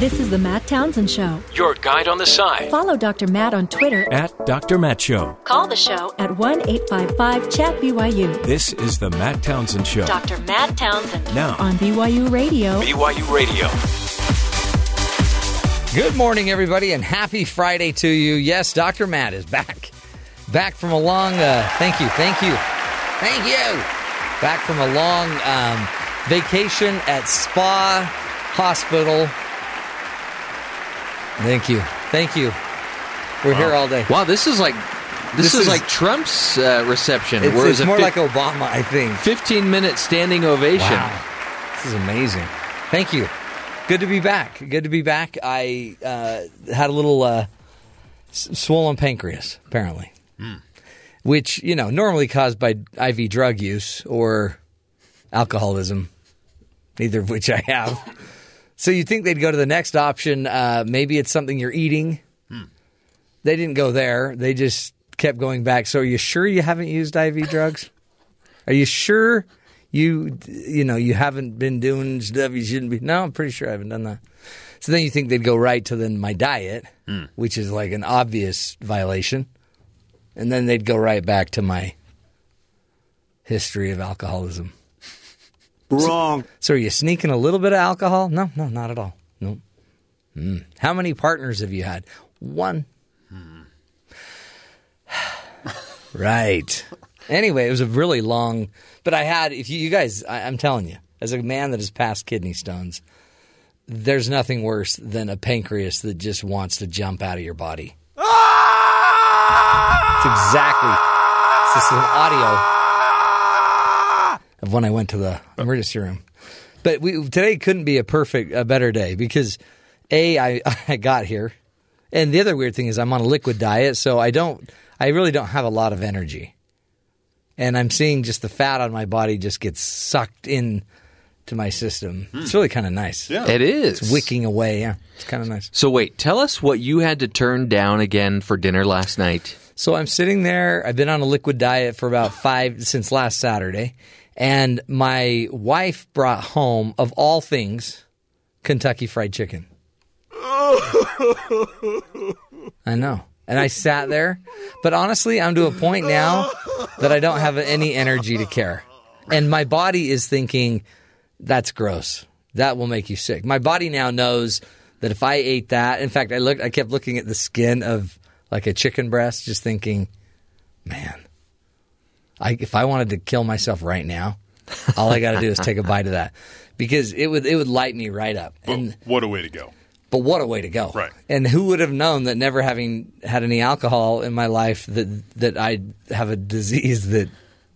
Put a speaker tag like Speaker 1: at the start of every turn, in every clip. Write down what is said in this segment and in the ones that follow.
Speaker 1: This is the Matt Townsend Show.
Speaker 2: Your guide on the side.
Speaker 1: Follow Dr. Matt on Twitter.
Speaker 2: At Dr. Matt Show.
Speaker 1: Call the show at 1 855 Chat BYU.
Speaker 2: This is the Matt Townsend Show.
Speaker 1: Dr. Matt Townsend.
Speaker 2: Now.
Speaker 1: On BYU Radio.
Speaker 2: BYU Radio.
Speaker 3: Good morning, everybody, and happy Friday to you. Yes, Dr. Matt is back. Back from a long, uh, thank you, thank you, thank you. Back from a long um, vacation at Spa Hospital. Thank you, thank you. We're here all day.
Speaker 4: Wow, this is like this,
Speaker 3: This
Speaker 4: is,
Speaker 3: is-
Speaker 4: like Trump's uh, reception.
Speaker 3: It's, it's more
Speaker 4: fif-
Speaker 3: like Obama, I think.
Speaker 4: 15 minute standing ovation.
Speaker 3: Wow. This is amazing. Thank you. Good to be back. Good to be back. I uh, had a little uh, s- swollen pancreas, apparently, which, you know, normally caused by IV drug use or alcoholism, neither of which I have. so you'd think they'd go to the next option. Uh, maybe it's something you're eating. They didn't go there. They just kept going back. So are you sure you haven't used IV drugs? Are you sure you you know you haven't been doing stuff you shouldn't be? No, I'm pretty sure I haven't done that. So then you think they'd go right to then my diet, which is like an obvious violation, and then they'd go right back to my history of alcoholism.
Speaker 5: Wrong.
Speaker 3: So are you sneaking a little bit of alcohol? No, no, not at all. No. Mm. How many partners have you had? One. right. Anyway, it was a really long, but I had. If you, you guys, I, I'm telling you, as a man that has passed kidney stones, there's nothing worse than a pancreas that just wants to jump out of your body. It's exactly. This is an audio of when I went to the emergency room. But we, today couldn't be a perfect, a better day because a I, I got here, and the other weird thing is I'm on a liquid diet, so I don't, I really don't have a lot of energy, and I'm seeing just the fat on my body just gets sucked in to my system. Hmm. It's really kind of nice.
Speaker 5: Yeah.
Speaker 4: It is.
Speaker 3: It's wicking away. Yeah, it's kind of nice.
Speaker 4: So wait, tell us what you had to turn down again for dinner last night.
Speaker 3: So I'm sitting there. I've been on a liquid diet for about five since last Saturday, and my wife brought home, of all things, Kentucky Fried Chicken. I know, and I sat there, but honestly, I'm to a point now that I don't have any energy to care, and my body is thinking, "That's gross. That will make you sick." My body now knows that if I ate that, in fact, I looked, I kept looking at the skin of like a chicken breast, just thinking, man, I, if I wanted to kill myself right now, all I got to do is take a bite of that because it would it would light me right up. And
Speaker 5: what a way to go.
Speaker 3: but what a way to go!
Speaker 5: Right.
Speaker 3: And who would have known that never having had any alcohol in my life that that I'd have a disease that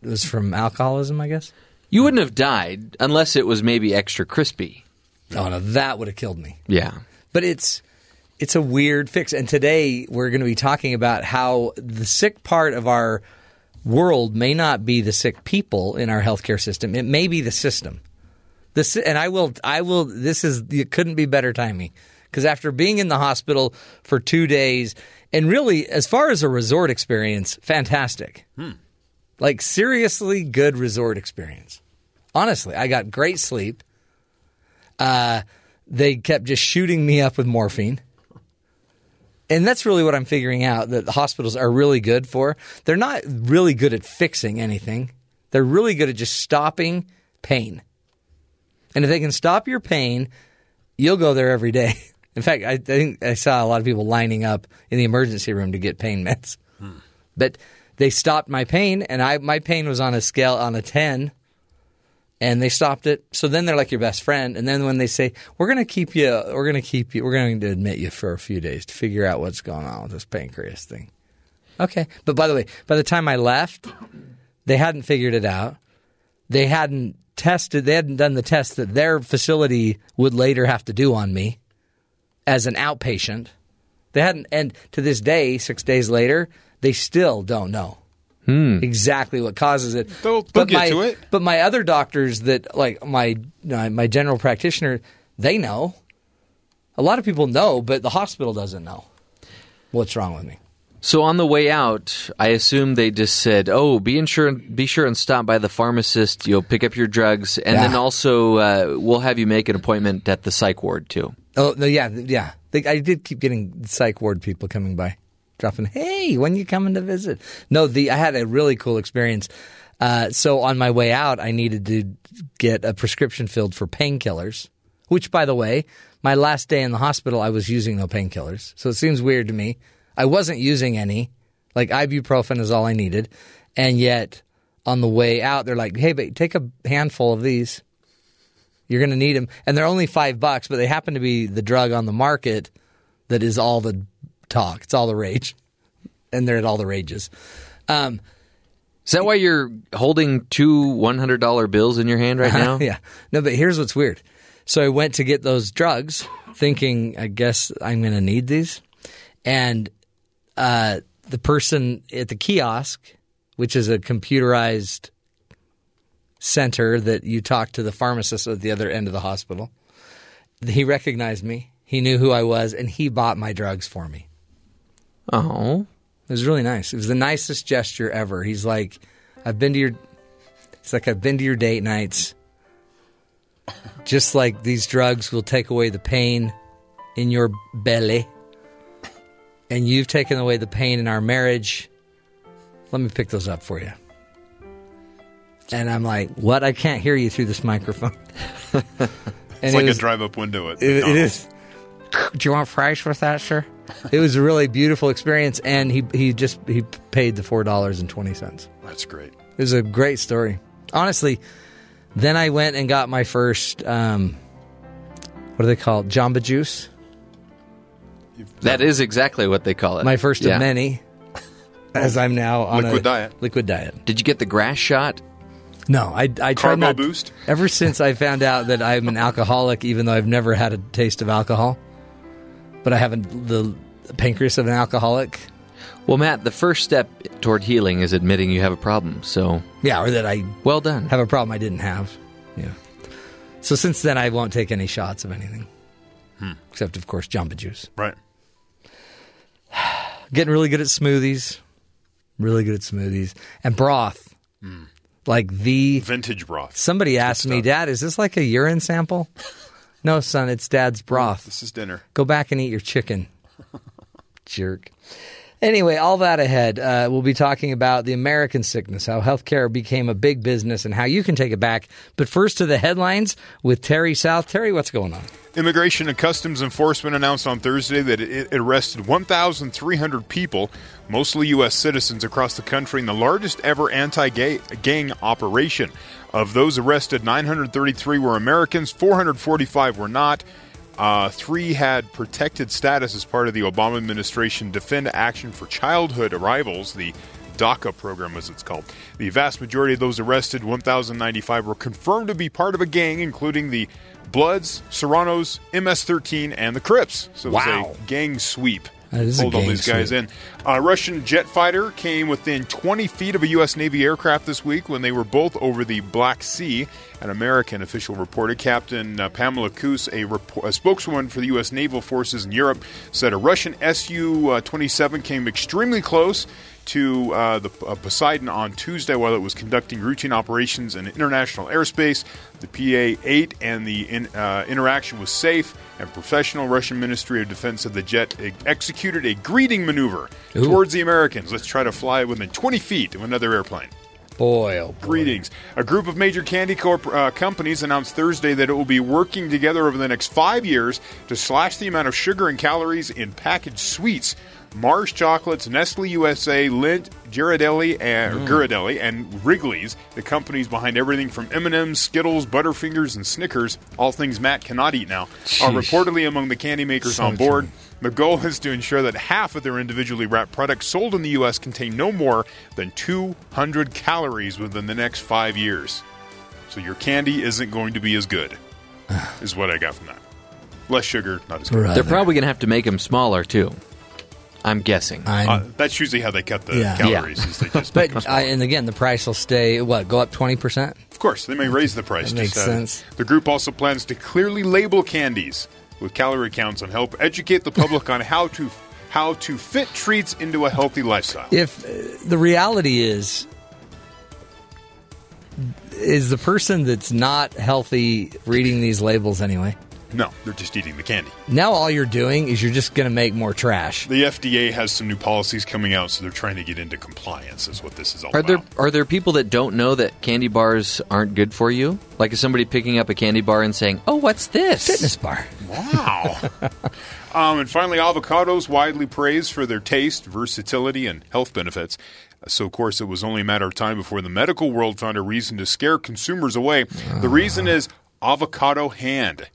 Speaker 3: was from alcoholism? I guess.
Speaker 4: You wouldn't have died unless it was maybe extra crispy.
Speaker 3: Oh no, that would have killed me.
Speaker 4: Yeah.
Speaker 3: but it's it's a weird fix. And today we're going to be talking about how the sick part of our world may not be the sick people in our healthcare system. It may be the system. This and I will I will this is it couldn't be better timing because after being in the hospital for 2 days and really as far as a resort experience, fantastic. Like seriously good resort experience. Honestly, I got great sleep. Uh, they kept just shooting me up with morphine. And that's really what I'm figuring out that the hospitals are really good for. They're not really good at fixing anything. They're really good at just stopping pain. And if they can stop your pain, you'll go there every day. In fact, I, I think I saw a lot of people lining up in the emergency room to get pain meds. Hmm. But they stopped my pain, and I my pain was on a scale on a ten, and they stopped it. So then they're like your best friend. And then when they say we're going to keep you, we're going to keep you, we're going to admit you for a few days to figure out what's going on with this pancreas thing. Okay, but by the way, by the time I left, they hadn't figured it out. They hadn't tested. They hadn't done the test that their facility would later have to do on me as an outpatient. They hadn't, and to this day, six days later, they still don't know exactly what causes it.
Speaker 5: They'll- they'll
Speaker 3: but
Speaker 5: get
Speaker 3: my,
Speaker 5: to it.
Speaker 3: But my other doctors, that like my uh, my general practitioner, they know. A lot of people know, but the hospital doesn't know what's wrong with me.
Speaker 4: So on the way out, I assume they just said, "Oh, be sure be sure and stop by the pharmacist. You'll pick up your drugs, and then also uh, we'll have you make an appointment at the psych ward too."
Speaker 3: Oh no, yeah, yeah. I did keep getting psych ward people coming by, dropping, "Hey, when you coming to visit?" No, the I had a really cool experience. Uh, so on my way out, I needed to get a prescription filled for painkillers. Which, by the way, my last day in the hospital, I was using no painkillers. So it seems weird to me. I wasn't using any. Like ibuprofen is all I needed, and yet on the way out, they're like, "Hey, but take a handful of these." You're going to need them, and they're only five bucks, but they happen to be the drug on the market that is all the talk. It's all the rage, and they're at all the rages. Um,
Speaker 4: Is that why you're holding two one hundred dollar bills in your hand right now?
Speaker 3: yeah, no, but here's what's weird. So I went to get those drugs, thinking, I guess I'm going to need these, and uh, the person at the kiosk, which is a computerized center that you talk to the pharmacist at the other end of the hospital. He recognized me. He knew who I was, and he bought my drugs for me.
Speaker 4: Oh,
Speaker 3: It was really nice. It was the nicest gesture ever. He's like, "I've been to your." It's like I've been to your date nights. Just like these drugs will take away the pain in your belly, and you've taken away the pain in our marriage. Let me pick those up for you. And I'm like, "What? I can't hear you through this microphone."
Speaker 5: It's
Speaker 3: it
Speaker 5: like
Speaker 3: was-
Speaker 5: a drive-up window at
Speaker 3: it, is. Do you want fries with that, sir? It was a really beautiful experience, and he he just he paid the four dollars and twenty cents.
Speaker 5: That's great.
Speaker 3: It was a great story, honestly. Then I went and got my first um, what do they call it? Jamba Juice.
Speaker 4: that is exactly what they call it.
Speaker 3: My first
Speaker 4: Yeah.
Speaker 3: of many, as I'm now on
Speaker 5: Liquid
Speaker 3: a
Speaker 5: diet.
Speaker 3: Liquid diet.
Speaker 4: Did you get the grass shot?
Speaker 3: No, I I tried
Speaker 5: Carbo
Speaker 3: not.
Speaker 5: boost?
Speaker 3: Ever since I found out that I'm an alcoholic, even though I've never had a taste of alcohol, but I haven't the pancreas of an alcoholic.
Speaker 4: Well, Matt, the first step toward healing is admitting you have a problem. So,
Speaker 3: Yeah, or that I
Speaker 4: well done.
Speaker 3: have a problem I didn't have. Yeah. So since then, I won't take any shots of anything, hmm. except of course Jamba Juice.
Speaker 5: Right.
Speaker 3: Getting really good at smoothies, really good at smoothies and broth. Hmm. Like the
Speaker 5: Vintage broth.
Speaker 3: somebody asked me. Dad, is this like a urine sample? no, son, it's Dad's broth.
Speaker 5: This is dinner.
Speaker 3: Go back and eat your chicken. Jerk. Anyway, all that ahead, uh, we'll be talking about the American sickness, how healthcare became a big business, and how you can take it back. But first to the headlines with Terry South. Terry, what's going on?
Speaker 5: Immigration and Customs Enforcement announced on Thursday that it arrested 1,300 people, mostly U.S. citizens, across the country in the largest ever anti gang operation. Of those arrested, 933 were Americans, 445 were not. Uh, three had protected status as part of the Obama administration Deferred Action for Childhood Arrivals, the DACA program, as it's called. The vast majority of those arrested, 1,095, were confirmed to be part of a gang, including the Bloods, Sureños, MS-13, and the Crips. So it was
Speaker 3: Wow.
Speaker 5: a gang sweep.
Speaker 3: That is a
Speaker 5: Hold all these guys in. A Russian jet fighter came within 20 feet of a U.S. Navy aircraft this week when they were both over the Black Sea. An American official reported. Captain uh, Pamela Kus, a, report, a spokeswoman for the U.S. Naval Forces in Europe, said a Russian Su 27 came extremely close to uh, the uh, Poseidon on Tuesday while it was conducting routine operations in international airspace. The PA 8 and the in, uh, interaction was safe and professional. Russian Ministry of Defense said the jet e- executed a greeting maneuver towards the Americans. Let's try to fly within 20 feet of another airplane.
Speaker 3: Boy, oh boy.
Speaker 5: Greetings. A group of major candy corp- uh, companies announced Thursday that it will be working together over the next five years to slash the amount of sugar and calories in packaged sweets. Mars Chocolates, Nestle USA, Lindt, Ghirardelli, and, or Ghirardelli, and Wrigley's, the companies behind everything from M&M's, Skittles, Butterfingers, and Snickers, all things Matt cannot eat now, are reportedly among the candy makers
Speaker 3: So
Speaker 5: on board.
Speaker 3: true.
Speaker 5: The goal is to ensure that half of their individually wrapped products sold in the U.S. contain no more than 200 calories within the next five years. So your candy isn't going to be as good, is what I got from that. Less sugar, not as good.
Speaker 3: Right.
Speaker 4: They're probably going to have to make them smaller too. I'm guessing.
Speaker 3: I'm,
Speaker 5: Uh, that's usually how they cut the
Speaker 3: Yeah.
Speaker 5: calories. Is they just
Speaker 3: but I, and again, the price will stay what? Go up twenty percent.
Speaker 5: Of course, they may raise the price.
Speaker 3: That makes
Speaker 5: just,
Speaker 3: sense.
Speaker 5: The group also plans to clearly label candies with calorie counts and help educate the public on how to how to fit treats into a healthy lifestyle.
Speaker 3: If uh, the reality is, is the person that's not healthy reading these labels anyway?
Speaker 5: No, they're just eating the candy.
Speaker 3: Now all you're doing is you're just going to make more trash.
Speaker 5: The FDA has some new policies coming out, so they're trying to get into compliance. Is what this is all
Speaker 4: Are there
Speaker 5: about.
Speaker 4: are there people that don't know that candy bars aren't good for you? Like is somebody picking up a candy bar and saying, "Oh, what's this?"
Speaker 3: Fitness bar.
Speaker 5: Wow. um, and finally, avocados widely praised for their taste, versatility, and health benefits. So, of course, it was only a matter of time before the medical world found a reason to scare consumers away. The reason is avocado hand.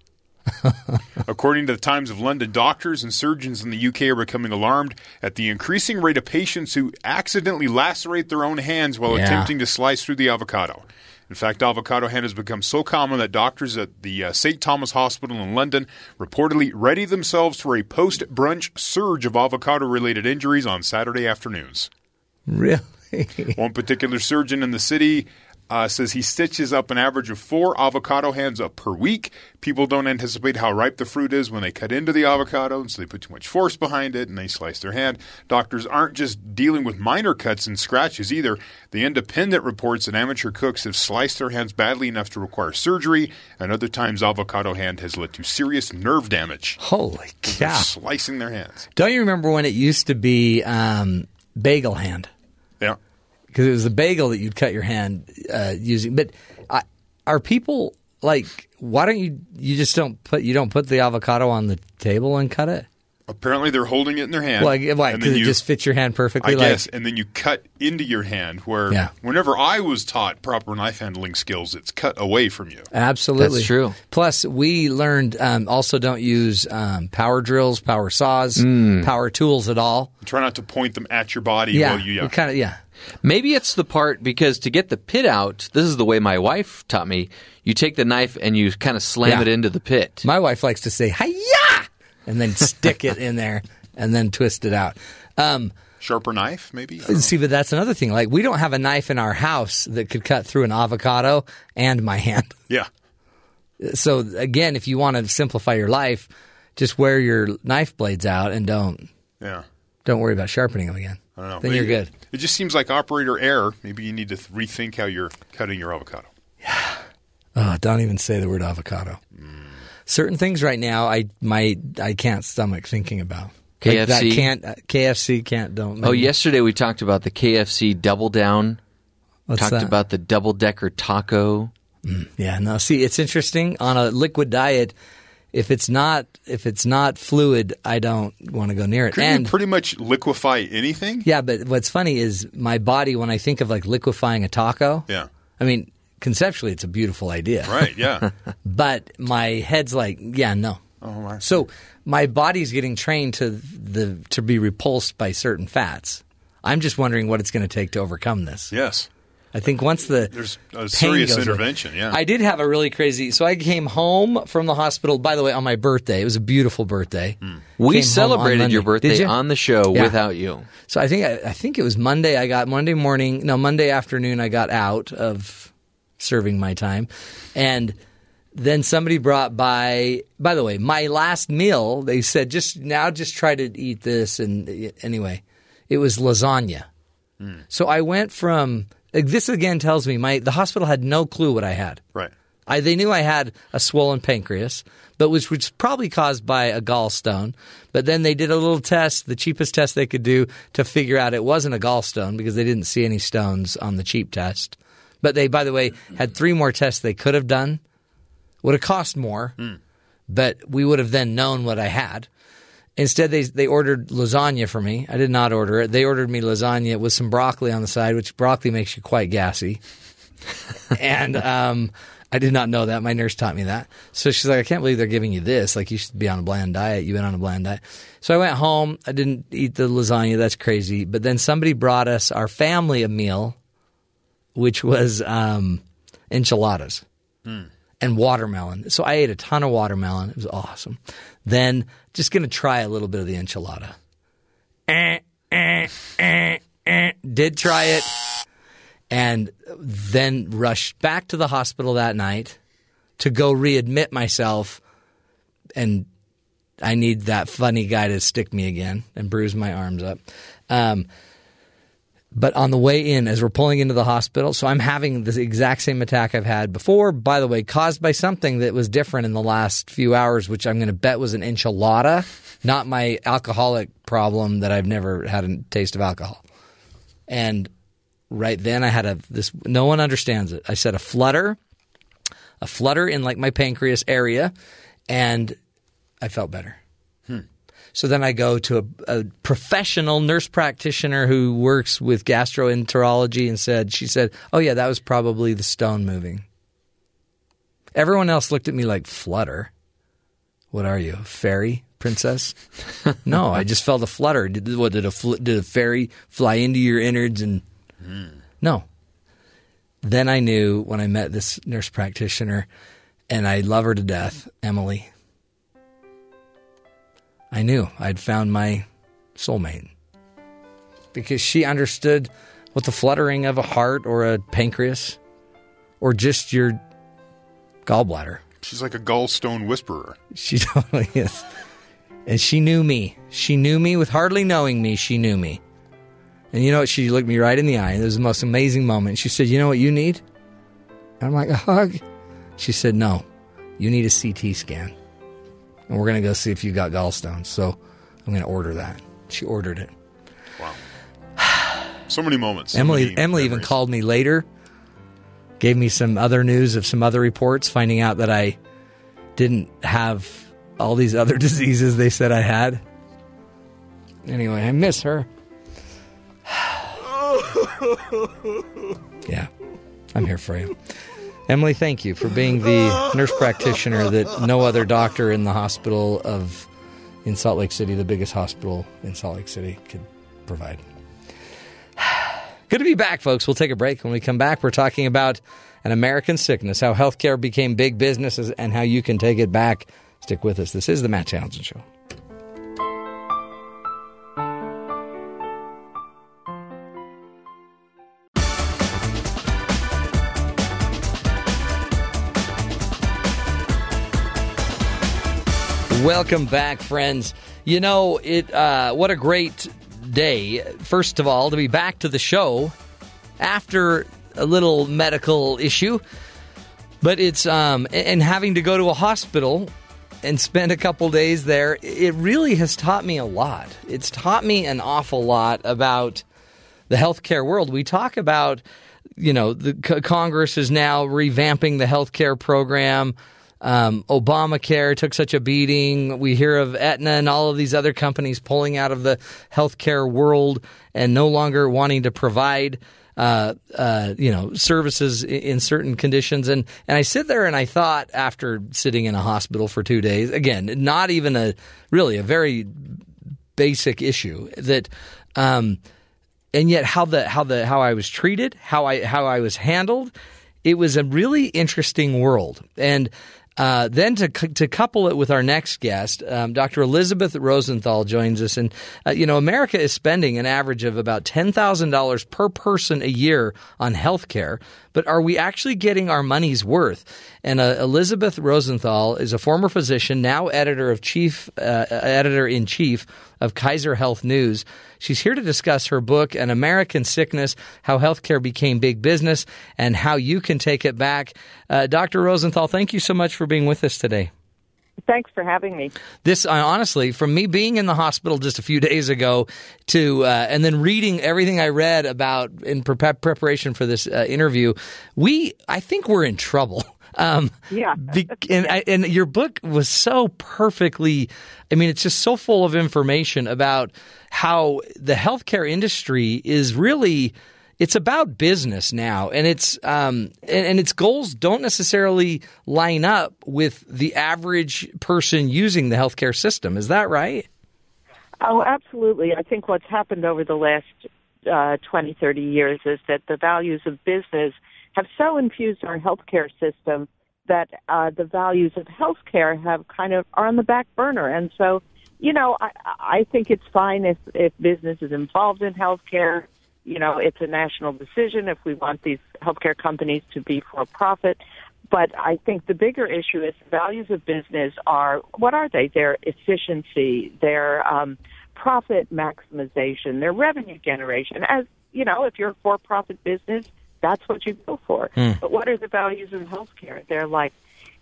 Speaker 5: According to the Times of London, doctors and surgeons in the UK are becoming alarmed at the increasing rate of patients who accidentally lacerate their own hands while
Speaker 3: Yeah.
Speaker 5: attempting to slice through the avocado. In fact, avocado hand has become so common that doctors at the uh, St. Thomas Hospital in London reportedly ready themselves for a post brunch surge of avocado related injuries on Saturday afternoons.
Speaker 3: Really?
Speaker 5: One particular surgeon in the city uh, says he stitches up an average of four avocado hands up per week. People don't anticipate how ripe the fruit is when they cut into the avocado, and so they put too much force behind it and they slice their hand. Doctors aren't just dealing with minor cuts and scratches either. The Independent reports that amateur cooks have sliced their hands badly enough to require surgery, and other times avocado hand has led to serious nerve damage.
Speaker 3: Holy cow.
Speaker 5: Slicing their hands.
Speaker 3: Don't you remember when it used to be um, bagel hand?
Speaker 5: Yeah.
Speaker 3: Because it was a bagel that you'd cut your hand uh, using. But I, are people like, why don't you, you just don't put, you don't put the avocado on the table and cut it?
Speaker 5: Apparently, they're holding it in their hand.
Speaker 3: Like, why?
Speaker 5: and
Speaker 3: Because it
Speaker 5: you-
Speaker 3: just fits your hand perfectly?
Speaker 5: I
Speaker 3: like,
Speaker 5: guess, and then you cut into your hand. Where
Speaker 3: Yeah.
Speaker 5: whenever I was taught proper knife handling skills, it's cut away from you.
Speaker 3: Absolutely,
Speaker 4: That's true.
Speaker 3: Plus, we learned um, also don't use um, power drills, power saws, power tools at all.
Speaker 5: Try not to point them at your body
Speaker 3: Yeah,
Speaker 5: while you. Yeah.
Speaker 3: we kind of yeah.
Speaker 4: Maybe it's the part because to get the pit out, this is the way my wife taught me. You take the knife and you kind of slam
Speaker 3: Yeah.
Speaker 4: it into the pit.
Speaker 3: My wife likes to say "hiya" and then stick it in there and then twist it out. Um,
Speaker 5: Sharper knife, maybe. I don't know.
Speaker 3: see, but that's another thing. Like we don't have a knife in our house that could cut through an avocado and my hand.
Speaker 5: Yeah.
Speaker 3: So again, if you want to simplify your life, just wear your knife blades out and don't
Speaker 5: Yeah.
Speaker 3: don't worry about sharpening them again.
Speaker 5: I don't know.
Speaker 3: Then
Speaker 5: But
Speaker 3: you're good.
Speaker 5: It just seems like operator error. Maybe you need to rethink how you're cutting your avocado.
Speaker 3: Oh, don't even say the word avocado. Mm. Certain things right now, I my I can't stomach thinking about. Like that
Speaker 4: KFC?
Speaker 3: can't uh, KFC can't don't.
Speaker 4: Oh, yesterday we talked about the KFC double down.
Speaker 3: What's
Speaker 4: talked
Speaker 3: that?
Speaker 4: about the double decker taco.
Speaker 3: Mm, yeah, no. See, it's interesting on a liquid diet. If it's not if it's not fluid, I don't want to go near it.
Speaker 5: Couldn't
Speaker 3: and
Speaker 5: you pretty much liquefy anything?
Speaker 3: yeah, but what's funny is my body when I think of like liquefying a taco.
Speaker 5: Yeah.
Speaker 3: I mean, conceptually, it's a beautiful idea.
Speaker 5: Right. Yeah.
Speaker 3: But my head's like, yeah, no.
Speaker 5: oh my.
Speaker 3: So my body's getting trained to the to be repulsed by certain fats. I'm just wondering what it's going to take to overcome this.
Speaker 5: Yes.
Speaker 3: I think once the
Speaker 5: There's a
Speaker 3: pain
Speaker 5: serious
Speaker 3: goes away-
Speaker 5: intervention. Yeah.
Speaker 3: I did have a really crazy. So I came home from the hospital. By the way, on my birthday, it was a beautiful birthday.
Speaker 5: Hmm.
Speaker 4: We
Speaker 3: Came
Speaker 4: celebrated your birthday
Speaker 3: you?
Speaker 4: on the show
Speaker 3: Yeah.
Speaker 4: without you.
Speaker 3: So I think I, I think it was Monday. I got Monday morning. No, Monday afternoon. I got out of serving my time, and then somebody brought by. By the way, my last meal. They said just now, just try to eat this. And anyway, it was lasagna. So I went from. Like, This again tells me my the hospital had no clue what I had.
Speaker 5: right.
Speaker 3: I, they knew I had a swollen pancreas, but which was probably caused by a gallstone. But then they did a little test, the cheapest test they could do to figure out it wasn't a gallstone because they didn't see any stones on the cheap test. But they, by the way, had three more tests they could have done. Would have cost more, hmm. but we would have then known what I had. Instead, they they ordered lasagna for me. I did not order it. They ordered me lasagna with some broccoli on the side, which broccoli makes you quite gassy and um, I did not know that. My nurse taught me that. So she's like, I can't believe they're giving you this. Like, you should be on a bland diet. You've been on a bland diet. So I went home. I didn't eat the lasagna. That's crazy. But then somebody brought us, our family, a meal, which was um, enchiladas and watermelon. So I ate a ton of watermelon. It was awesome. Then just going to try a little bit of the enchilada. Eh, eh, eh, eh. Did try it and then rushed back to the hospital that night to go readmit myself and I need that funny guy to stick me again and bruise my arms up. Um, But on the way in, as we're pulling into the hospital, so I'm having the exact same attack I've had before, by the way, caused by something that was different in the last few hours, which I'm going to bet was an enchilada, not my alcoholic problem that I've never had a taste of alcohol. And right then I had a this no one understands it. I said a flutter, a flutter in like my pancreas area, and I felt better. So then I go to a, a professional nurse practitioner who works with gastroenterology and said, she said, oh yeah, that was probably the stone moving. Everyone else looked at me like, flutter? What are you, fairy princess? no, I just felt a flutter. Did, what, did, a, fl- did a fairy fly into your innards and. Hmm. No. Then I knew when I met this nurse practitioner, and I love her to death, Emily. I knew I'd found my soulmate because she understood what the fluttering of a heart or a pancreas or just your gallbladder.
Speaker 5: She's like a gallstone whisperer.
Speaker 3: She totally is. And she knew me. She knew me with hardly knowing me. She knew me. And you know what? She looked me right in the eye. It was the most amazing moment. She said, You know what you need? And I'm like, A hug? She said, No, you need a CT scan. And we're going to go see if you got gallstones. So I'm going to order that. She ordered it. Wow.
Speaker 5: So many moments. so
Speaker 3: Emily
Speaker 5: many
Speaker 3: Emily even called me later, gave me some other news of some other reports, finding out that I didn't have all these other diseases they said I had. Anyway, I miss her. yeah, I'm here for you. Emily, thank you for being the nurse practitioner that no other doctor in the hospital of in Salt Lake City, the biggest hospital in Salt Lake City, could provide. Good to be back, folks. We'll take a break. When we come back, we're talking about an American sickness, how healthcare became big businesses, and how you can take it back. Stick with us. This is the Matt Townsend Show. Welcome back, friends. You know, it. Uh, what a great day! First of all, to be back to the show after a little medical issue, but it's um and having to go to a hospital and spend a couple days there. It really has taught me a lot. It's taught me an awful lot about the healthcare world. We talk about, you know, the Congress is now revamping the healthcare program. Um, Obamacare took such a beating. We hear of Aetna and all of these other companies pulling out of the healthcare world and no longer wanting to provide, uh, uh, you know, services in certain conditions. And and I sit there and I thought after sitting in a hospital for two days, again, not even a really a very basic issue that. Um, and yet how the how the how I was treated, how I how I was handled, it was a really interesting world. And uh, then to to couple it with our next guest, um, Dr. Elisabeth Rosenthal joins us, and uh, you know America is spending an average of about ten thousand dollars per person a year on health care, but are we actually getting our money's worth? And uh, Elisabeth Rosenthal is a former physician, now editor of chief uh, editor in chief of Kaiser Health News. She's here to discuss her book, An American Sickness How Healthcare Became Big Business and How You Can Take It Back. Uh, Dr. Rosenthal, thank you so much for being with us today.
Speaker 6: Thanks for having me.
Speaker 3: This, uh, honestly, from me being in the hospital just a few days ago to, uh, and then reading everything I read about in pre- preparation for this uh, interview, we, I think we're in trouble. Um,
Speaker 6: Yeah.
Speaker 3: be- and, I, and your book was so perfectly, I mean, it's just so full of information about how the healthcare industry is really, it's about business now, and it's um, and, and its goals don't necessarily line up with the average person using the healthcare system. Is that right?
Speaker 6: Oh, absolutely. I think what's happened over the last uh, 20, 30 years is that the values of business have so infused our healthcare system that uh, the values of healthcare have kind of are on the back burner. And so, you know, I, I think it's fine if, if business is involved in healthcare. You know, it's a national decision if we want these healthcare companies to be for profit. But I think the bigger issue is the values of business are what are they? Their efficiency, their um, profit maximization, their revenue generation, as you know, if you're a for-profit business, that's what you go for.
Speaker 3: Hmm.
Speaker 6: But what are the values of healthcare? They're like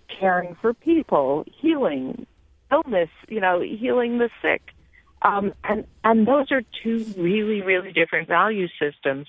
Speaker 6: caring for people, healing illness, you know, healing the sick. Um, and and those are two really really different value systems,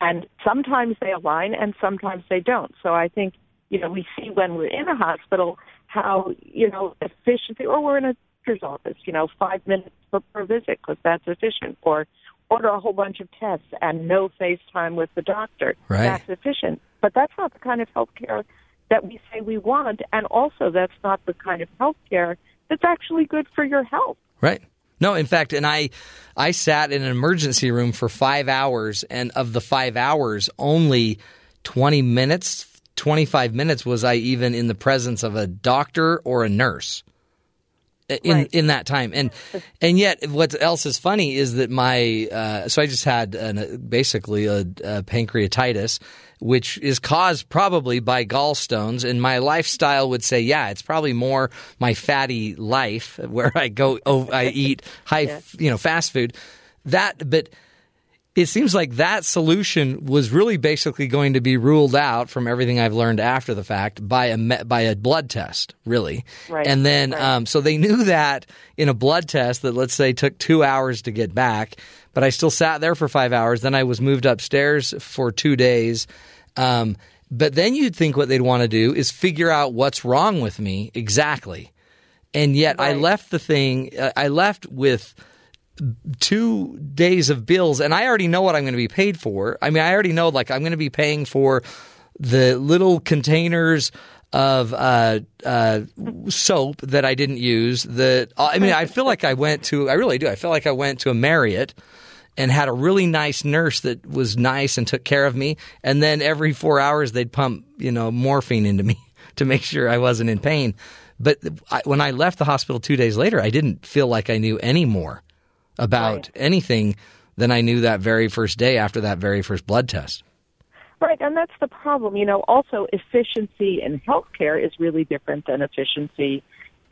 Speaker 6: and sometimes they align and sometimes they don't. So I think you know we see when we're in a hospital how you know efficiency, or we're in a doctor's office, you know, five minutes per, per visit because that's efficient, or order a whole bunch of tests and no FaceTime with the doctor.
Speaker 3: Right.
Speaker 6: That's efficient, but that's not the kind of healthcare that we say we want, and also that's not the kind of healthcare that's actually good for your health.
Speaker 3: Right. No, in fact, and I, I sat in an emergency room for five hours, and of the five hours, only twenty minutes, twenty five minutes was I even in the presence of a doctor or a nurse. In
Speaker 6: Right.
Speaker 3: in that time, and and yet, what else is funny is that my uh, so I just had an, basically a, a pancreatitis, which is caused probably by gallstones, and my lifestyle would say, yeah, it's probably more my fatty life where I go, oh, I eat high, you know, fast food. That, but it seems like that solution was really basically going to be ruled out from everything I've learned after the fact by a by a blood test, really.
Speaker 6: Right,
Speaker 3: And then,
Speaker 6: right.
Speaker 3: um, so they knew that in a blood test that let's say took two hours to get back, but I still sat there for five hours. Then I was moved upstairs for two days. Um, but then you'd think what they'd want to do is figure out what's wrong with me exactly. And yet I left the thing, uh, I left with two days of bills and I already know what I'm going to be paid for. I mean, I already know like I'm going to be paying for the little containers of uh, uh, soap that I didn't use. That I mean, I feel like I went to. I really do. I feel like I went to a Marriott and had a really nice nurse that was nice and took care of me. And then every four hours they'd pump you know morphine into me to make sure I wasn't in pain. But I, when I left the hospital two days later, I didn't feel like I knew any more about
Speaker 6: Right.
Speaker 3: anything than I knew that very first day after that very first blood test.
Speaker 6: Right, and that's the problem. You know, also efficiency in healthcare is really different than efficiency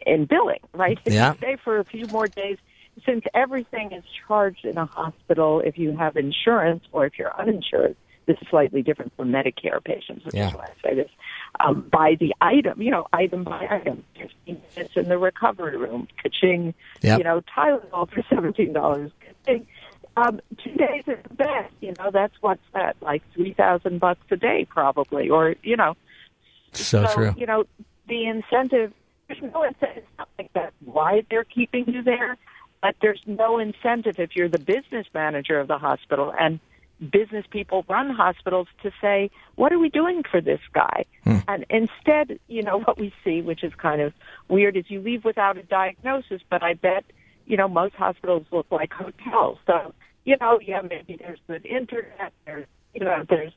Speaker 6: in billing, right? If
Speaker 3: Yeah.
Speaker 6: you stay for a few more days, since everything is charged in a hospital if you have insurance or if you're uninsured, this is slightly different from Medicare patients, which
Speaker 3: Yeah.
Speaker 6: is why I say this. Um, by the item, you know, item by item, 15 minutes in the recovery room, ka-ching,
Speaker 3: Yep.
Speaker 6: you know, Tylenol for $17, ka-ching. Um, two days is the best, you know, that's what's that, like 3000 bucks a day probably, or, you know,
Speaker 3: So,
Speaker 6: so,
Speaker 3: true.
Speaker 6: you know, the incentive, there's no incentive. It's not like that's why they're keeping you there, but there's no incentive if you're the business manager of the hospital and business people run hospitals to say, what are we doing for this guy? And instead, you know, what we see, which is kind of weird, is you leave without a diagnosis, but I bet, you know, most hospitals look like hotels. So, you know, yeah, maybe there's good internet, there's, you know, there's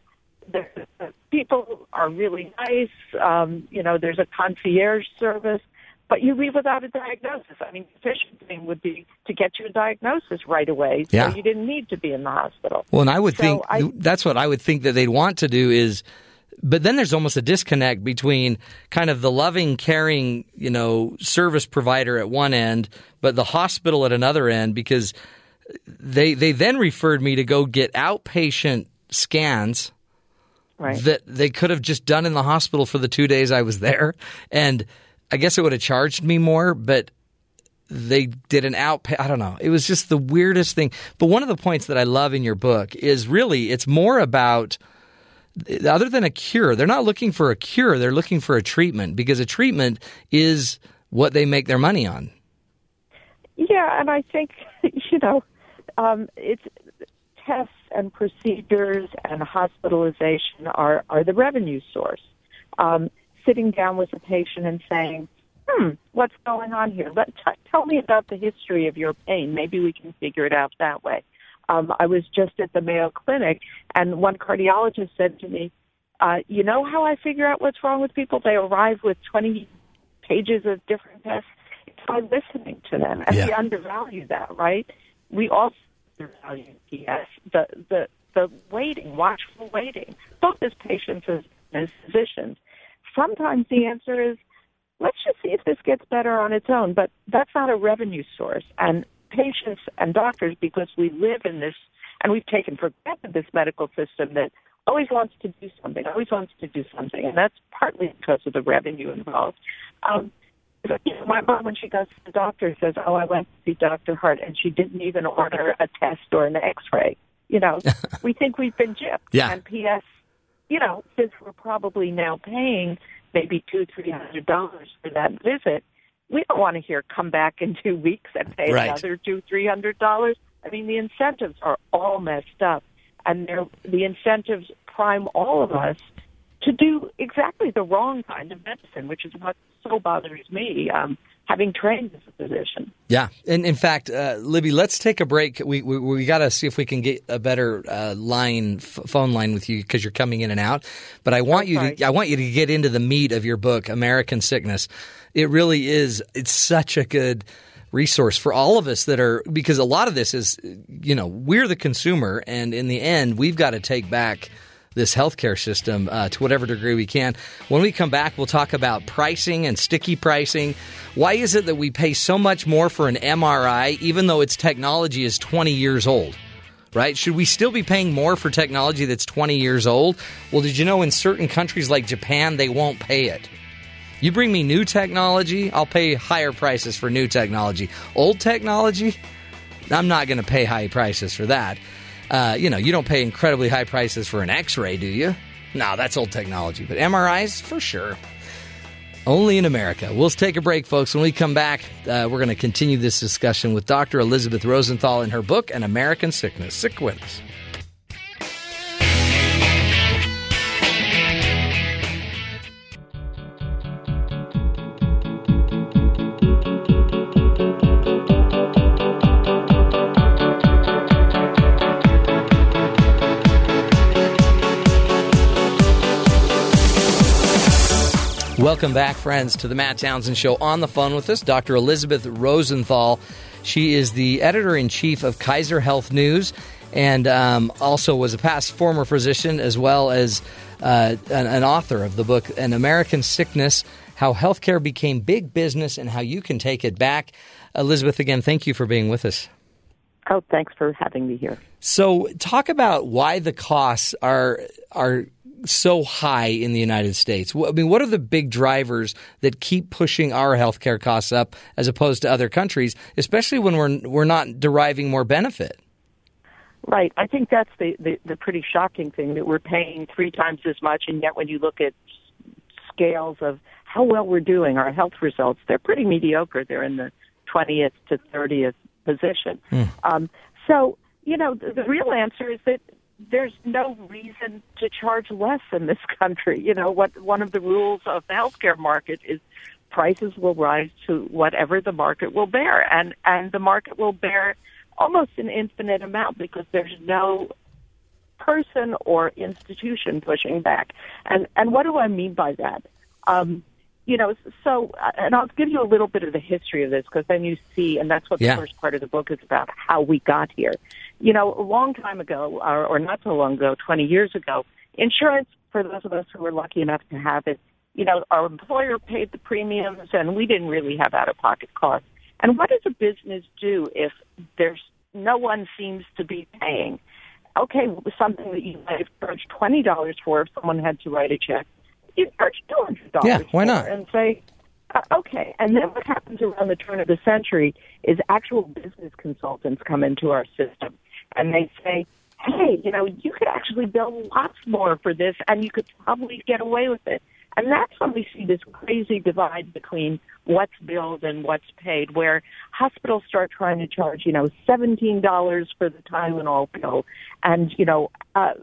Speaker 6: the, the people are really nice. Um, you know, there's a concierge service, but you leave without a diagnosis. I mean, the efficient thing would be to get you a diagnosis right away,
Speaker 3: Yeah.
Speaker 6: so you didn't need to be in the hospital.
Speaker 3: Well, and I would
Speaker 6: So
Speaker 3: think
Speaker 6: I-
Speaker 3: that's what I would think that they'd want to do is, but then there's almost a disconnect between kind of the loving, caring, you know, service provider at one end, but the hospital at another end because they they then referred me to go get outpatient scans
Speaker 6: Right.
Speaker 3: that they could have just done in the hospital for the two days I was there, and I guess it would have charged me more, but they did an out. I don't know. It was just the weirdest thing. But one of the points that I love in your book is really it's more about other than a cure. They're not looking for a cure. They're looking for a treatment because a treatment is what they make their money on.
Speaker 6: Yeah, and I think you know, um, it's tests and procedures and hospitalization are are the revenue source. Um, sitting down with a patient and saying, "Hmm, what's going on here? Let t- tell me about the history of your pain. Maybe we can figure it out that way." Um, I was just at the Mayo Clinic, and one cardiologist said to me, uh, "You know how I figure out what's wrong with people? They arrive with twenty pages of different tests." It's by listening to them, and we undervalue that, right? We also undervalue PS the the the waiting, watchful waiting, both as patients as, as physicians. Sometimes the answer is, let's just see if this gets better on its own, but that's not a revenue source. And patients and doctors, because we live in this, and we've taken for granted this medical system that always wants to do something, always wants to do something, and that's partly because of the revenue involved. Um, you know, my mom, when she goes to the doctor, says, "Oh, I went to see Doctor Hart, and she didn't even order a test or an X-ray." You know, we think we've been gypped.
Speaker 3: Yeah.
Speaker 6: And P.S. You know, since we're probably now paying maybe two, three hundred dollars for that visit, we don't want to hear come back in two weeks and pay
Speaker 3: Right.
Speaker 6: another two, three hundred dollars. I mean, the incentives are all messed up, and they're, the incentives prime all of us to do exactly the wrong kind of medicine, which is what so bothers me, um, having trained as a physician.
Speaker 3: Yeah, and in fact, uh, Libby, let's take a break. We we, we got to see if we can get a better uh, line, f- phone line with you because you're coming in and out. But I want you
Speaker 6: sorry.
Speaker 3: to I want you to get into the meat of your book, American Sickness. It really is. It's such a good resource for all of us that are because a lot of this is you know we're the consumer, and in the end, we've got to take back this healthcare system uh, to whatever degree we can. When we come back, we'll talk about pricing and sticky pricing. Why is it that we pay so much more for an MRI even though its technology is 20 years old? Right? Should we still be paying more for technology that's 20 years old? Well, did you know in certain countries like Japan, they won't pay it? You bring me new technology, I'll pay higher prices for new technology. Old technology, I'm not going to pay high prices for that. Uh, you know, you don't pay incredibly high prices for an X-ray, do you? No, that's old technology. But MRIs, for sure. Only in America. We'll take a break, folks. When we come back, uh, we're going to continue this discussion with Dr. Elisabeth Rosenthal in her book, An American Sickness. Sick with us. Welcome back, friends, to the Matt Townsend Show. On the phone with us, Dr. Elisabeth Rosenthal. She is the editor in chief of Kaiser Health News and um, also was a past former physician as well as uh, an, an author of the book An American Sickness How Healthcare Became Big Business and How You Can Take It Back. Elisabeth, again, thank you for being with us.
Speaker 6: Oh, thanks for having me here.
Speaker 3: So, talk about why the costs are are so high in the United States. I mean, what are the big drivers that keep pushing our healthcare costs up as opposed to other countries, especially when we're we're not deriving more benefit?
Speaker 6: Right. I think that's the, the, the pretty shocking thing that we're paying three times as much, and yet when you look at scales of how well we're doing, our health results, they're pretty mediocre. They're in the 20th to 30th position. Um, so, you know, the, the real answer is that there's no reason to charge less in this country. You know, what one of the rules of the healthcare market is prices will rise to whatever the market will bear, and and the market will bear almost an infinite amount because there's no person or institution pushing back. And and what do I mean by that? Um, you know, so uh, and I'll give you a little bit of the history of this because then you see, and that's what
Speaker 3: Yeah.
Speaker 6: the first part of the book is about, how we got here. You know, a long time ago, or, or not so long ago, 20 years ago, insurance for those of us who were lucky enough to have it, you know, our employer paid the premiums, and we didn't really have out-of-pocket costs. And what does a business do if there's no one seems to be paying? Okay, something that you might have charged twenty dollars for if someone had to write a check, you charge two hundred dollars.
Speaker 3: Yeah, why not?
Speaker 6: And say, uh, okay. And then what happens around the turn of the century is actual business consultants come into our system, and they say, hey, you know, you could actually bill lots more for this, and you could probably get away with it. And that's when we see this crazy divide between what's billed and what's paid, where hospitals start trying to charge, you know, seventeen dollars for the Tylenol pill, and you know, uh,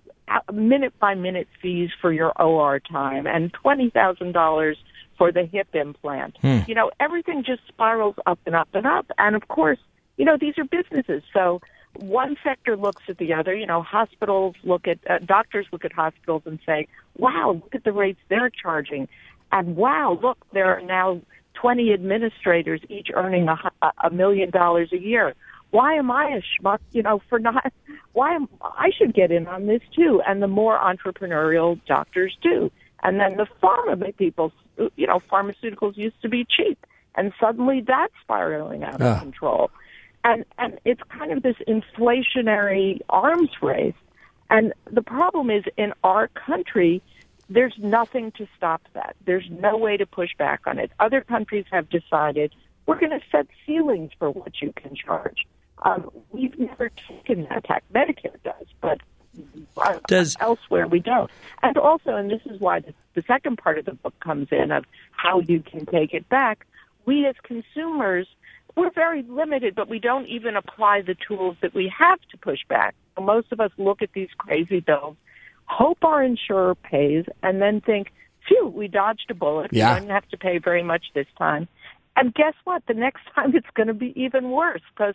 Speaker 6: minute by minute fees for your OR time, and twenty thousand dollars for the hip implant. You know, everything just spirals up and up and up. And of course, you know, these are businesses, so one sector looks at the other. You know, hospitals look at uh, doctors look at hospitals and say, "Wow, look at the rates they're charging," and "Wow, look, there are now 20 administrators each earning a, a million dollars a year. Why am I a schmuck? You know, for not? Why am I should get in on this too?" And the more entrepreneurial doctors do, and then the pharma people, you know, pharmaceuticals used to be cheap, and suddenly that's spiraling out of
Speaker 3: Ah.
Speaker 6: control and and it's kind of this inflationary arms race. And the problem is in our country, there's nothing to stop that. There's no way to push back on it. Other countries have decided we're going to set ceilings for what you can charge. Um, we've never taken that tack. Medicare does, but
Speaker 3: Does-
Speaker 6: elsewhere we don't. And also, and this is why the, the second part of the book comes in of how you can take it back. We as consumers, we're very limited, but we don't even apply the tools that we have to push back. Most of us look at these crazy bills, hope our insurer pays, and then think, phew, we dodged a bullet.
Speaker 3: Yeah.
Speaker 6: We don't have to pay very much this time. And guess what? The next time it's going to be even worse because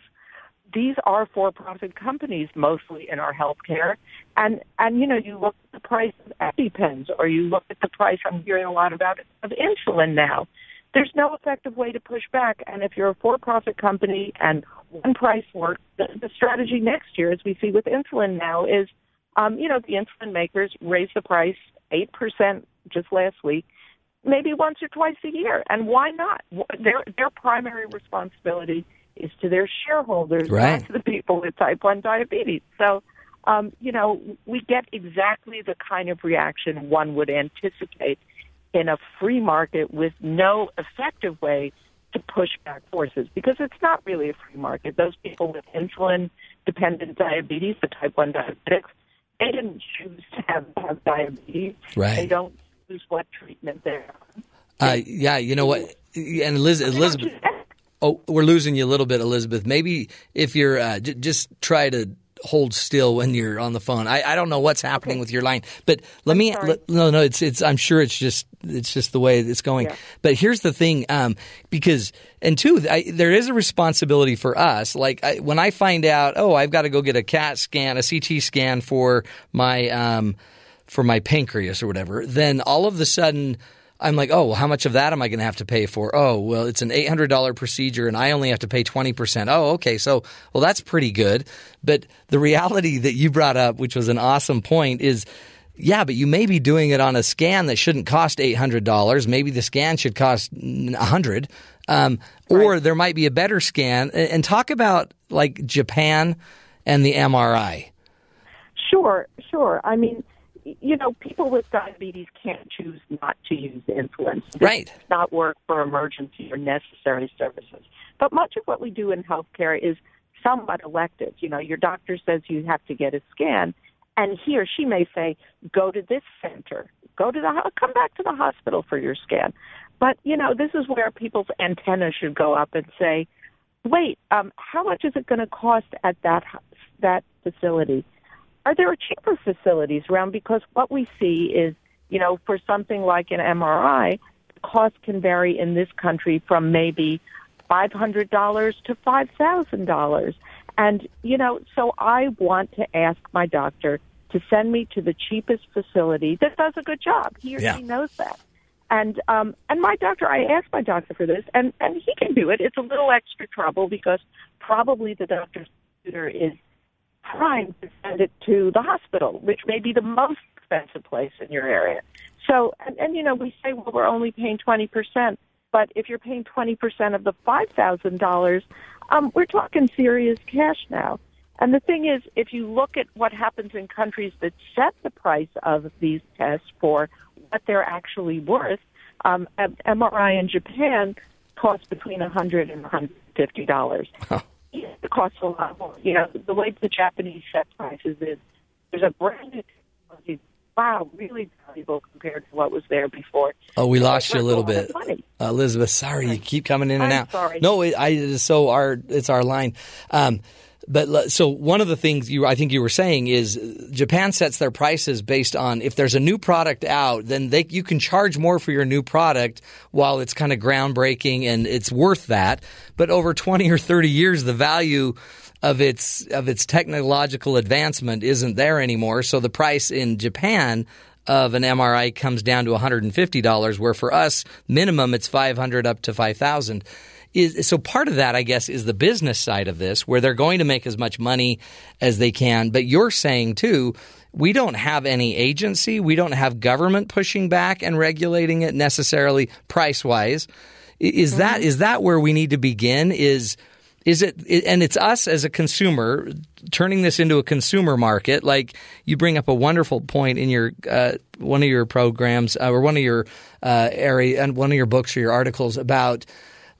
Speaker 6: these are for-profit companies mostly in our healthcare, and and you know you look at the price of EpiPens or you look at the price. I'm hearing a lot about it, of insulin now. There's no effective way to push back, and if you're a for-profit company and one price works, the, the strategy next year, as we see with insulin now, is um, you know the insulin makers raise the price eight percent just last week maybe once or twice a year. And why not? Their their primary responsibility is to their shareholders,
Speaker 3: Right.
Speaker 6: not to the people with type one diabetes. So, um, you know, we get exactly the kind of reaction one would anticipate in a free market with no effective way to push back forces because it's not really a free market. Those people with insulin dependent diabetes, the type 1 diabetics, they didn't choose to have, have diabetes.
Speaker 3: Right.
Speaker 6: They don't choose what treatment they're on.
Speaker 3: Uh, yeah, you know what? And Liz, Elisabeth, oh, we're losing you a little bit, Elisabeth. Maybe if you're uh, j- just try to hold still when you're on the phone. I, I don't know what's happening with your line, but let me. Let, no, no, it's it's. I'm sure it's just it's just the way it's going.
Speaker 6: Yeah.
Speaker 3: But here's the thing, um, because and two, I, there is a responsibility for us. Like I, when I find out, oh, I've got to go get a CAT scan, a CT scan for my um, for my pancreas or whatever, then all of a sudden I'm like, oh, well, how much of that am I going to have to pay for? Oh, well, it's an $800 procedure and I only have to pay 20%. Oh, okay. So, well, that's pretty good. But the reality that you brought up, which was an awesome point, is yeah, but you may be doing it on a scan that shouldn't cost $800. Maybe the scan should cost 100 um, Or there might be a better scan. And talk about like Japan and the MRI.
Speaker 6: Sure, sure. I mean, you know, people with diabetes can't choose not to use insulin. This
Speaker 3: Right.
Speaker 6: does not work for emergency or necessary services. But much of what we do in healthcare is somewhat elective. You know, your doctor says you have to get a scan, and he or she may say, "Go to this center. Go to the ho- come back to the hospital for your scan." But you know, this is where people's antennas should go up and say, "Wait, um, how much is it going to cost at that that facility?" Are there cheaper facilities around? Because what we see is, you know, for something like an MRI, the cost can vary in this country from maybe $500 to $5,000. And, you know, so I want to ask my doctor to send me to the cheapest facility that does a good job. He or
Speaker 3: Yeah.
Speaker 6: she knows that. And um and my doctor I asked my doctor for this and and he can do it. It's a little extra trouble because probably the doctor's computer is trying to send it to the hospital, which may be the most expensive place in your area. So, and, and you know, we say, well, we're only paying 20%, but if you're paying 20% of the $5,000, um, we're talking serious cash now. And the thing is, if you look at what happens in countries that set the price of these tests for what they're actually worth, um, MRI in Japan costs between 100 and 150 dollars. It costs a lot more. You know, the way the Japanese set prices is there's a brand new technology. Wow, really valuable compared to what was there before.
Speaker 3: Oh, we lost you a little bit. Uh, Elisabeth. Sorry, you keep coming in and
Speaker 6: I'm
Speaker 3: out.
Speaker 6: sorry.
Speaker 3: No, it, I so our it's our line. Um, but so one of the things you I think you were saying is Japan sets their prices based on if there's a new product out, then they you can charge more for your new product while it's kind of groundbreaking and it's worth that. But over twenty or thirty years, the value of its of its technological advancement isn't there anymore. So the price in Japan of an MRI comes down to $150, where for us, minimum it's 500 up to 5,000. Is, so part of that, I guess, is the business side of this, where they're going to make as much money as they can. But you're saying too, we don't have any agency, we don't have government pushing back and regulating it necessarily price wise. Is that is that where we need to begin? Is Is it, and it's us as a consumer turning this into a consumer market. Like you bring up a wonderful point in your uh, one of your programs uh, or one of your uh, area and one of your books or your articles about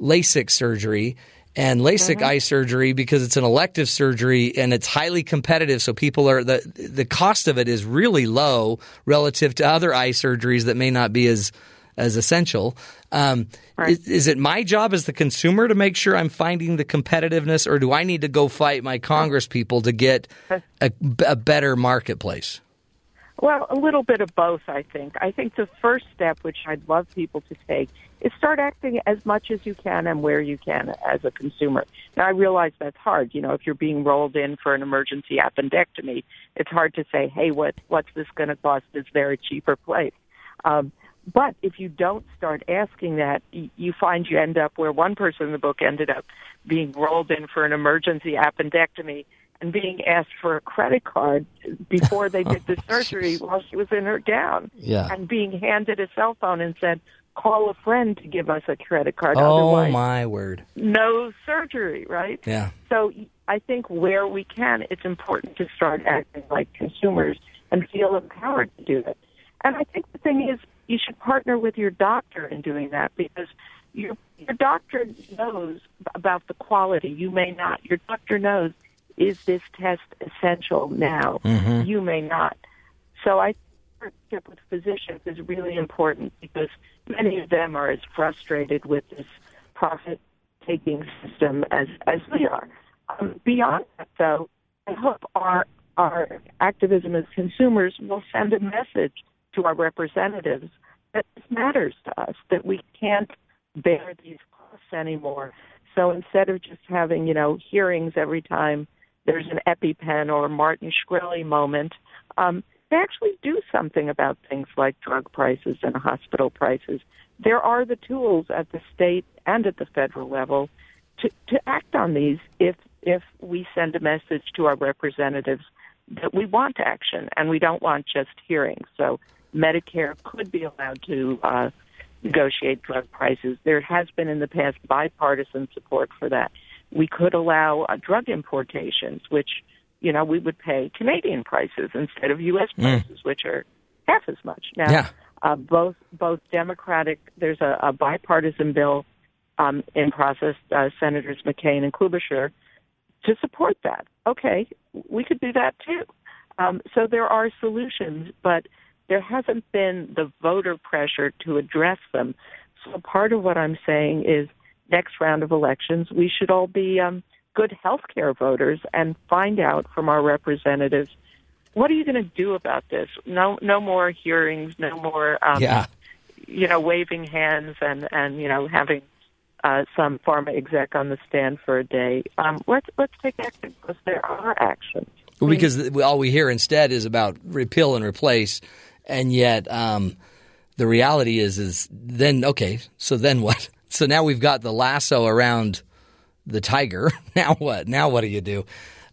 Speaker 3: LASIK surgery and LASIK eye surgery because it's an elective surgery and it's highly competitive. So people are the the cost of it is really low relative to other eye surgeries that may not be as as essential. Um,
Speaker 6: Right.
Speaker 3: is, is it my job as the consumer to make sure I'm finding the competitiveness, or do I need to go fight my Congress people to get a, a better marketplace?
Speaker 6: Well, a little bit of both, I think. I think the first step, which I'd love people to take, is start acting as much as you can and where you can as a consumer. Now, I realize that's hard. You know, if you're being rolled in for an emergency appendectomy, it's hard to say, hey, what, what's this going to cost? Is there a cheaper place? Um, but if you don't start asking that, you find you end up where one person in the book ended up being rolled in for an emergency appendectomy and being asked for a credit card before they did the oh, surgery while she was in her gown.
Speaker 3: Yeah.
Speaker 6: And being handed a cell phone and said, call a friend to give us a credit card.
Speaker 3: Oh
Speaker 6: Otherwise,
Speaker 3: my word!
Speaker 6: no surgery, right?
Speaker 3: Yeah.
Speaker 6: So I think where we can, it's important to start acting like consumers and feel empowered to do it. And I think the thing is, you should partner with your doctor in doing that because your your doctor knows about the quality. You may not. Your doctor knows is this test essential now. You may not. So I partnership with physicians is really important because many of them are as frustrated with this profit taking system as as we are. Um, beyond that, though, I hope our our activism as consumers will send a message to our representatives that this matters to us, that we can't bear these costs anymore. So instead of just having, you know, hearings every time there's an EpiPen or Martin Shkreli moment, um, they actually do something about things like drug prices and hospital prices. There are the tools at the state and at the federal level to, to act on these if if we send a message to our representatives that we want action and we don't want just hearings. So Medicare could be allowed to uh, negotiate drug prices. There has been in the past bipartisan support for that. We could allow uh, drug importations, which you know we would pay Canadian prices instead of U.S. prices, which are half as much. Now,
Speaker 3: Yeah.
Speaker 6: uh, both both Democratic. There's a, a bipartisan bill um, in process. Uh, Senators McCain and Klobuchar to support that. Okay, we could do that too. Um, so there are solutions, but there hasn't been the voter pressure to address them. So part of what I'm saying is next round of elections, we should all be um, good healthcare voters and find out from our representatives what are you going to do about this? No, no more hearings, no more um,
Speaker 3: Yeah.
Speaker 6: you know, waving hands and and you know having uh, some pharma exec on the stand for a day. Um, let's let's take action because there are actions.
Speaker 3: Well, because all we hear instead is about repeal and replace, and yet um, the reality is is then okay. So then what? So now we've got the lasso around the tiger. now what? Now what do you do?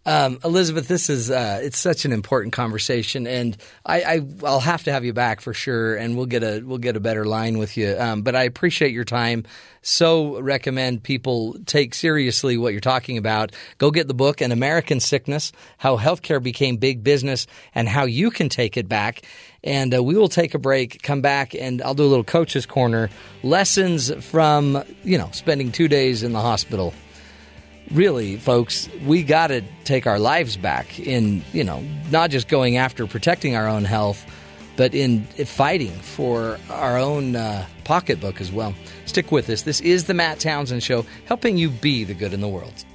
Speaker 3: Um, Elisabeth, this is uh, it's such an important conversation, and I, I I'll have to have you back for sure, and we'll get a we'll get a better line with you. Um, but I appreciate your time. So recommend people take seriously what you're talking about. Go get the book, An American Sickness: How Healthcare Became Big Business and How You Can Take It Back. And uh, we will take a break, come back, and I'll do a little coach's corner. Lessons from you know spending two days in the hospital really, folks, we got to take our lives back in, you know, not just going after protecting our own health, but in fighting for our own uh, pocketbook as well. Stick with us. This is the Matt Townsend Show, helping you be the good in the world.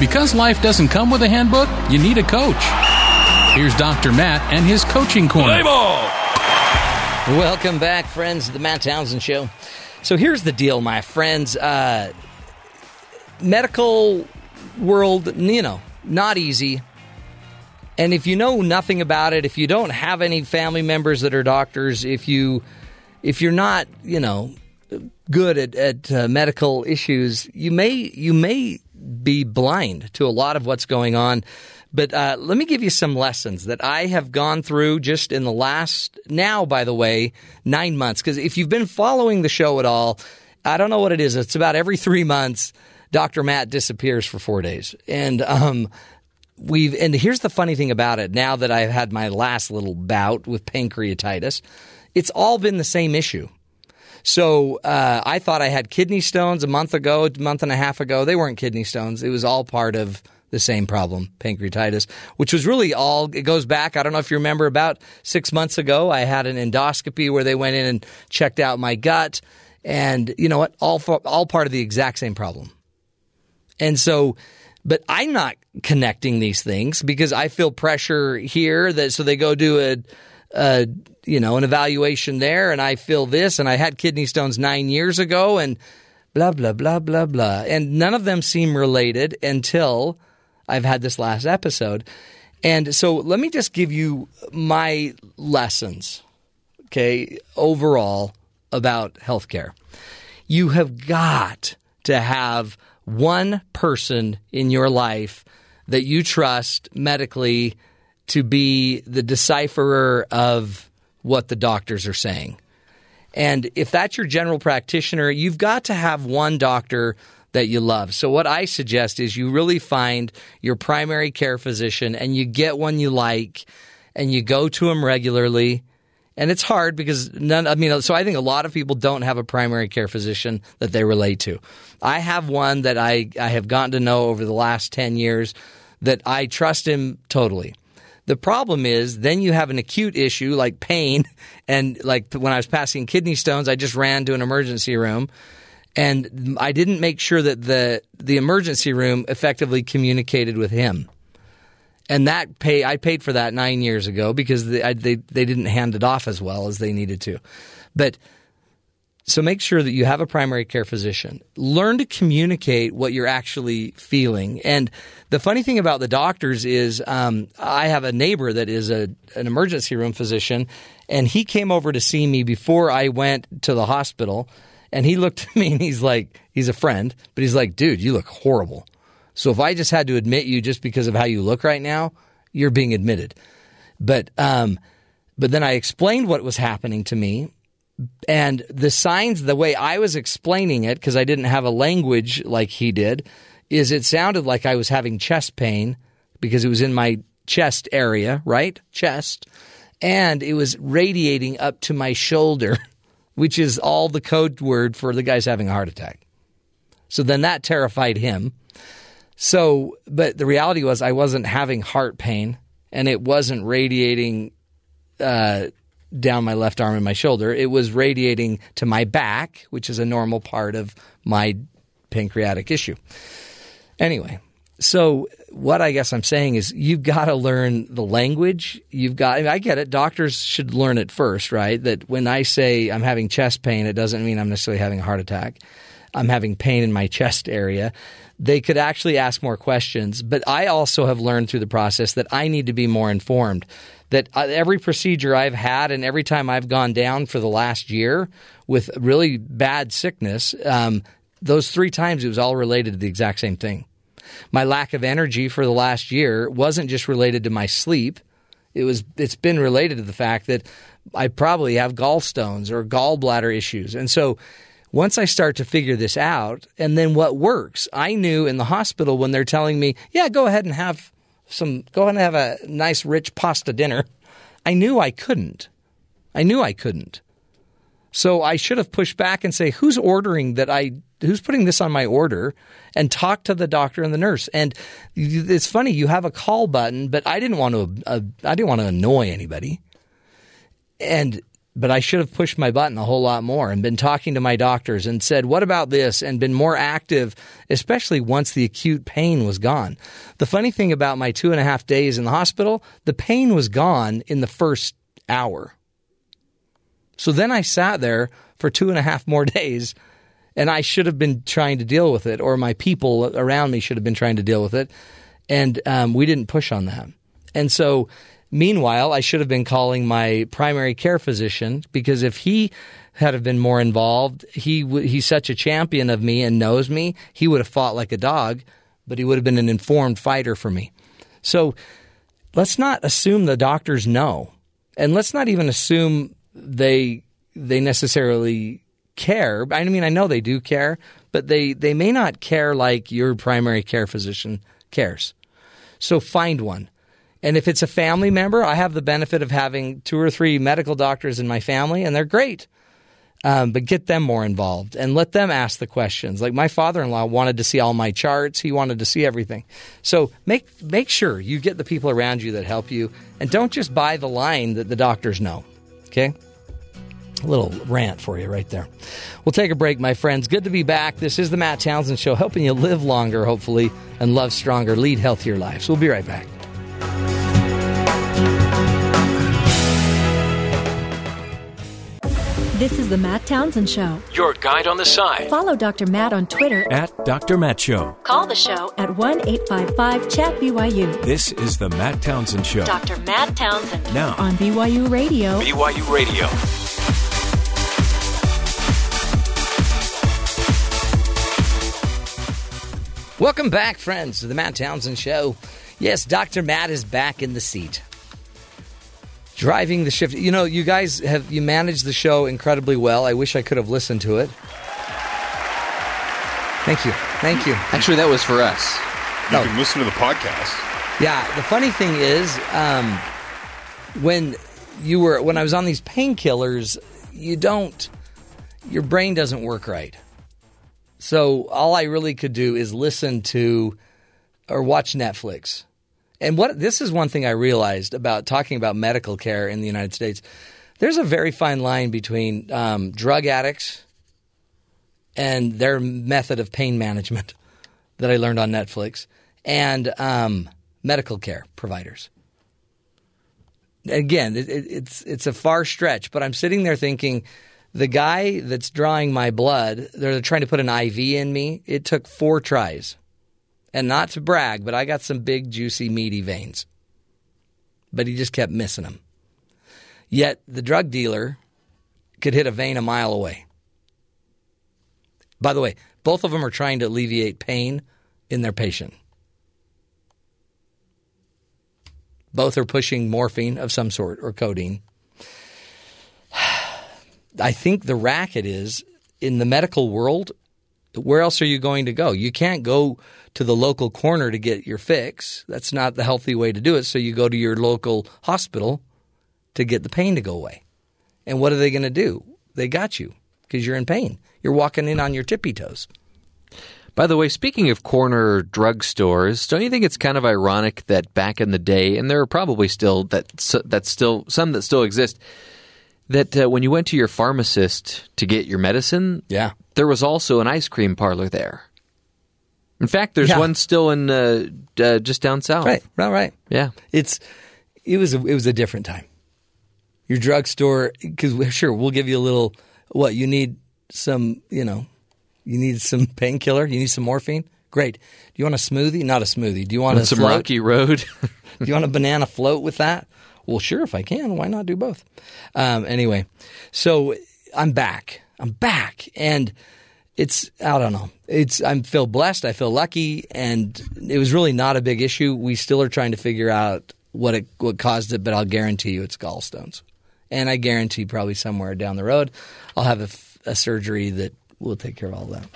Speaker 7: Because life doesn't come with a handbook, you need a coach. Here's Dr. Matt and his coaching corner.
Speaker 3: Welcome back, friends, to the Matt Townsend Show. So here's the deal, my friends. Uh, medical world, you know, not easy. And if you know nothing about it, if you don't have any family members that are doctors, if you if you're not, you know, good at, at uh, medical issues, you may you may be blind to a lot of what's going on. But uh, let me give you some lessons that I have gone through just in the last, now, by the way, nine months. Because if you've been following the show at all, I don't know what it is. It's about every three months, Dr. Matt disappears for four days. And, um, we've, and here's the funny thing about it. Now that I've had my last little bout with pancreatitis, it's all been the same issue. So uh, I thought I had kidney stones a month ago, a month and a half ago. They weren't kidney stones. It was all part of the same problem, pancreatitis, which was really all, it goes back. I don't know if you remember about six months ago, I had an endoscopy where they went in and checked out my gut. And you know what? All, for, all part of the exact same problem. And so, but I'm not connecting these things because I feel pressure here that, so they go do a, a, you know, an evaluation there and I feel this and I had kidney stones nine years ago and blah, blah, blah, blah, blah. And none of them seem related until I've had this last episode. And so let me just give you my lessons, okay, overall about healthcare. You have got to have one person in your life that you trust medically to be the decipherer of what the doctors are saying. And if that's your general practitioner, you've got to have one doctor that you love. So what I suggest is you really find your primary care physician and you get one you like and you go to him regularly. And it's hard because none, I mean, so I think a lot of people don't have a primary care physician that they relate to. I have one that I, I have gotten to know over the last 10 years that I trust him totally. The problem is then you have an acute issue like pain. And like when I was passing kidney stones, I just ran to an emergency room and I didn't make sure that the, the emergency room effectively communicated with him. And that pay, I paid for that nine years ago because they, I, they, they didn't hand it off as well as they needed to. But so make sure that you have a primary care physician. Learn to communicate what you're actually feeling. And the funny thing about the doctors is, um, I have a neighbor that is a an emergency room physician, and he came over to see me before I went to the hospital. And he looked at me and he's like, he's a friend, but he's like, dude, you look horrible. So if I just had to admit you just because of how you look right now, you're being admitted. But um, but then I explained what was happening to me and the signs, the way I was explaining it, because I didn't have a language like he did, is it sounded like I was having chest pain because it was in my chest area, right? Chest. And it was radiating up to my shoulder, which is all the code word for the guy's having a heart attack. So then that terrified him. So, but the reality was I wasn't having heart pain and it wasn't radiating uh, down my left arm and my shoulder. It was radiating to my back, which is a normal part of my pancreatic issue. Anyway, so what I guess I'm saying is you've got to learn the language. You've got, I, get it. Doctors should learn it first, right? That when I say I'm having chest pain, it doesn't mean I'm necessarily having a heart attack. I'm having pain in my chest area. They could actually ask more questions. But I also have learned through the process that I need to be more informed that uh, every procedure I've had and every time I've gone down for the last year with really bad sickness, um, those three times it was all related to the exact same thing. My lack of energy for the last year wasn't just related to my sleep. It was it's been related to the fact that I probably have gallstones or gallbladder issues. And so once I start to figure this out, and then what works, I knew in the hospital when they're telling me, yeah, go ahead and have some go ahead and have a nice rich pasta dinner. I knew I couldn't. I knew I couldn't. So I should have pushed back and say, who's ordering that I who's putting this on my order and talk to the doctor and the nurse. And it's funny, you have a call button, but I didn't want to uh, I didn't want to annoy anybody. And but I should have pushed my button a whole lot more and been talking to my doctors and said, what about this? And been more active, especially once the acute pain was gone. The funny thing about my two and a half days in the hospital, the pain was gone in the first hour. So then I sat there for two and a half more days and I should have been trying to deal with it, or my people around me should have been trying to deal with it. And um, we didn't push on that. And so Meanwhile, I should have been calling my primary care physician because if he had have been more involved, he he's such a champion of me and knows me. He would have fought like a dog, but he would have been an informed fighter for me. So let's not assume the doctors know, and let's not even assume they they necessarily care. I mean, I know they do care, but they they may not care like your primary care physician cares. So find one. And if it's a family member, I have the benefit of having two or three medical doctors in my family, and they're great. Um, but get them more involved and let them ask the questions. Like my father-in-law wanted to see all my charts; he wanted to see everything. So make make sure you get the people around you that help you, and don't just buy the line that the doctors know. Okay. A little rant for you right there. We'll take a break, my friends. Good to be back. This is the Matt Townsend Show, helping you live longer, hopefully, and love stronger, lead healthier lives. We'll be right back.
Speaker 1: This is the Matt Townsend Show.
Speaker 2: Your guide on the side.
Speaker 1: Follow Dr. Matt on Twitter.
Speaker 2: At Dr. Matt Show.
Speaker 1: Call the show at 1 855 Chat BYU.
Speaker 2: This is the Matt Townsend Show.
Speaker 1: Dr. Matt Townsend.
Speaker 2: Now.
Speaker 1: On BYU Radio.
Speaker 2: BYU Radio.
Speaker 3: Welcome back, friends, to the Matt Townsend Show. Yes, Dr. Matt is back in the seat. Driving the shift. You know, you guys have you managed the show incredibly well. I wish I could have listened to it. Thank you. Thank you.
Speaker 4: Actually, that was for us.
Speaker 5: You
Speaker 3: No.
Speaker 5: can listen to the podcast.
Speaker 3: Yeah, the funny thing is, um, when you were when I was on these painkillers, you don't your brain doesn't work right. So all I really could do is listen to or watch Netflix. And what this is one thing I realized about talking about medical care in the United States. There's a very fine line between um, drug addicts and their method of pain management that I learned on Netflix and um, medical care providers. Again, it, it, it's it's a far stretch, but I'm sitting there thinking, the guy that's drawing my blood, they're trying to put an IV in me. It took four tries, and not to brag, but I got some big, juicy, meaty veins. But he just kept missing them. Yet the drug dealer could hit a vein a mile away. By the way, both of them are trying to alleviate pain in their patient. Both are pushing morphine of some sort or codeine. I think the racket is in the medical world. Where else are you going to go? You can't go to the local corner to get your fix. That's not the healthy way to do it. So you go to your local hospital to get the pain to go away. And what are they going to do? They got you because you're in pain. You're walking in on your tippy toes.
Speaker 4: By the way, speaking of corner drugstores, don't you think it's kind of ironic that back in the day, and there are probably still that that still some that still exist, that uh, when you went to your pharmacist to get your medicine,
Speaker 3: Yeah.
Speaker 4: there was also an ice cream parlor there. In fact, there's
Speaker 3: Yeah.
Speaker 4: one still in uh, uh, just down south.
Speaker 3: Right, right, right.
Speaker 4: Yeah.
Speaker 3: It's it was a, it was a different time. Your drugstore, because sure we'll give you a little. What you need some, you know, you need some painkiller. You need some morphine. Great. Do you want a smoothie? Not a smoothie. Do you want a
Speaker 4: some
Speaker 3: float?
Speaker 4: rocky road.
Speaker 3: Do you want a banana float with that? Well, sure, if I can, why not do both? Um, anyway, so I'm back. I'm back, and it's I don't know. It's I feel blessed. I feel lucky, and it was really not a big issue. We still are trying to figure out what it what caused it, but I'll guarantee you it's gallstones, and I guarantee probably somewhere down the road I'll have a surgery that will take care of all that.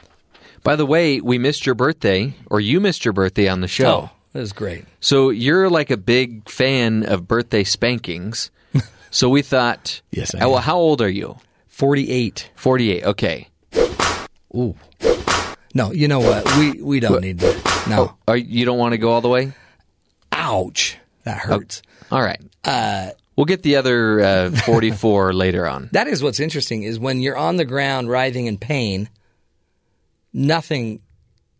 Speaker 4: By the way, we missed your birthday, or you missed your birthday on the show.
Speaker 3: Oh, that was great.
Speaker 4: So you're like a big fan of birthday spankings. so we thought,
Speaker 3: Yes, I
Speaker 4: well,
Speaker 3: am.
Speaker 4: how old are you?
Speaker 3: Forty eight.
Speaker 4: 48. Okay.
Speaker 3: Ooh. No, you know what? We we don't need that. No.
Speaker 4: Are, you don't want to go all the way?
Speaker 3: Ouch. That hurts.
Speaker 4: All right. we'll get the other uh, 44 later on.
Speaker 3: That is what's interesting is when you're on the ground writhing in pain, nothing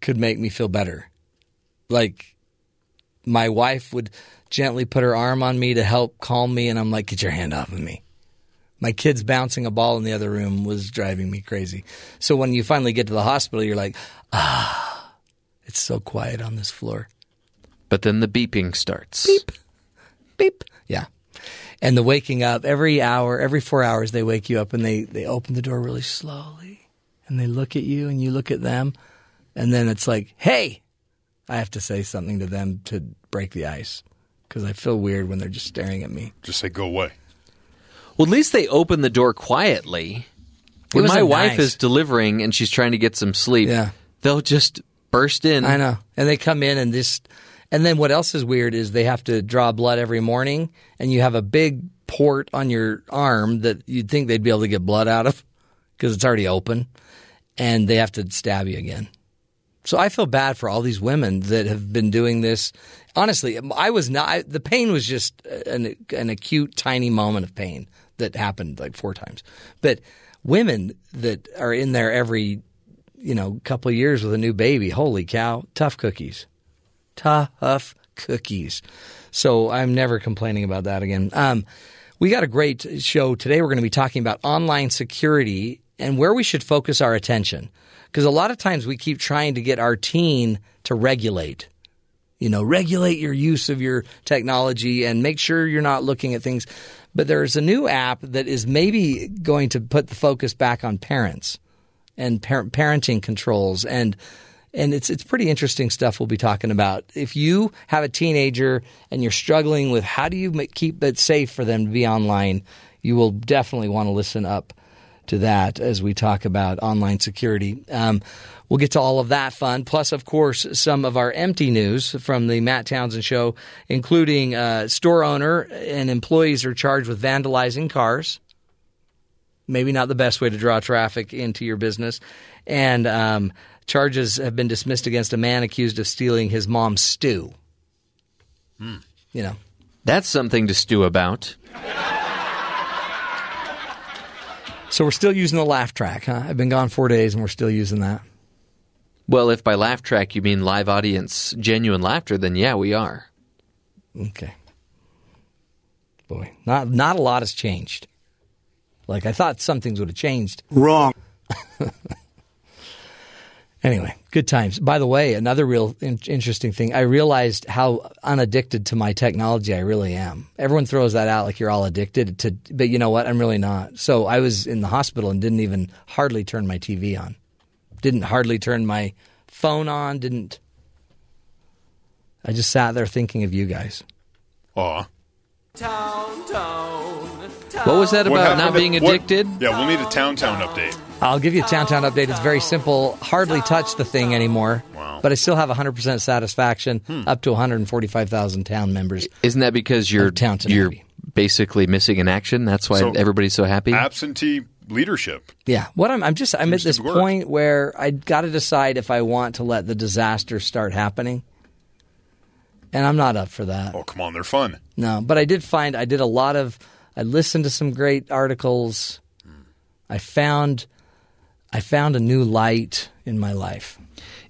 Speaker 3: could make me feel better. Like my wife would gently put her arm on me to help calm me and I'm like, get your hand off of me. My kids bouncing a ball in the other room was driving me crazy. So when you finally get to the hospital, you're like, ah, it's so quiet on this floor.
Speaker 4: But then the beeping starts.
Speaker 3: Beep. Beep. Yeah. And the waking up every hour, every four hours, they wake you up and they, they open the door really slowly and they look at you and you look at them. And then it's like, hey, I have to say something to them to break the ice because I feel weird when they're just staring at me.
Speaker 5: Just say go away.
Speaker 4: Well, at least they open the door quietly. When my wife
Speaker 3: nice.
Speaker 4: is delivering and she's trying to get some sleep,
Speaker 3: Yeah.
Speaker 4: they'll just burst in.
Speaker 3: I know. And they come in and this, and then what else is weird is they have to draw blood every morning, and you have a big port on your arm that you'd think they'd be able to get blood out of because it's already open, and they have to stab you again. So I feel bad for all these women that have been doing this. Honestly, I was not. I, the pain was just an, an acute, tiny moment of pain that happened like four times. But women that are in there every you know, couple of years with a new baby. Holy cow, tough cookies. Tough cookies. So I'm never complaining about that again. Um, we got a great show today. We're going to be talking about online security and where we should focus our attention. Because a lot of times we keep trying to get our teen to regulate. You know, regulate your use of your technology and make sure you're not looking at things. But there's a new app that is maybe going to put the focus back on parents and par- parenting controls and and it's it's pretty interesting stuff we'll be talking about. If you have a teenager and you're struggling with how do you make, keep it safe for them to be online, you will definitely want to listen up to that as we talk about online security. Um, we'll get to all of that fun, plus, of course, some of our empty news from the Matt Townsend Show, including uh, store owner and employees are charged with vandalizing cars maybe not the best way to draw traffic into your business. And um, charges have been dismissed against a man accused of stealing his mom's stew. You know,
Speaker 4: That's something to stew about.
Speaker 3: So we're still using the laugh track, huh? I've been gone four days and we're still using that.
Speaker 4: Well, if by laugh track you mean live audience, genuine laughter, then yeah, we are.
Speaker 3: Okay. Boy, not not a lot has changed. Like I thought some things would have changed.
Speaker 8: Wrong.
Speaker 3: Anyway, good times. By the way, another real in- interesting thing, I realized how unaddicted to my technology I really am. Everyone throws that out like you're all addicted to, but you know what? I'm really not. So I was in the hospital and didn't even hardly turn my TV on. Didn't hardly turn my phone on. Didn't. I just sat there thinking of you guys.
Speaker 5: Aw.
Speaker 4: What was that about
Speaker 5: happened
Speaker 4: not
Speaker 5: to-
Speaker 4: being
Speaker 5: what-
Speaker 4: addicted?
Speaker 5: yeah, we'll need a Town Town update.
Speaker 3: I'll give you a Town Town update. It's very oh. simple. Hardly touch the thing anymore.
Speaker 5: Wow.
Speaker 3: But I still have 100% satisfaction hmm. up to 145,000 town members.
Speaker 4: Isn't that because you're
Speaker 3: Of
Speaker 4: you're basically missing in action? That's why
Speaker 5: So-
Speaker 4: everybody's so happy.
Speaker 5: Absentee leadership.
Speaker 3: Yeah. What I'm, I'm just, I'm at this point where I got to decide if I want to let the disaster start happening. And I'm not up for that.
Speaker 5: Oh, come on, they're fun.
Speaker 3: No. But I did find, I did a lot of, I listened to some great articles. Hmm. I found, I found a new light in my life.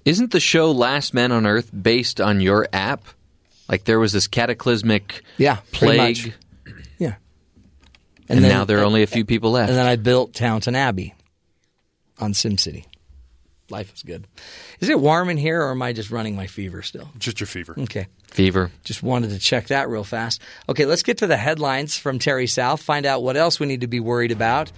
Speaker 4: Isn't the show Last Man on Earth based on your app? Like there was this cataclysmic
Speaker 3: Yeah.
Speaker 4: plague,
Speaker 3: much. Yeah.
Speaker 4: and,
Speaker 3: then-
Speaker 4: now there are only a few people left.
Speaker 3: And then I built Townton Abbey on SimCity. Life is good. Is it warm in here, or am I just running my fever still?
Speaker 5: Just your fever.
Speaker 3: Okay.
Speaker 4: Fever.
Speaker 3: Just wanted to check that real fast. Okay, let's get to the headlines from Terry South. Find out what else we need to be worried about,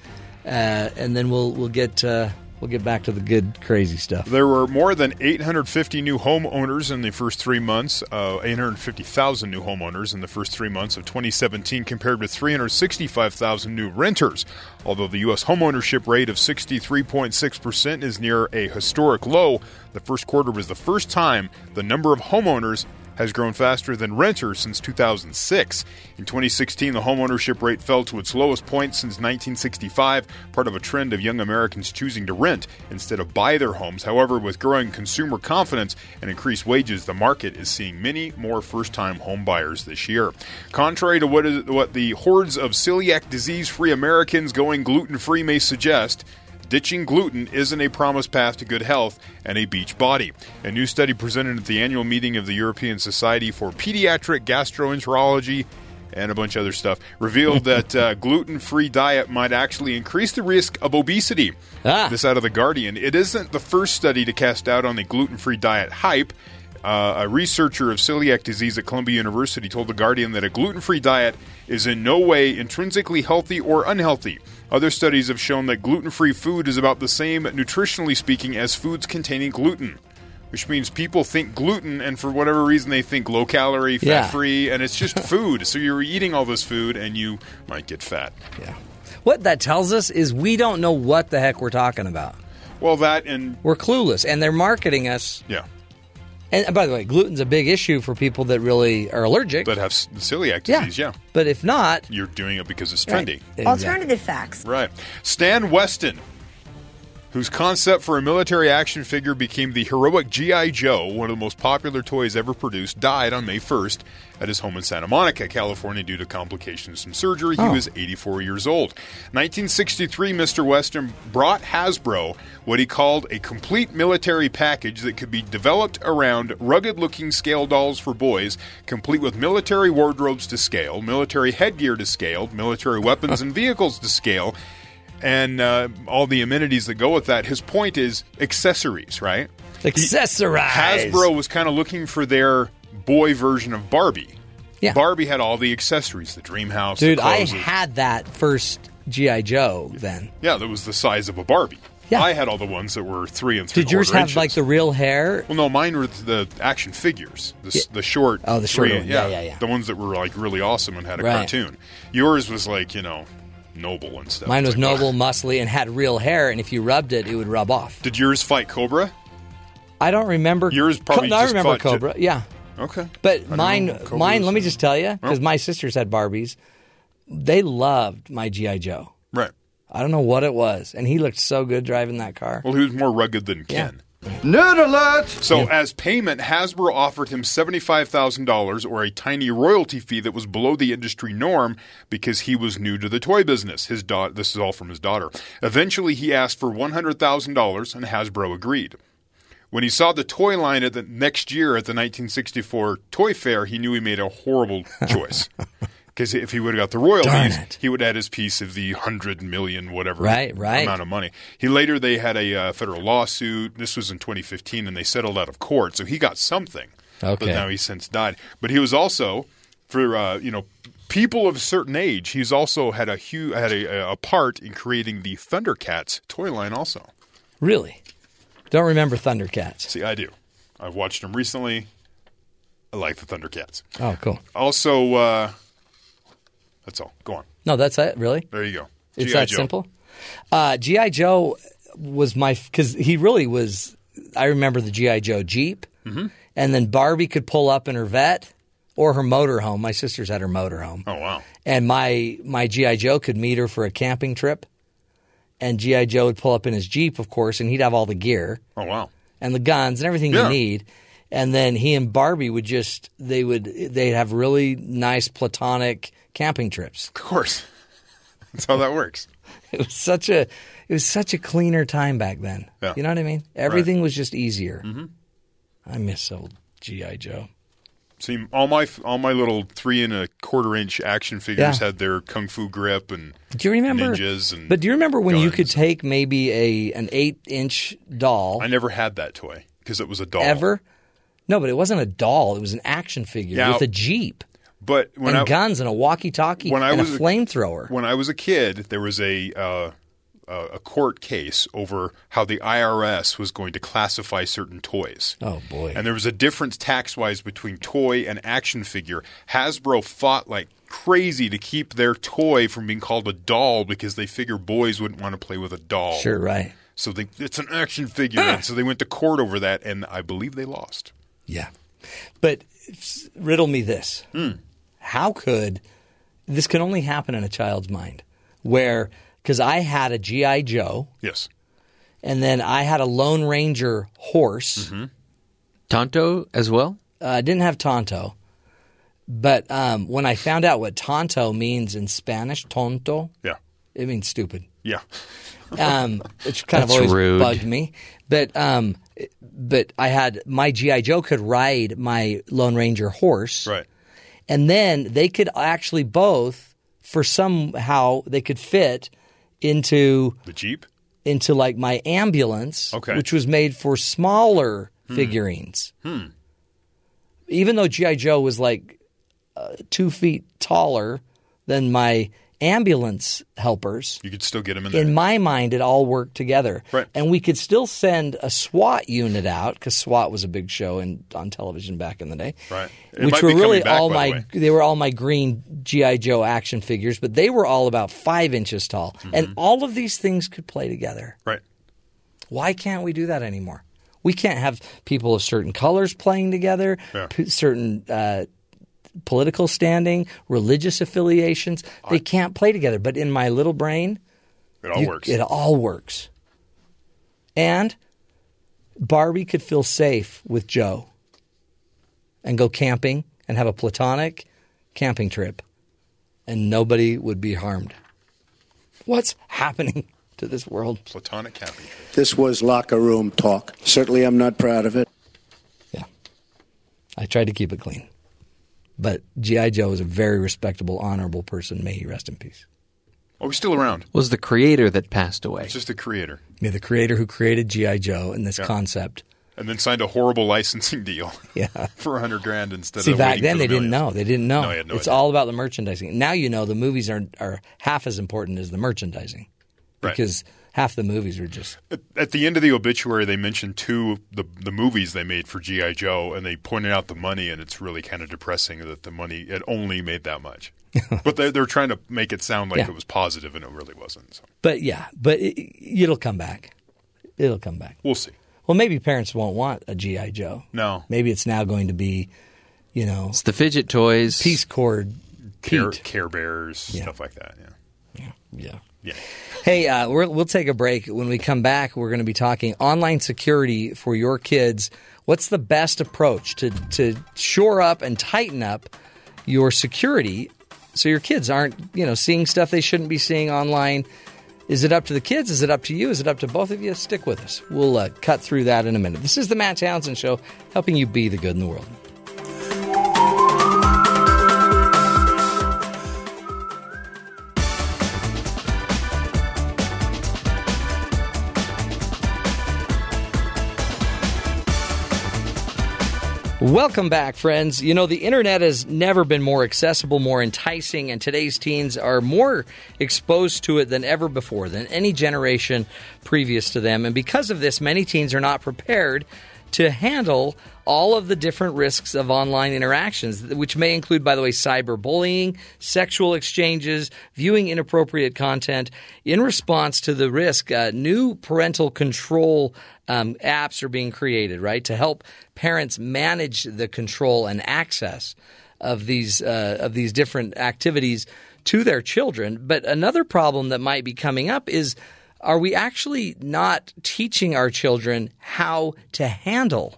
Speaker 3: and then we'll we'll get uh, we'll get back to the good crazy stuff.
Speaker 5: There were more than 850 new homeowners in the first three months, uh, 850,000 new homeowners in the first three months of 2017, compared with 365,000 new renters. Although the U.S. homeownership rate of 63.6% is near a historic low, the first quarter was the first time the number of homeowners has grown faster than renters since 2006. In 2016, the homeownership rate fell to its lowest point since 1965, part of a trend of young Americans choosing to rent instead of buy their homes. However, with growing consumer confidence and increased wages, the market is seeing many more first-time homebuyers this year. Contrary to what, is, what the hordes of celiac disease-free Americans going gluten-free may suggest, Ditching gluten isn't a promised path to good health and a beach body. A new study presented at the annual meeting of the European Society for Pediatric Gastroenterology and a bunch of other stuff revealed that uh, gluten-free diet might actually increase the risk of obesity.
Speaker 3: Ah.
Speaker 5: This out of the Guardian. It isn't the first study to cast doubt on the gluten-free diet hype. Uh, a researcher of celiac disease at Columbia University told The Guardian that a gluten free diet is in no way intrinsically healthy or unhealthy. Other studies have shown that gluten free food is about the same, nutritionally speaking, as foods containing gluten. which means people think gluten, and for whatever reason, they think low calorie, fat
Speaker 3: Yeah.
Speaker 5: free, and it's just food. So you're eating all this food, and you might get fat.
Speaker 3: Yeah. What that tells us is we don't know what the heck we're talking about.
Speaker 5: Well, that and
Speaker 3: We're clueless, and they're marketing us.
Speaker 5: yeah,
Speaker 3: And by the way, gluten's a big issue for people that really are allergic.
Speaker 5: that have s- celiac
Speaker 3: yeah.
Speaker 5: disease. Yeah.
Speaker 3: But if not,
Speaker 5: you're doing it because it's
Speaker 3: Right.
Speaker 5: trendy.
Speaker 3: Exactly.
Speaker 8: Alternative facts.
Speaker 5: Right. Stan Weston, whose concept for a military action figure became the heroic G.I. Joe, one of the most popular toys ever produced, died on May 1st at his home in Santa Monica, California, due to complications from surgery. He
Speaker 3: Oh.
Speaker 5: was 84 years old. 1963, Mr. Weston brought Hasbro what he called a complete military package that could be developed around rugged looking scale dolls for boys, complete with military wardrobes to scale, military headgear to scale, military weapons and vehicles to scale, and uh, all the amenities that go with that. His point is accessories, right?
Speaker 3: accessorize.
Speaker 5: Hasbro was kind of looking for their boy version of Barbie.
Speaker 3: Yeah.
Speaker 5: Barbie had all the accessories, the dream house,
Speaker 3: Dude, I had that first G.I. Joe then.
Speaker 5: yeah, that was the size of a Barbie.
Speaker 3: Yeah.
Speaker 5: I had all the ones that were three and three.
Speaker 3: Did yours have
Speaker 5: inches.
Speaker 3: like the real hair?
Speaker 5: Well, no, mine were the action figures, the, s the short.
Speaker 3: Oh, the short
Speaker 5: three-
Speaker 3: one. Yeah, yeah, yeah.
Speaker 5: The ones that were like really awesome and had a
Speaker 3: Right.
Speaker 5: cartoon. Yours was like you know, noble and stuff.
Speaker 3: Mine was
Speaker 5: like,
Speaker 3: noble,
Speaker 5: ugh.
Speaker 3: muscly, and had real hair, and if you rubbed it, it would rub off.
Speaker 5: Did yours fight Cobra?
Speaker 3: I don't remember.
Speaker 5: Yours probably
Speaker 3: No, I
Speaker 5: just
Speaker 3: remember
Speaker 5: fought J-
Speaker 3: Cobra. yeah,
Speaker 5: Okay,
Speaker 3: but mine,
Speaker 5: Cobra
Speaker 3: mine. Let me just tell you, because
Speaker 5: Oh.
Speaker 3: my sisters had Barbies. They loved my GI Joe.
Speaker 5: right.
Speaker 3: I don't know what it was, and he looked so good driving that car.
Speaker 5: Well, he was more rugged than
Speaker 3: Yeah.
Speaker 5: Ken. Nerd alert! So, as payment, Hasbro offered him $75,000 or a tiny royalty fee that was below the industry norm because he was new to the toy business. His da- This is all from his daughter. Eventually, he asked for $100,000 and Hasbro agreed. When he saw the toy line at the next year at the 1964 Toy Fair, he knew he made a horrible choice. Because if he would have got the royalties, he would have had his piece of the hundred million whatever
Speaker 3: Right, right.
Speaker 5: amount of money. He later they had a uh, federal lawsuit. This was in 2015, and they settled out of court, so he got something.
Speaker 3: Okay.
Speaker 5: But now he's since died. But he was also for uh, you know people of a certain age. He's also had a huge had a, a part in creating the Thundercats toy line. Also,
Speaker 3: Really? Don't remember Thundercats.
Speaker 5: see, I do. I've watched them recently. I like the Thundercats.
Speaker 3: Oh, cool.
Speaker 5: Also, uh, that's all. Go on.
Speaker 3: No, that's it. Really?
Speaker 5: There you go.
Speaker 3: It's that
Speaker 5: Joe.
Speaker 3: simple. Uh, GI Joe was my because he really was. I remember the GI Joe Jeep,
Speaker 5: Mm-hmm.
Speaker 3: and then Barbie could pull up in her vet or her motorhome. My sisters had her motorhome,
Speaker 5: Oh wow.
Speaker 3: and my my GI Joe could meet her for a camping trip, and GI Joe would pull up in his Jeep, of course, and he'd have all the gear
Speaker 5: Oh wow.
Speaker 3: and the guns and everything
Speaker 5: Yeah.
Speaker 3: you need. And then he and Barbie would just they would they'd have really nice platonic camping trips.
Speaker 5: Of course. That's how that works.
Speaker 3: It was such a it was such a cleaner time back then.
Speaker 5: Yeah.
Speaker 3: You know what I mean? Everything was just easier. Mm-hmm. I miss old GI Joe.
Speaker 5: See, all my all my little three and a quarter inch action figures
Speaker 3: Yeah.
Speaker 5: had their kung fu grip and
Speaker 3: Do you remember?
Speaker 5: ninjas and.
Speaker 3: but do you remember when you could take maybe a an eight inch doll
Speaker 5: I never had that toy because it was a doll.
Speaker 3: ever? No, but it wasn't a doll. It was an action figure
Speaker 5: Yeah.
Speaker 3: with a jeep
Speaker 5: But when
Speaker 3: and
Speaker 5: I
Speaker 3: guns and a walkie talkie
Speaker 5: when I
Speaker 3: and
Speaker 5: was
Speaker 3: a flamethrower.
Speaker 5: when I was a kid, there was a uh, a court case over how the IRS was going to classify certain toys.
Speaker 3: Oh boy!
Speaker 5: And there was a difference tax wise between toy and action figure. Hasbro fought like crazy to keep their toy from being called a doll because they figure boys wouldn't want to play with a doll.
Speaker 3: sure, right?
Speaker 5: So they, it's an action figure. and so they went to court over that, and I believe they lost.
Speaker 3: Yeah. But riddle me this.
Speaker 5: Hmm.
Speaker 3: How could this can only happen in a child's mind where because I had a GI Joe
Speaker 5: Yes.
Speaker 3: and then I had a Lone Ranger horse.
Speaker 5: Mm-hmm.
Speaker 4: Tonto as well?
Speaker 3: Uh, I didn't have Tonto. But um, when I found out what Tonto means in Spanish, tonto,
Speaker 5: Yeah.
Speaker 3: it means stupid.
Speaker 5: Yeah.
Speaker 3: um, which kind of always
Speaker 4: rude.
Speaker 3: bugged me. But um, but I had my GI Joe could ride my Lone Ranger horse,
Speaker 5: Right.
Speaker 3: And then they could actually both, for somehow, they could fit into
Speaker 5: The Jeep.
Speaker 3: into like my ambulance,
Speaker 5: Okay.
Speaker 3: which was made for smaller figurines. Even though GI Joe was like uh, two feet taller than my ambulance helpers.
Speaker 5: You could still get them in there.
Speaker 3: In my mind, it all worked together,
Speaker 5: Right.
Speaker 3: and we could still send a SWAT unit out because SWAT was a big show in, on television back in the day.
Speaker 5: Right. It
Speaker 3: Which were really
Speaker 5: back,
Speaker 3: all
Speaker 5: by the
Speaker 3: my they were all my green GI Joe action figures, but they were all about five inches tall,
Speaker 5: Mm-hmm.
Speaker 3: and all of these things could play together.
Speaker 5: right.
Speaker 3: Why can't we do that anymore? We can't have people of certain colors playing together,
Speaker 5: Yeah.
Speaker 3: p- certain uh, political standing, religious affiliations. They can't play together. But in my little brain,
Speaker 5: It all
Speaker 3: you-
Speaker 5: works.
Speaker 3: It all works. And Barbie could feel safe with Joe and go camping and have a platonic camping trip, and nobody would be harmed. What's happening to this world?
Speaker 5: Platonic camping trip.
Speaker 8: This was locker room talk. Certainly, I'm not proud of it.
Speaker 3: Yeah. I tried to keep it clean. But G.I. Joe is a very respectable, honorable person. May he rest in peace.
Speaker 5: Oh, he's still around.
Speaker 4: Was the creator that passed away?
Speaker 5: It's just the creator.
Speaker 3: May the creator who created G.I. Joe and this
Speaker 5: Yeah.
Speaker 3: concept.
Speaker 5: And then signed a horrible licensing deal
Speaker 3: Yeah.
Speaker 5: for a hundred grand instead
Speaker 3: See,
Speaker 5: of
Speaker 3: back then
Speaker 5: for
Speaker 3: they
Speaker 5: the
Speaker 3: didn't know. They didn't know.
Speaker 5: No, I had no
Speaker 3: it's
Speaker 5: idea.
Speaker 3: all about the merchandising. Now you know the movies are, are half as important as the merchandising.
Speaker 5: Right.
Speaker 3: Because half the movies are just.
Speaker 5: At, at the end of the obituary, they mentioned two the the movies they made for GI Joe, and they pointed out the money, and it's really kind of depressing that the money it only made that much. but they're, they're trying to make it sound like
Speaker 3: Yeah.
Speaker 5: it was positive, and it really wasn't. So
Speaker 3: But yeah, but it, it'll come back. It'll come back.
Speaker 5: we'll see.
Speaker 3: Well, maybe parents won't want a G.I. Joe.
Speaker 5: No,
Speaker 3: Maybe it's now going to be, you know,
Speaker 4: It's the fidget toys.
Speaker 3: Peace cord,
Speaker 5: Care, Care Bears,
Speaker 3: Yeah.
Speaker 5: stuff like that. Yeah,
Speaker 3: Yeah.
Speaker 5: yeah.
Speaker 3: Hey, uh, we're, we'll take a break. When we come back, we're going to be talking online security for your kids. What's the best approach to, to shore up and tighten up your security so your kids aren't, you know, seeing stuff they shouldn't be seeing online? Is it up to the kids? Is it up to you? Is it up to both of you? Stick with us. We'll uh, cut through that in a minute. This is the Matt Townsend Show, helping you be the good in the world. Welcome back, friends. You know, the internet has never been more accessible, more enticing, and today's teens are more exposed to it than ever before, than any generation previous to them. And because of this, many teens are not prepared to handle all of the different risks of online interactions, which may include, by the way, cyberbullying, sexual exchanges, viewing inappropriate content. In response to the risk, uh, new parental control um, apps are being created, right, to help parents manage the control and access of these uh, of these different activities to their children. But another problem that might be coming up is are we actually not teaching our children how to handle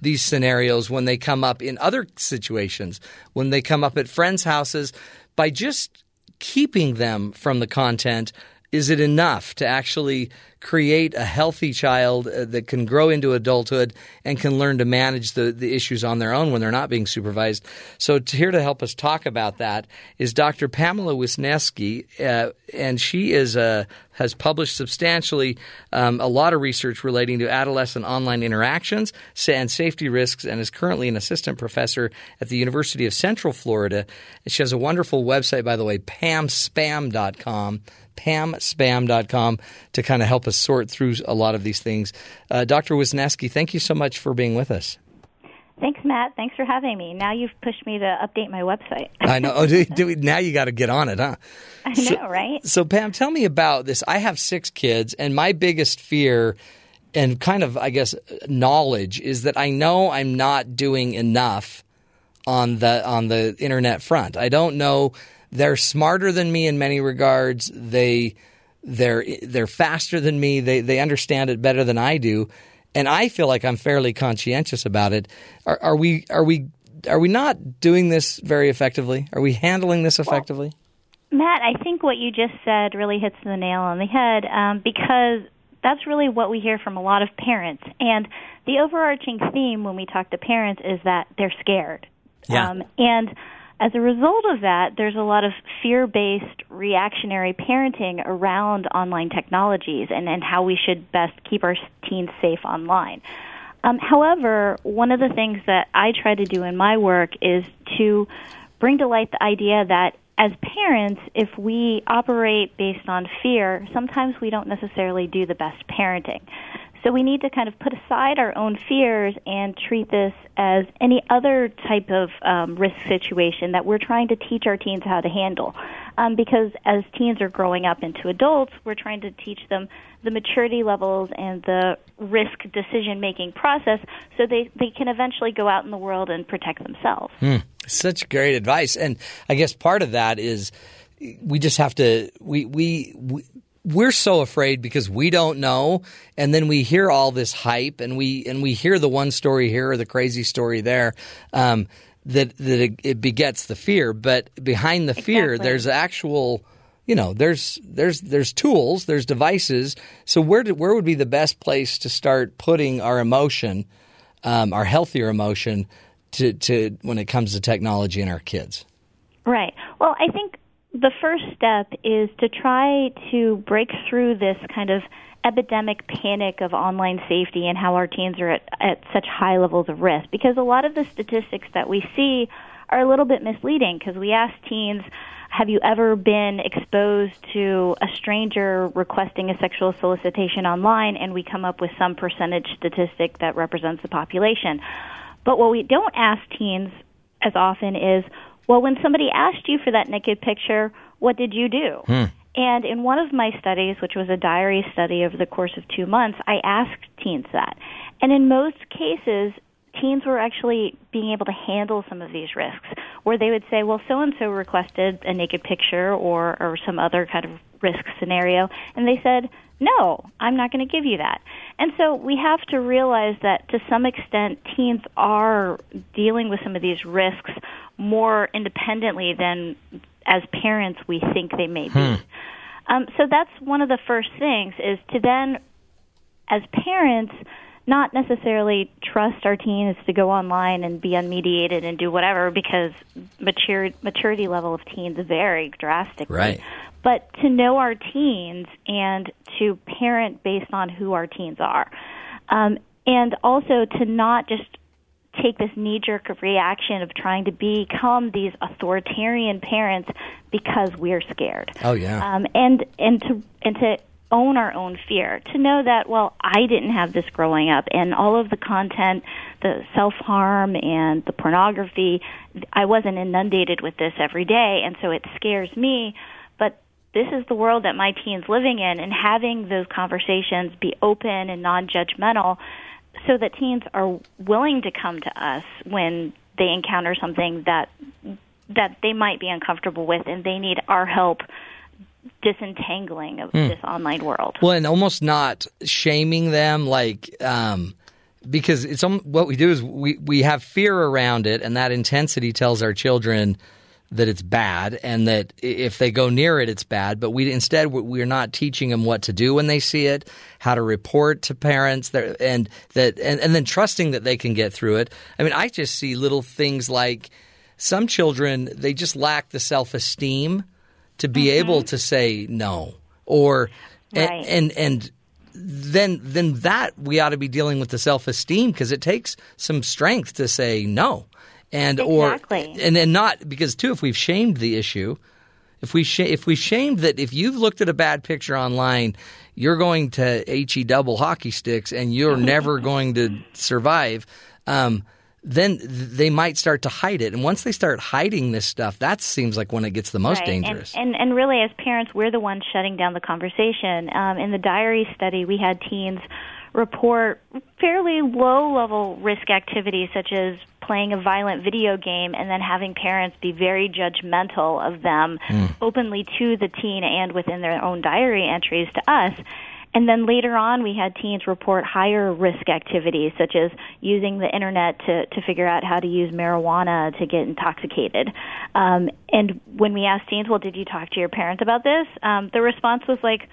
Speaker 3: these scenarios when they come up in other situations, when they come up at friends' houses, by just keeping them from the content? Is it enough to actually create a healthy child uh, that can grow into adulthood and can learn to manage the, the issues on their own when they're not being supervised? So, to, here to help us talk about that is Dr. Pamela Wisniewski, uh, and she is uh, has published substantially um, a lot of research relating to adolescent online interactions and safety risks, and is currently an assistant professor at the University of Central Florida. She has a wonderful website, by the way, pamspam.com pamspam.com to kind of help us sort through a lot of these things. Uh, Dr. Wisniewski, thank you so much for being with us.
Speaker 9: Thanks, Matt. Thanks for having me. Now you've pushed me to update my website.
Speaker 3: I know. Oh, do, do, now you got to get on it, huh?
Speaker 9: I
Speaker 3: So-
Speaker 9: know, right?
Speaker 3: So, Pam, tell me about this. I have six kids, and my biggest fear and kind of, I guess, knowledge is that I know I'm not doing enough on the on the internet front. I don't know. They're smarter than me in many regards. They they're they're faster than me. They they understand it better than I do, and I feel like I'm fairly conscientious about it. Are, are we are we are we not doing this very effectively? Are we handling this effectively?
Speaker 9: Matt, I think what you just said really hits the nail on the head um, because that's really what we hear from a lot of parents. And the overarching theme when we talk to parents is that they're scared.
Speaker 3: Yeah.
Speaker 9: Um, and as a result of that, there's a lot of fear based reactionary parenting around online technologies and, and how we should best keep our teens safe online. Um, however, one of the things that I try to do in my work is to bring to light the idea that as parents, if we operate based on fear, sometimes we don't necessarily do the best parenting. So we need to kind of put aside our own fears and treat this as any other type of um, risk situation that we're trying to teach our teens how to handle. Um, because as teens are growing up into adults, we're trying to teach them the maturity levels and the risk decision making process so they, they can eventually go out in the world and protect themselves.
Speaker 3: Hmm. Such great advice. And I guess part of that is we just have to, we, we, we we're so afraid because we don't know and then we hear all this hype and we and we hear the one story here or the crazy story there um, that that it, it, begets the fear. But behind the fear
Speaker 9: exactly.
Speaker 3: there's actual you know there's there's there's tools there's devices. So where do, where would be the best place to start putting our emotion um, our healthier emotion to to when it comes to technology and our kids?
Speaker 9: Right. Well i think the first step is to try to break through this kind of epidemic panic of online safety and how our teens are at, at such high levels of risk. Because a lot of the statistics that we see are a little bit misleading because we ask teens, have you ever been exposed to a stranger requesting a sexual solicitation online? And we come up with some percentage statistic that represents the population. But what we don't ask teens as often is, well, when somebody asked you for that naked picture, what did you do?
Speaker 3: Hmm.
Speaker 9: And in one of my studies, which was a diary study over the course of two months, I asked teens that. And in most cases, teens were actually being able to handle some of these risks, where they would say, well, so and so requested a naked picture or, or some other kind of risk scenario. And they said, no, I'm not going to give you that. And so we have to realize that to some extent, teens are dealing with some of these risks more independently than as parents we think they may be.
Speaker 3: Hmm.
Speaker 9: Um, so that's one of the first things is to then, as parents, not necessarily trust our teens to go online and be unmediated and do whatever because mature, maturity level of teens vary drastically.
Speaker 3: Right.
Speaker 9: But to know our teens and to parent based on who our teens are. Um, and also to not just take this knee jerk reaction of trying to become these authoritarian parents because we're scared.
Speaker 3: Oh yeah.
Speaker 9: Um, and and to and to own our own fear to know that well I didn't have this growing up and all of the content the self harm and the pornography I wasn't inundated with this every day and so it scares me but this is the world that my teens living in and having those conversations be open and non-judgmental so that teens are willing to come to us when they encounter something that that they might be uncomfortable with and they need our help disentangling of
Speaker 3: Hmm.
Speaker 9: this online world.
Speaker 3: Well, and almost not shaming them, like um, because it's um, what we do is we we have fear around it, and that intensity tells our children that it's bad, and that if they go near it, it's bad. But we instead we- we're not teaching them what to do when they see it, how to report to parents, and that and, and then trusting that they can get through it. I mean, I just see little things like some children they just lack the self esteem to be mm-hmm. able to say no or
Speaker 9: Right.
Speaker 3: and and then then that we ought to be dealing with the self esteem because it takes some strength to say no and
Speaker 9: Exactly.
Speaker 3: or and then not because too if we've shamed the issue if we sh- if we shamed that if you've looked at a bad picture online you're going to he double hockey sticks and you're never going to survive um, then they might start to hide it and once they start hiding this stuff that seems like when it gets the most
Speaker 9: Right.
Speaker 3: dangerous
Speaker 9: And, and and really, as parents, we're the ones shutting down the conversation. Um, in the diary study, we had teens report fairly low level risk activities such as playing a violent video game and then having parents be very judgmental of them openly to the teen and within their own diary entries to us. And then later on, we had teens report higher risk activities, such as using the internet to, to figure out how to use marijuana to get intoxicated. Um, and when we asked teens, well, did you talk to your parents about this? Um, the response was like,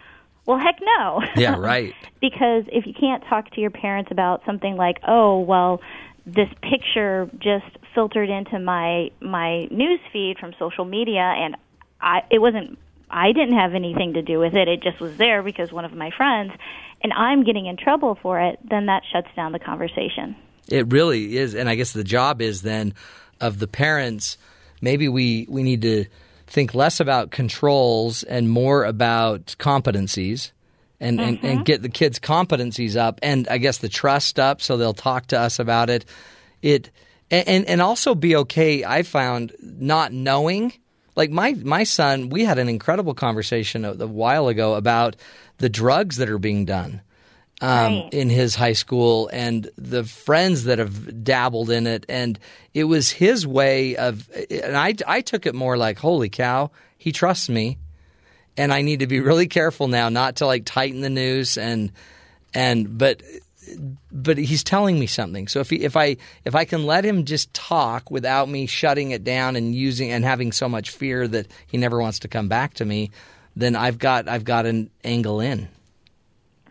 Speaker 9: well, heck no.
Speaker 3: yeah right
Speaker 9: because if you can't talk to your parents about something like, oh, well, this picture just filtered into my my news feed from social media, and I it wasn't I didn't have anything to do with it. It just was there because one of my friends, and I'm getting in trouble for it. Then that shuts down the conversation.
Speaker 3: It really is, and I guess the job is then of the parents. Maybe we we need to think less about controls and more about competencies. And, and, and mm-hmm. get the kids' competencies up, and I guess the trust up, so they'll talk to us about it. It and and also be okay. I found not knowing, like my my son, we had an incredible conversation a, a while ago about the drugs that are being done um,
Speaker 9: Right.
Speaker 3: in his high school and the friends that have dabbled in it. And it was his way of, and I, I took it more like, holy cow, he trusts me. And I need to be really careful now not to like tighten the noose and, and, but, but he's telling me something. So if he, if I if I can let him just talk without me shutting it down and using and having so much fear that he never wants to come back to me, then I've got I've got an angle in.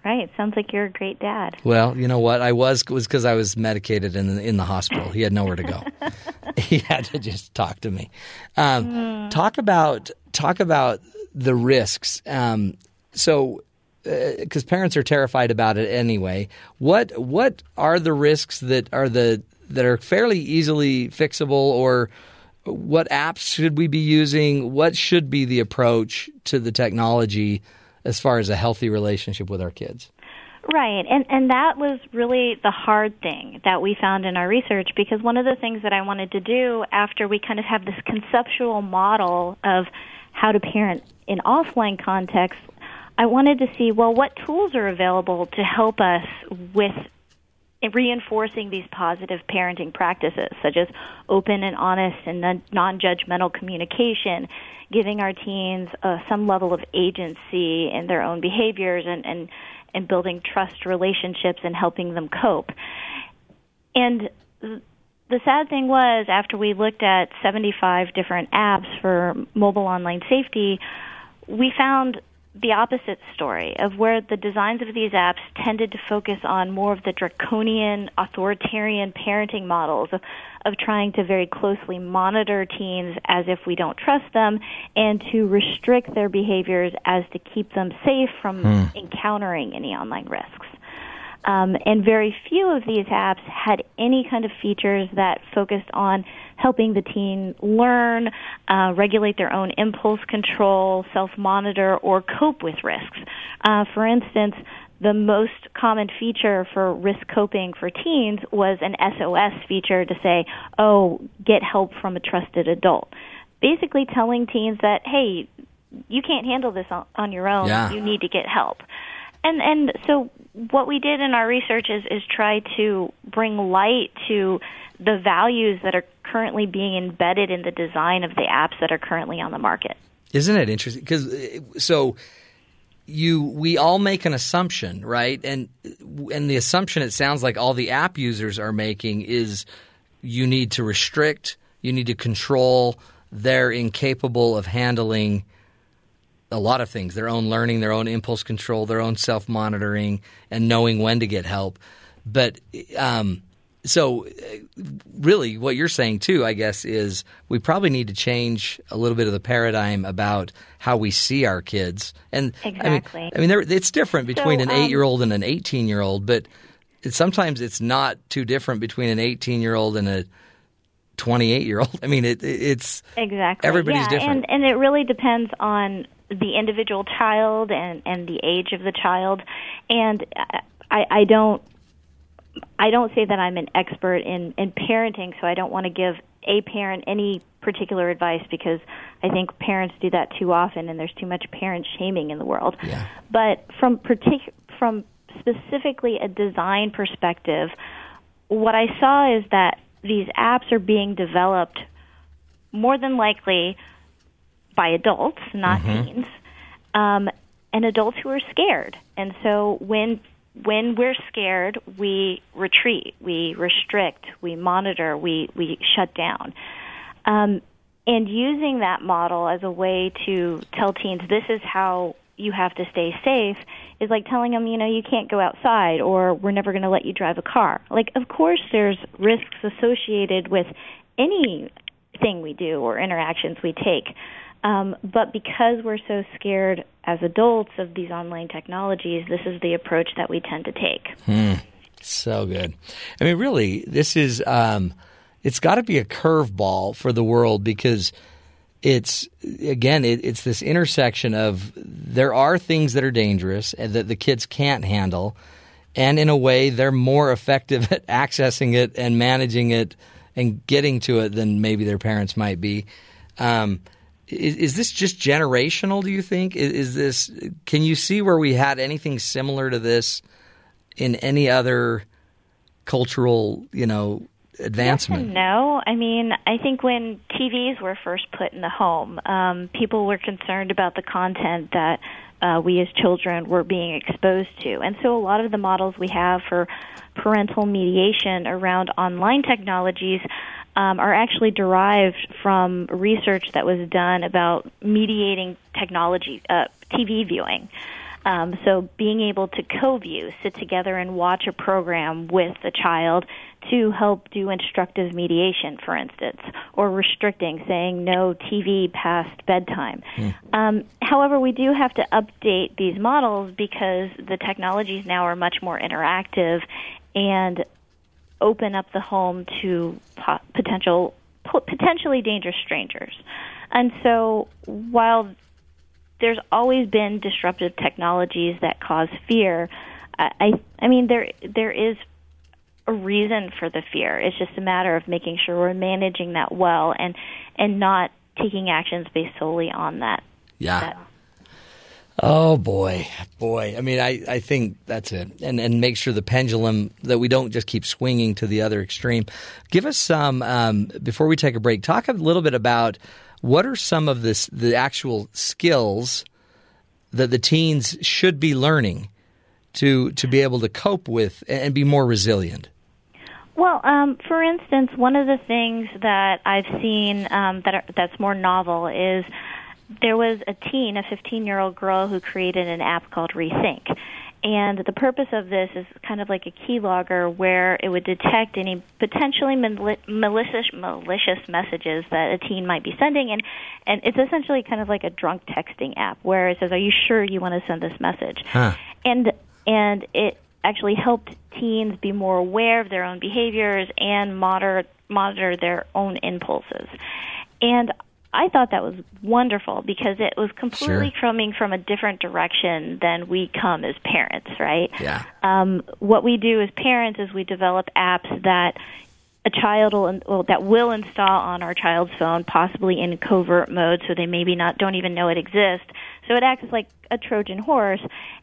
Speaker 9: Right. Sounds like you're a great dad.
Speaker 3: Well, you know what? I was was because I was medicated in the, in the hospital. He had nowhere to go. he had to just talk to me. Um, Talk about talk about the risks. Um, so, because parents are terrified about it anyway. What what are the risks that are the that are fairly easily fixable, or what apps should we be using? What should be the approach to the technology as far as a healthy relationship with our kids?
Speaker 9: Right, and and that was really the hard thing that we found in our research because one of the things that I wanted to do after we kind of have this conceptual model of how to parent in offline contexts, I wanted to see well what tools are available to help us with reinforcing these positive parenting practices such as open and honest and non judgmental communication, giving our teens uh, some level of agency in their own behaviors and, and, and building trust relationships and helping them cope. And the sad thing was, after we looked at 75 different apps for mobile online safety, we found the opposite story of where the designs of these apps tended to focus on more of the draconian authoritarian parenting models of, of trying to very closely monitor teens as if we don't trust them and to restrict their behaviors as to keep them safe from encountering any online risks. Um, and very few of these apps had any kind of features that focused on helping the teen learn, uh, regulate their own impulse control, self monitor, or cope with risks. Uh, for instance, the most common feature for risk coping for teens was an SOS feature to say, oh, get help from a trusted adult. Basically telling teens that, hey, you can't handle this on, on your own.
Speaker 3: Yeah.
Speaker 9: You need to get help. And and so what we did in our research is is try to bring light to the values that are currently being embedded in the design of the apps that are currently on the market.
Speaker 3: Isn't it interesting? Because so you we all make an assumption, right? And and the assumption it sounds like all the app users are making is you need to restrict, you need to control. They're incapable of handling a lot of things their own learning, their own impulse control, their own self monitoring, and knowing when to get help. But um, so, uh, really, what you're saying too, I guess, is we probably need to change a little bit of the paradigm about how we see our kids. And
Speaker 9: Exactly.
Speaker 3: I mean, I mean, there, it's different between an
Speaker 9: um,
Speaker 3: eight year old and an 18 year old, but it, sometimes it's not too different between an 18 year old and a 28 year old. I mean, it, it's
Speaker 9: Exactly.
Speaker 3: Everybody's
Speaker 9: yeah,
Speaker 3: different.
Speaker 9: And and it really depends on the individual child and and the age of the child. And I I don't I don't say that I'm an expert in in parenting, so I don't want to give a parent any particular advice because I think parents do that too often and there's too much parent shaming in the world.
Speaker 3: Yeah.
Speaker 9: But from partic- from specifically a design perspective, what I saw is that these apps are being developed more than likely by adults, not teens, um, and adults who are scared. And so when when we're scared, we retreat, we restrict, we monitor, we we shut down. Um, and using that model as a way to tell teens this is how you have to stay safe is like telling them, you know, you can't go outside or we're never going to let you drive a car. Like, of course, there's risks associated with anything we do or interactions we take. Um, but because we're so scared as adults of these online technologies, this is the approach that we tend to take.
Speaker 3: So good. I mean, really, this is um, it's got to be a curveball for the world because it's again, it, it's this intersection of there are things that are dangerous and that the kids can't handle, and in a way, they're more effective at accessing it and managing it and getting to it than maybe their parents might be. Um, is, is, this just generational? Do you think? Is, is, this? Can you see where we had anything similar to this in any other cultural, you know, advancement?
Speaker 9: Yes no, I mean, I think when TVs were first put in the home, um, people were concerned about the content that uh, we as children were being exposed to, and so a lot of the models we have for parental mediation around online technologies um, are actually derived from research that was done about mediating technology, uh, TV viewing. Um, so being able to co-view, sit together and watch a program with a child to help do instructive mediation, for instance, or restricting, saying no TV past bedtime. Mm. Um, however, we do have to update these models because the technologies now are much more interactive and open up the home to po- potential potentially dangerous strangers. And so while there's always been disruptive technologies that cause fear. I I mean there there is a reason for the fear. It's just a matter of making sure we're managing that well and and not taking actions based solely on that.
Speaker 3: Yeah.
Speaker 9: That.
Speaker 3: Oh boy, boy! I mean, I, I think that's it, and and make sure the pendulum that we don't just keep swinging to the other extreme. Give us some um, before we take a break. Talk a little bit about what are some of this, the actual skills that the teens should be learning to to be able to cope with and be more resilient?
Speaker 9: Well, um, for instance, one of the things that I've seen um, that are, that's more novel is there was a teen, a 15 year old girl, who created an app called Rethink. And the purpose of this is kind of like a keylogger where it would detect any potentially malicious malicious messages that a teen might be sending, and and it's essentially kind of like a drunk texting app where it says, "Are you sure you want to send this message?"
Speaker 3: Huh.
Speaker 9: And and it actually helped teens be more aware of their own behaviors and monitor monitor their own impulses. And I thought that was wonderful because it was completely
Speaker 3: sure.
Speaker 9: coming from a different direction than we come as parents, right?
Speaker 3: Yeah.
Speaker 9: Um, what we do as parents is we develop apps that a child will well, that will install on our child's phone, possibly in covert mode, so they maybe not don't even know it exists. So it acts like a Trojan horse,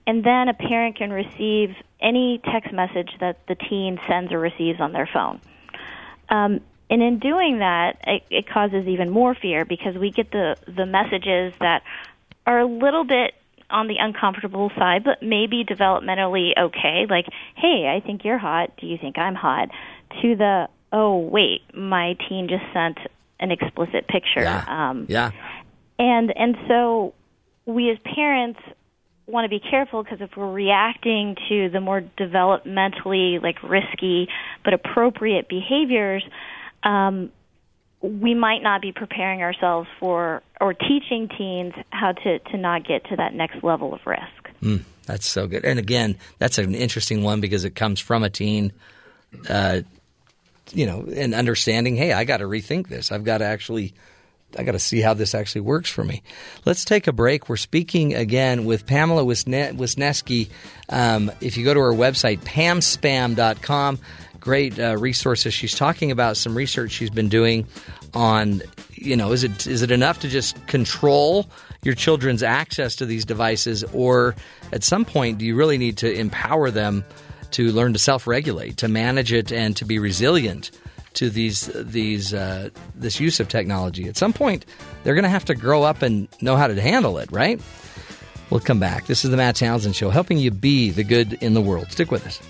Speaker 9: and then a parent can receive any text message that the teen sends or receives on their phone. Um, and in doing that, it, it causes even more fear because we get the the messages that are a little bit on the uncomfortable side, but maybe developmentally okay. Like, hey, I think you're hot. Do you think I'm hot? To the oh wait, my teen just sent an explicit picture.
Speaker 3: Yeah.
Speaker 9: Um,
Speaker 3: yeah.
Speaker 9: And and so we as parents want to be careful because if we're reacting to the more developmentally like risky but appropriate behaviors um, we might not be preparing ourselves for or teaching teens how to, to not get to that next level of risk.
Speaker 3: Mm, that's so good. And again, that's an interesting one because it comes from a teen, uh, you know, and understanding, hey, I got to rethink this. I've got to actually. I got to see how this actually works for me. Let's take a break. We're speaking again with Pamela Wisniewski. Um, if you go to her website, pamspam.com, great uh, resources. She's talking about some research she's been doing on, you know, is it is it enough to just control your children's access to these devices, or at some point do you really need to empower them to learn to self-regulate, to manage it, and to be resilient to these these uh, this use of technology? At some point, they're going to have to grow up and know how to handle it, right? We'll come back. This is the Matt Townsend Show, helping you be the good in the world. Stick with us.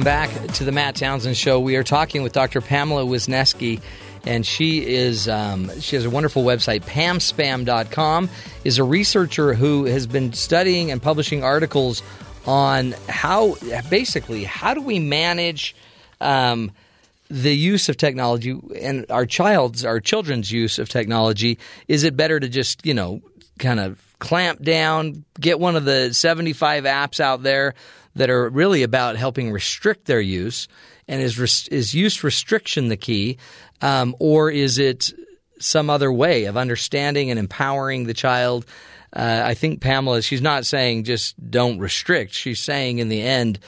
Speaker 3: Welcome back to the Matt Townsend Show. We are talking with Dr. Pamela Wisniewski, and she is um, she has a wonderful website. Pamspam.com is a researcher who has been studying and publishing articles on how basically how do we manage um, the use of technology and our child's our children's use of technology is it better to just you know kind of clamp down get one of the 75 apps out there that are really about helping restrict their use and is is use restriction the key um, or is it some other way of understanding and empowering the child? Uh, I think Pamela she's not saying just don't restrict. She's saying in the end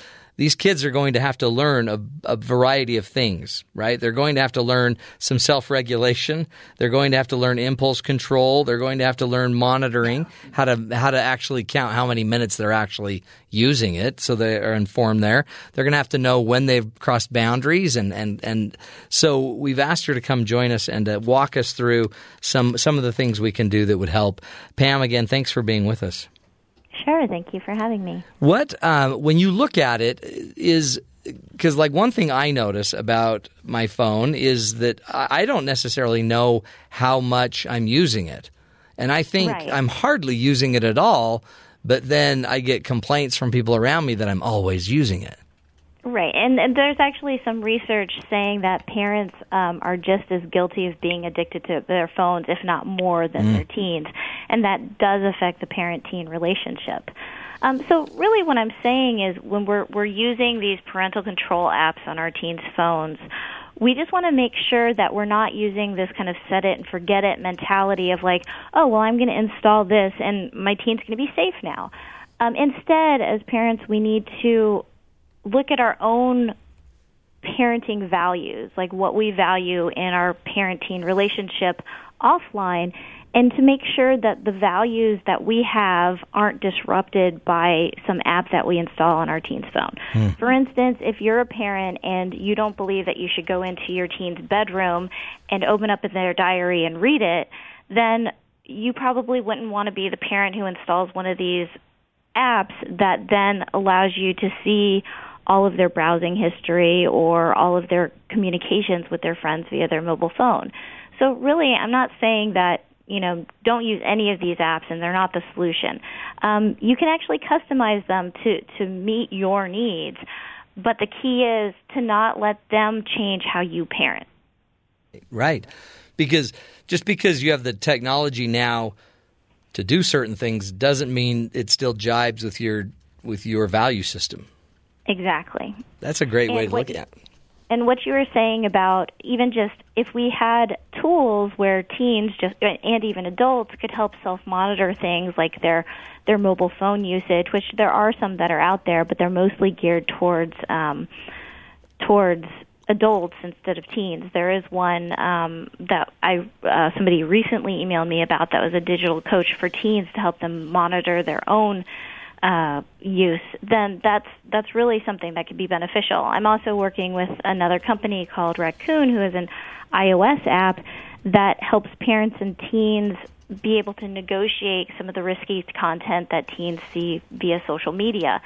Speaker 3: these kids are going to have to learn a, a, variety of things, right? They're going to have to learn some self regulation. They're going to have to learn impulse control. They're going to have to learn monitoring, how to how to actually count how many minutes they're actually using it, so they are informed there. They're going to have to know when they've crossed boundaries, and and and so we've asked her to come join us and to walk us through some some of the things we can do that would help. Pam, again, thanks for being with us.
Speaker 9: Sure. Thank you for having me.
Speaker 3: What, uh, when you look at it, is because like one thing I notice about my phone is that I don't necessarily know how much I'm using it, and I think
Speaker 9: Right.
Speaker 3: I'm hardly using it at all. But then I get complaints from people around me that I'm always using it.
Speaker 9: Right, and, and there's actually some research saying that parents um, are just as guilty of being addicted to their phones, if not more, than their teens, and that does affect the parent-teen relationship. Um, so, really, what I'm saying is, when we're we're using these parental control apps on our teens' phones, we just want to make sure that we're not using this kind of set it and forget it mentality of like, oh, well, I'm going to install this and my teen's going to be safe now. Um, instead, as parents, we need to look at our own parenting values, like what we value in our parenting relationship offline, and to make sure that the values that we have aren't disrupted by some app that we install on our teen's phone. Hmm. For instance, if you're a parent and you don't believe that you should go into your teen's bedroom and open up their diary and read it, then you probably wouldn't want to be the parent who installs one of these apps that then allows you to see all of their browsing history or all of their communications with their friends via their mobile phone. So really, I'm not saying that you know don't use any of these apps and they're not the solution. Um, you can actually customize them to to meet your needs, but the key is to not let them change how you parent.
Speaker 3: Right. Because just because you have the technology now to do certain things doesn't mean it still jibes with your with your value system.
Speaker 9: Exactly.
Speaker 3: That's a great way to look at it.
Speaker 9: and what you were saying about even just if we had tools where teens just and even adults could help self-monitor things like their their mobile phone usage, which there are some that are out there, but they're mostly geared towards um, towards adults instead of teens. There is one um, that I uh, somebody recently emailed me about that was a digital coach for teens to help them monitor their own uh, use, then that's that's really something that could be beneficial. I'm also working with another company called Raccoon, who is an iOS app that helps parents and teens be able to negotiate some of the risky content that teens see via social media.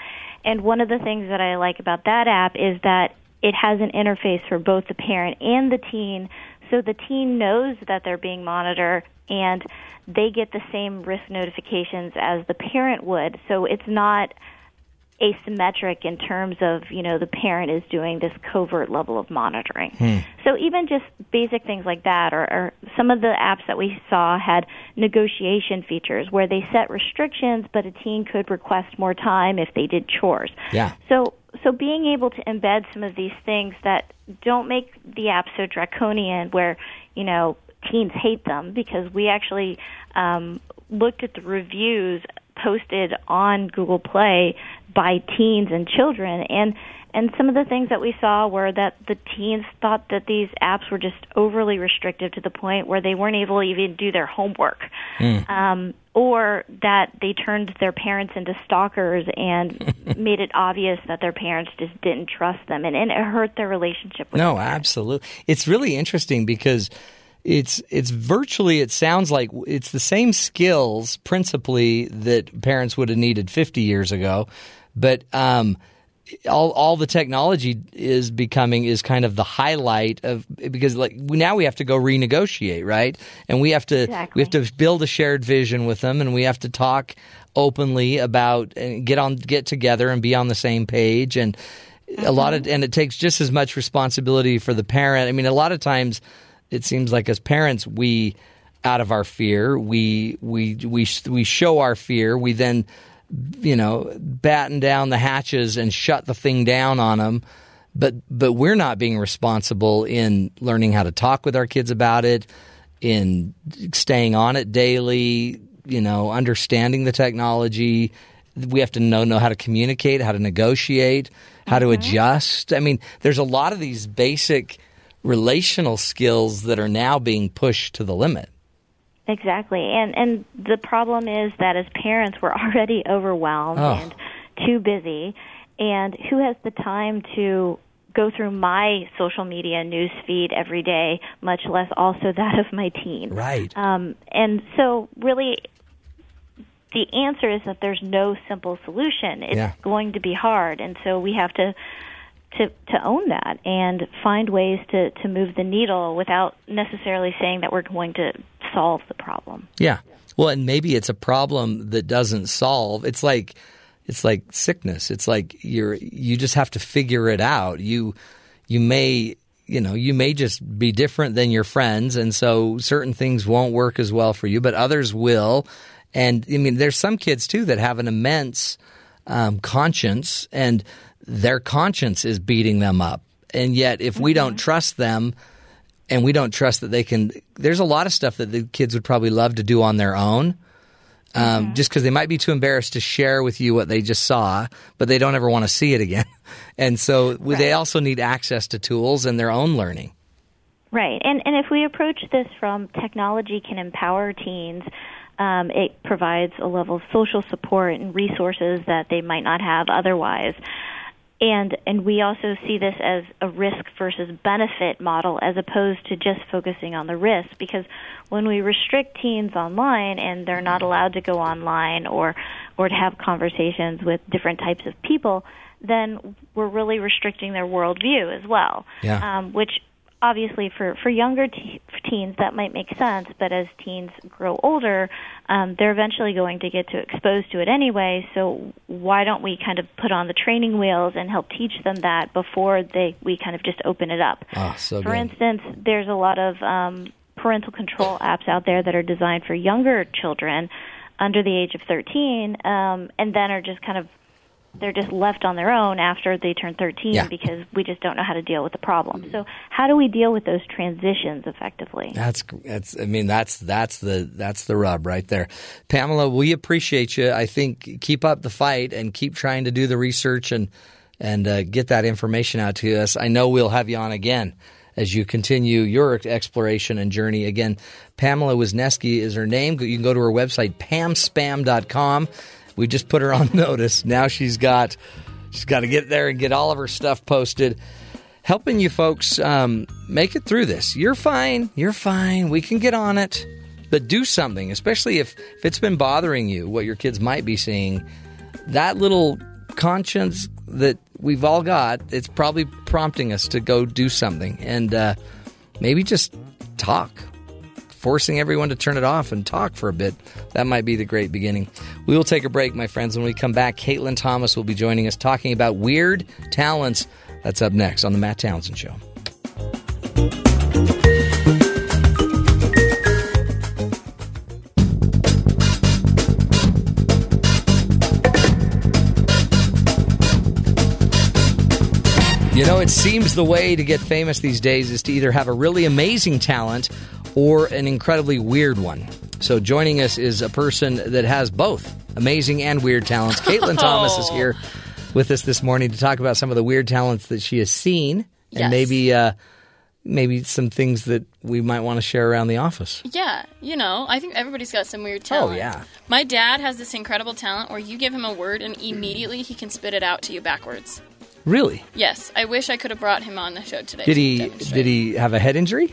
Speaker 9: And one of the things that I like about that app is that it has an interface for both the parent and the teen, so the teen knows that they're being monitored and they get the same risk notifications as the parent would. So it's not asymmetric in terms of, you know, the parent is doing this covert level of monitoring. Hmm. So even just basic things like that, or, or some of the apps that we saw had negotiation features where they set restrictions, but a teen could request more time if they did chores.
Speaker 3: Yeah.
Speaker 9: So so being able to embed some of these things that don't make the app so draconian where, you know, teens hate them because we actually um, looked at the reviews posted on Google Play by teens and children. And and some of the things that we saw were that the teens thought that these apps were just overly restrictive to the point where they weren't able to even do their homework, um, or that they turned their parents into stalkers and made it obvious that their parents just didn't trust them, and, and it hurt their relationship with
Speaker 3: No, absolutely. It's really interesting because it's it's virtually it sounds like it's the same skills principally that parents would have needed 50 years ago, but um all all the technology is becoming is kind of the highlight of because like now we have to go renegotiate right and we have to
Speaker 9: Exactly.
Speaker 3: we have to build a shared vision with them and we have to talk openly about and get on get together and be on the same page and a lot of and it takes just as much responsibility for the parent. I mean, a lot of times it seems like as parents we out of our fear, we we we we show our fear, we then you know, batten down the hatches and shut the thing down on them. But but we're not being responsible in learning how to talk with our kids about it, in staying on it daily, you know, understanding the technology. We have to know know how to communicate, how to negotiate, how to mm-hmm. adjust. I mean, there's a lot of these basic relational skills that are now being pushed to the limit.
Speaker 9: Exactly. And and the problem is that as parents we're already overwhelmed
Speaker 3: Oh.
Speaker 9: and too busy and who has the time to go through my social media news feed every day, much less also that of my teen.
Speaker 3: Right.
Speaker 9: Um, and so, really, the answer is that there's no simple solution. It's
Speaker 3: Yeah.
Speaker 9: going to be hard, and so we have to to to own that and find ways to to move the needle without necessarily saying that we're going to solve the problem.
Speaker 3: Yeah. Well, and maybe it's a problem that doesn't solve. It's like it's like sickness. It's like you're you just have to figure it out. You you may you know you may just be different than your friends, and so certain things won't work as well for you, but others will. And I mean, there's some kids too that have an immense um, conscience, and their conscience is beating them up. And yet, if we don't trust them, and we don't trust that they can. There's a lot of stuff that the kids would probably love to do on their own, um, just because they might be too embarrassed to share with you what they just saw, but they don't ever want to see it again. And so we they also need access to tools and their own learning.
Speaker 9: Right. And and if we approach this from technology can empower teens, um, it provides a level of social support and resources that they might not have otherwise. And and we also see this as a risk versus benefit model as opposed to just focusing on the risk because when we restrict teens online and they're not allowed to go online or or to have conversations with different types of people, then we're really restricting their worldview as well.
Speaker 3: Yeah.
Speaker 9: Um, which obviously for for younger te- teens that might make sense, but as teens grow older, um, they're eventually going to get to exposed to it anyway. So why don't we kind of put on the training wheels and help teach them that before they we kind of just open it up?
Speaker 3: Oh, so
Speaker 9: for
Speaker 3: good.
Speaker 9: instance, there's a lot of um, parental control apps out there that are designed for younger children under the age of 13, um, and then are just kind of they're just left on their own after they turn 13
Speaker 3: Yeah.
Speaker 9: because we just don't know how to deal with the problem. So, how do we deal with those transitions effectively?
Speaker 3: That's that's. I mean, that's that's the that's the rub right there. Pamela, we appreciate you. I think keep up the fight and keep trying to do the research and and uh, get that information out to us. I know we'll have you on again as you continue your exploration and journey. Again, Pamela Wisniewski is her name. You can go to her website pamspam.com. We just put her on notice. Now she's got she's got to get there and get all of her stuff posted helping you folks um, make it through this. You're fine. You're fine. We can get on it. But do something, especially if, if it's been bothering you, what your kids might be seeing. That little conscience that we've all got, it's probably prompting us to go do something and uh, maybe just talk. Forcing everyone to turn it off and talk for a bit. That might be the great beginning. We will take a break, my friends. When we come back, Caitlin Thomas will be joining us talking about weird talents. That's up next on The Matt Townsend Show. You know, it seems the way to get famous these days is to either have a really amazing talent or an incredibly weird one. So joining us is a person that has both amazing and weird talents. Caitlin Thomas is here with us this morning to talk about some of the weird talents that she has seen and
Speaker 10: Yes.
Speaker 3: maybe uh, maybe some things that we might want to share around the office.
Speaker 10: Yeah, you know, I think everybody's got some weird talent.
Speaker 3: Oh, yeah.
Speaker 10: My dad has this incredible talent where you give him a word and immediately he can spit it out to you backwards.
Speaker 3: Really?
Speaker 10: Yes, I wish I could have brought him on the show today.
Speaker 3: Did
Speaker 10: to
Speaker 3: he
Speaker 10: demonstrate.
Speaker 3: did he have a head injury?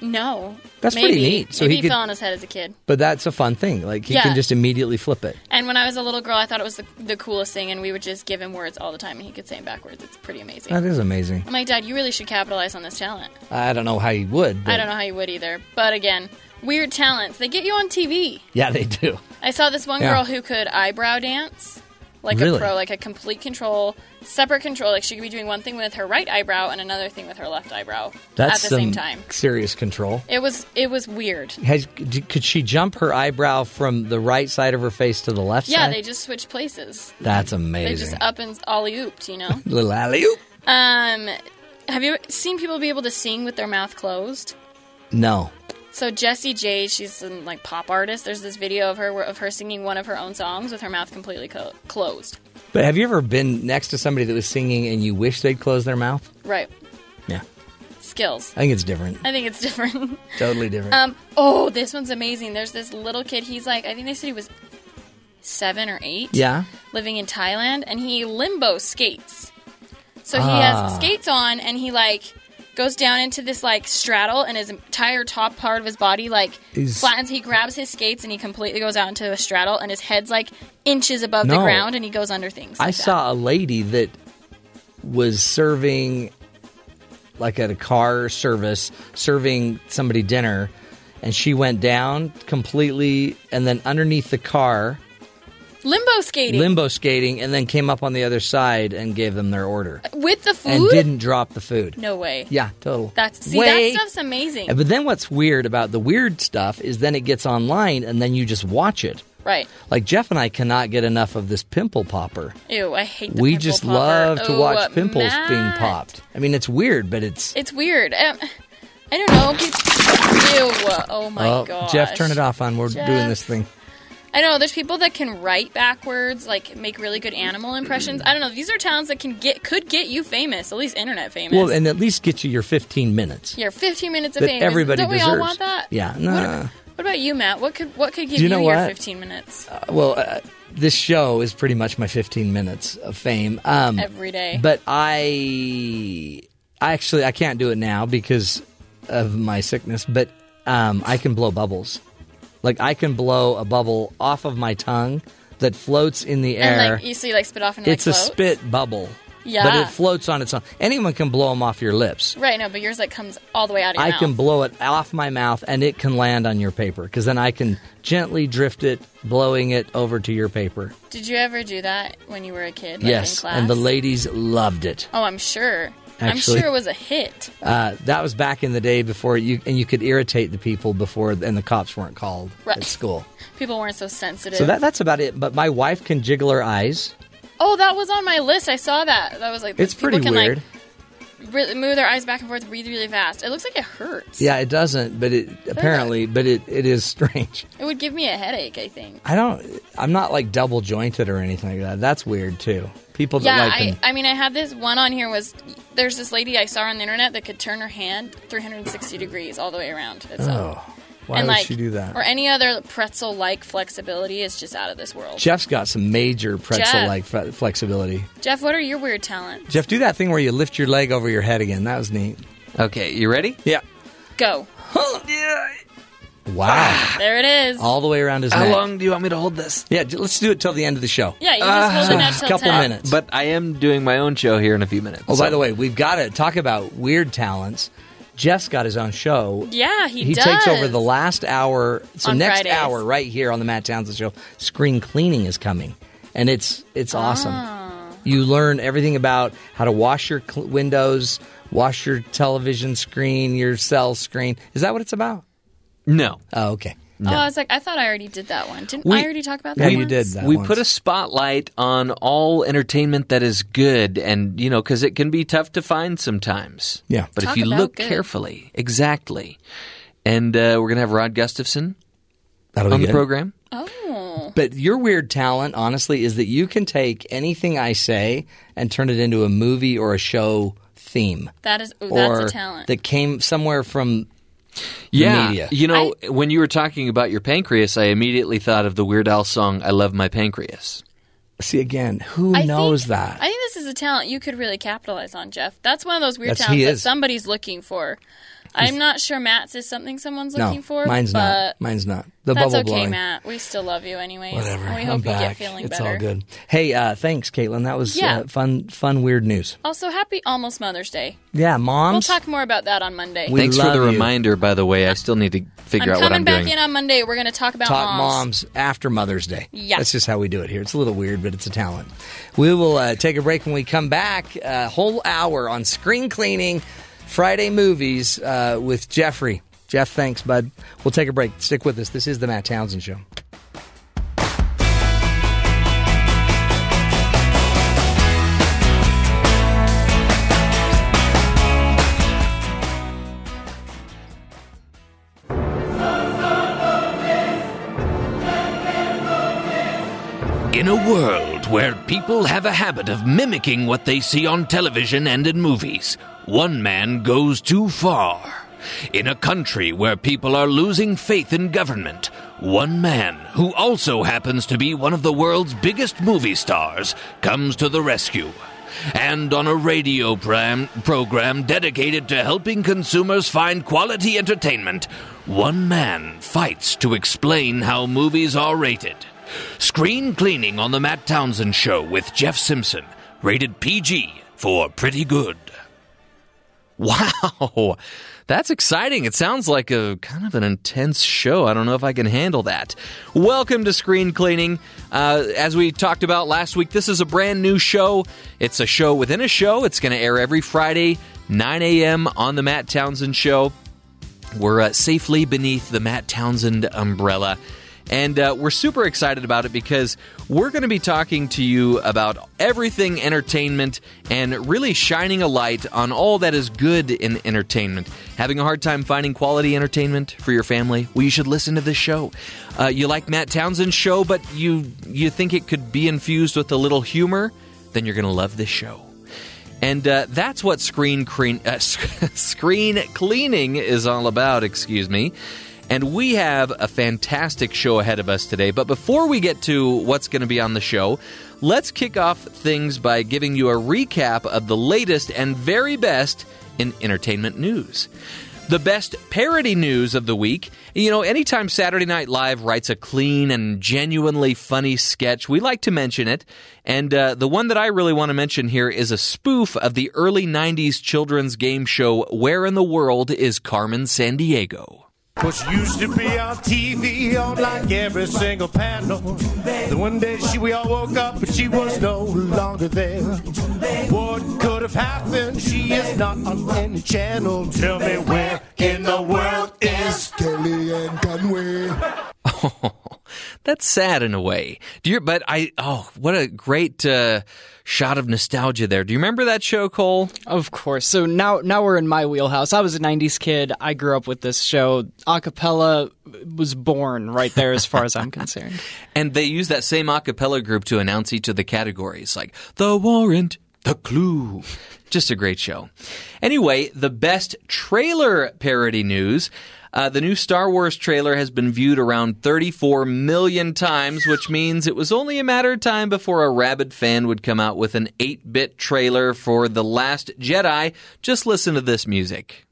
Speaker 10: No.
Speaker 3: That's
Speaker 10: Maybe.
Speaker 3: pretty neat. So
Speaker 10: Maybe
Speaker 3: he could-
Speaker 10: fell on his head as a kid.
Speaker 3: But that's a fun thing. Like he
Speaker 10: Yeah.
Speaker 3: can just immediately flip it.
Speaker 10: And when I was a little girl, I thought it was the, the coolest thing, and we would just give him words all the time, and he could say them backwards. It's pretty amazing.
Speaker 3: That is amazing.
Speaker 10: I'm like, Dad, you really should capitalize on this talent.
Speaker 3: I don't know how he would. But
Speaker 10: I don't know how you would either. But again, weird talents. They get you on TV.
Speaker 3: Yeah, they do.
Speaker 10: I saw this one
Speaker 3: Yeah.
Speaker 10: girl who could eyebrow dance. Like
Speaker 3: Really?
Speaker 10: a pro, like a complete control, separate control. Like she could be doing one thing with her right eyebrow and another thing with her left eyebrow
Speaker 3: That's
Speaker 10: at the same time.
Speaker 3: serious control.
Speaker 10: It was it was weird.
Speaker 3: Has, could she jump her eyebrow from the right side of her face to the left
Speaker 10: Yeah,
Speaker 3: side?
Speaker 10: they just switched places.
Speaker 3: That's amazing.
Speaker 10: They just up and ollie ooped, you know.
Speaker 3: Little alley oop.
Speaker 10: um, have you seen people be able to sing with their mouth closed?
Speaker 3: No.
Speaker 10: So Jessie J, she's a like pop artist. There's this video of her where- of her singing one of her own songs with her mouth completely co- closed.
Speaker 3: But have you ever been next to somebody that was singing and you wish they'd close their mouth?
Speaker 10: Right.
Speaker 3: Yeah.
Speaker 10: Skills.
Speaker 3: I think it's different.
Speaker 10: I think it's different.
Speaker 3: Totally different.
Speaker 10: um. Oh, this one's amazing. There's this little kid. He's like, I think they said he was seven or eight.
Speaker 3: yeah.
Speaker 10: Living in Thailand, and he limbo skates. So he
Speaker 3: Ah.
Speaker 10: has skates on, and he like goes down into this like straddle, and his entire top part of his body like
Speaker 3: He's-
Speaker 10: flattens. He grabs his skates, and he completely goes out into a straddle, and his head's like inches above the
Speaker 3: No.
Speaker 10: ground, and he goes under things.
Speaker 3: I
Speaker 10: like that.
Speaker 3: saw a lady that was serving, like at a car service, serving somebody dinner, and she went down completely, and then underneath the car,
Speaker 10: limbo skating
Speaker 3: limbo skating, and then came up on the other side and gave them their order,
Speaker 10: with the food.
Speaker 3: and didn't drop the food.
Speaker 10: No way.
Speaker 3: Yeah, total.
Speaker 10: That's see
Speaker 3: Way-
Speaker 10: that stuff's amazing.
Speaker 3: But then what's weird about the weird stuff is then it gets online, and then you just watch it.
Speaker 10: Right.
Speaker 3: Like Jeff and I cannot get enough of this pimple popper.
Speaker 10: Ew, I hate the
Speaker 3: we just
Speaker 10: popper.
Speaker 3: love to
Speaker 10: Oh,
Speaker 3: watch pimples
Speaker 10: Matt.
Speaker 3: being popped. I mean, it's weird, but it's.
Speaker 10: It's weird. Um, I don't know. Ew. Oh my
Speaker 3: oh,
Speaker 10: god.
Speaker 3: Jeff, turn it off on. We're
Speaker 10: Jeff.
Speaker 3: doing this thing.
Speaker 10: I know there's people that can write backwards, like make really good animal impressions. I don't know. These are talents that can get could get you famous, at least internet famous.
Speaker 3: Well, and at least get you your 15 minutes.
Speaker 10: Your 15 minutes of
Speaker 3: that
Speaker 10: fame.
Speaker 3: everybody
Speaker 10: Don't we
Speaker 3: deserves.
Speaker 10: all want that?
Speaker 3: Yeah,
Speaker 10: What,
Speaker 3: nah.
Speaker 10: what about you, Matt? What could what could give
Speaker 3: Do you
Speaker 10: you, your 15 minutes
Speaker 3: Well, uh, this show is pretty much my 15 minutes of fame. Um,
Speaker 10: every day?
Speaker 3: But I, I actually I can't do it now because of my sickness. But um, I can blow bubbles. Like I can blow a bubble off of my tongue that floats in the
Speaker 10: and
Speaker 3: air.
Speaker 10: like you see, like spit off and
Speaker 3: it's
Speaker 10: like
Speaker 3: a spit bubble.
Speaker 10: Yeah.
Speaker 3: But it floats on its own. Anyone can blow them off your lips.
Speaker 10: Right, no, but yours like comes all the way out of your
Speaker 3: I
Speaker 10: mouth.
Speaker 3: can blow it off my mouth and it can land on your paper because then I can gently drift it, blowing it over to your paper.
Speaker 10: Did you ever do that when you were a kid? Like, in
Speaker 3: yes,
Speaker 10: class?
Speaker 3: and the ladies loved it.
Speaker 10: Oh, I'm sure. I'm sure it was a hit.
Speaker 3: Uh, that was back in the day before you and you could irritate the people before and the cops weren't called
Speaker 10: Right.
Speaker 3: at school.
Speaker 10: People weren't so sensitive.
Speaker 3: So that that's about it. But my wife can jiggle her eyes.
Speaker 10: oh, that was on my list. I saw that. That was like
Speaker 3: It's pretty
Speaker 10: can,
Speaker 3: weird.
Speaker 10: Like, re- move their eyes back and forth really, really fast. It looks like it hurts.
Speaker 3: yeah, it doesn't, but it apparently, but it, it is strange.
Speaker 10: It would give me a headache. I think.
Speaker 3: I don't. I'm not like double jointed or anything like that. That's weird too. People that
Speaker 10: Yeah,
Speaker 3: like
Speaker 10: I,
Speaker 3: them.
Speaker 10: I mean, I have this one on here. Was there's this lady I saw on the internet that could turn her hand 360 degrees all the way around itself.
Speaker 3: Uh, oh, why
Speaker 10: and
Speaker 3: would
Speaker 10: like,
Speaker 3: she do that?
Speaker 10: Or any other pretzel-like flexibility is just out of this world.
Speaker 3: Jeff's got some major pretzel-like fe- flexibility.
Speaker 10: Jeff, what are your weird talents?
Speaker 3: Jeff, do that thing where you lift your leg over your head again. That was neat.
Speaker 4: Okay, you ready?
Speaker 3: Yeah.
Speaker 10: Go.
Speaker 3: Wow.
Speaker 10: There it is.
Speaker 3: All the way around his
Speaker 4: How
Speaker 3: neck.
Speaker 4: long do you want me to hold this?
Speaker 3: Yeah, j- let's do it till the end of the show.
Speaker 10: Yeah, you just hold
Speaker 3: So,
Speaker 10: it out
Speaker 3: a
Speaker 10: till
Speaker 3: couple
Speaker 10: 10.
Speaker 3: minutes.
Speaker 4: But I am doing my own show here in a few minutes.
Speaker 3: Oh, by the way, we've got to talk about weird talents. Jeff's got his own show.
Speaker 10: Yeah, he,
Speaker 3: He
Speaker 10: does.
Speaker 3: takes over the last hour. So
Speaker 10: On
Speaker 3: next
Speaker 10: Fridays.
Speaker 3: hour, right here on the Matt Townsend Show, screen cleaning is coming, and it's it's awesome.
Speaker 10: Ah.
Speaker 3: You learn everything about how to wash your cl- windows, wash your television screen, your cell screen. Is that what it's about?
Speaker 4: No.
Speaker 3: Oh, okay.
Speaker 10: Oh, I was like, I thought I already did that one. Didn't
Speaker 3: We-
Speaker 10: I already talk about that?
Speaker 3: Yeah,
Speaker 10: that?
Speaker 3: you did that.
Speaker 4: we
Speaker 3: once.
Speaker 4: put a spotlight on all entertainment that is good and you know because it can be tough to find sometimes
Speaker 3: Yeah.
Speaker 4: but
Speaker 10: Talk
Speaker 4: if you
Speaker 10: about
Speaker 4: look
Speaker 10: good.
Speaker 4: carefully exactly and uh, we're gonna have rod gustafson
Speaker 3: That'll
Speaker 4: on the
Speaker 3: good.
Speaker 4: program
Speaker 10: Oh,
Speaker 3: But your weird talent, honestly, is that you can take anything I say and turn it into a movie or a show theme.
Speaker 10: that is. Oh,
Speaker 3: or
Speaker 10: that's a talent.
Speaker 3: that came somewhere from
Speaker 4: yeah
Speaker 3: media.
Speaker 4: you know when you were talking about your pancreas i immediately thought of the weird al song i love my pancreas
Speaker 3: See again, who
Speaker 10: I
Speaker 3: knows
Speaker 10: think,
Speaker 3: that?
Speaker 10: I think this is a talent you could really capitalize on, Jeff. That's one of those weird
Speaker 3: That's-
Speaker 10: talents
Speaker 3: he
Speaker 10: that
Speaker 3: is.
Speaker 10: somebody's looking for. I'm not sure Matt's is something someone's
Speaker 3: no,
Speaker 10: looking for.
Speaker 3: mine's
Speaker 10: but
Speaker 3: not. Mine's not. The
Speaker 10: that's
Speaker 3: bubble
Speaker 10: okay,
Speaker 3: blowing.
Speaker 10: Matt. We still love you anyways.
Speaker 3: Whatever.
Speaker 10: And we
Speaker 3: I'm
Speaker 10: hope you
Speaker 3: back.
Speaker 10: get feeling
Speaker 3: it's
Speaker 10: better.
Speaker 3: all good. Hey, uh, thanks, Caitlin. That was
Speaker 10: Yeah.
Speaker 3: uh, fun. Fun, weird news.
Speaker 10: Also, happy almost Mother's Day.
Speaker 3: Yeah, moms.
Speaker 10: We'll talk more about that on Monday.
Speaker 3: We
Speaker 4: Thanks for the
Speaker 3: you.
Speaker 4: reminder, by the way. I still need to figure
Speaker 10: I'm
Speaker 4: out what
Speaker 10: coming
Speaker 4: I'm
Speaker 10: coming
Speaker 4: back
Speaker 10: in on Monday. We're going to talk about
Speaker 3: Talk
Speaker 10: moms.
Speaker 3: moms after Mother's Day.
Speaker 10: Yeah.
Speaker 3: That's just how we do it here. It's a little weird, but it's a talent. We will uh, take a break when we come back. A whole hour on screen cleaning, Friday movies uh, with Jeffrey. Jeff, thanks, bud. We'll take a break. Stick with us. This is the Matt Townsend Show.
Speaker 11: In a world where people have a habit of mimicking what they see on television and in movies, one man goes too far. In a country where people are losing faith in government, one man, who also happens to be one of the world's biggest movie stars, comes to the rescue. And on a radio pram- program dedicated to helping consumers find quality entertainment, one man fights to explain how movies are rated. Screen Cleaning on The Matt Townsend Show with Jeff Simpson, rated PG for pretty good.
Speaker 4: Wow. That's exciting. It sounds like a kind of an intense show. I don't know if I can handle that. Welcome to Screen Cleaning. Uh, as we talked about last week, this is a brand new show. It's a show within a show. It's going to air every Friday, 9 a.m. on The Matt Townsend Show. We're uh, safely beneath the Matt Townsend umbrella. And uh, we're super excited about it because we're going to be talking to you about everything entertainment and really shining a light on all that is good in entertainment. Having a hard time finding quality entertainment for your family? Well, you should listen to this show. Uh, you like Matt Townsend's show, but you you think it could be infused with a little humor? Then you're going to love this show. And uh, that's what screen clean, uh, screen cleaning is all about. Excuse me. And we have a fantastic show ahead of us today. But before we get to what's going to be on the show, let's kick off things by giving you a recap of the latest and very best in entertainment news. The best parody news of the week. You know, anytime Saturday Night Live writes a clean and genuinely funny sketch, we like to mention it. And uh, the one that I really want to mention here is a spoof of the early 90s children's game show Where in the World is Carmen Sandiego?
Speaker 12: Was used to be on TV on like every single panel. Then one day she we all woke up but she was no longer there. What could have happened? She is not on any channel. Tell me where in the world is Kellyanne Conway?
Speaker 4: That's sad in a way. Do you? But I. Oh, what a great uh, shot of nostalgia there. Do you remember that show, Cole?
Speaker 13: Of course. So now, now we're in my wheelhouse. I was a '90s kid. I grew up with this show. Acapella was born right there, as far as I'm concerned.
Speaker 4: And they use that same a cappella group to announce each of the categories, like the warrant, the clue. Just a great show. Anyway, the best trailer parody news. Uh, the new Star Wars trailer has been viewed around 34 million times, which means it was only a matter of time before a rabid fan would come out with an 8 bit trailer for The Last Jedi. Just listen to this music.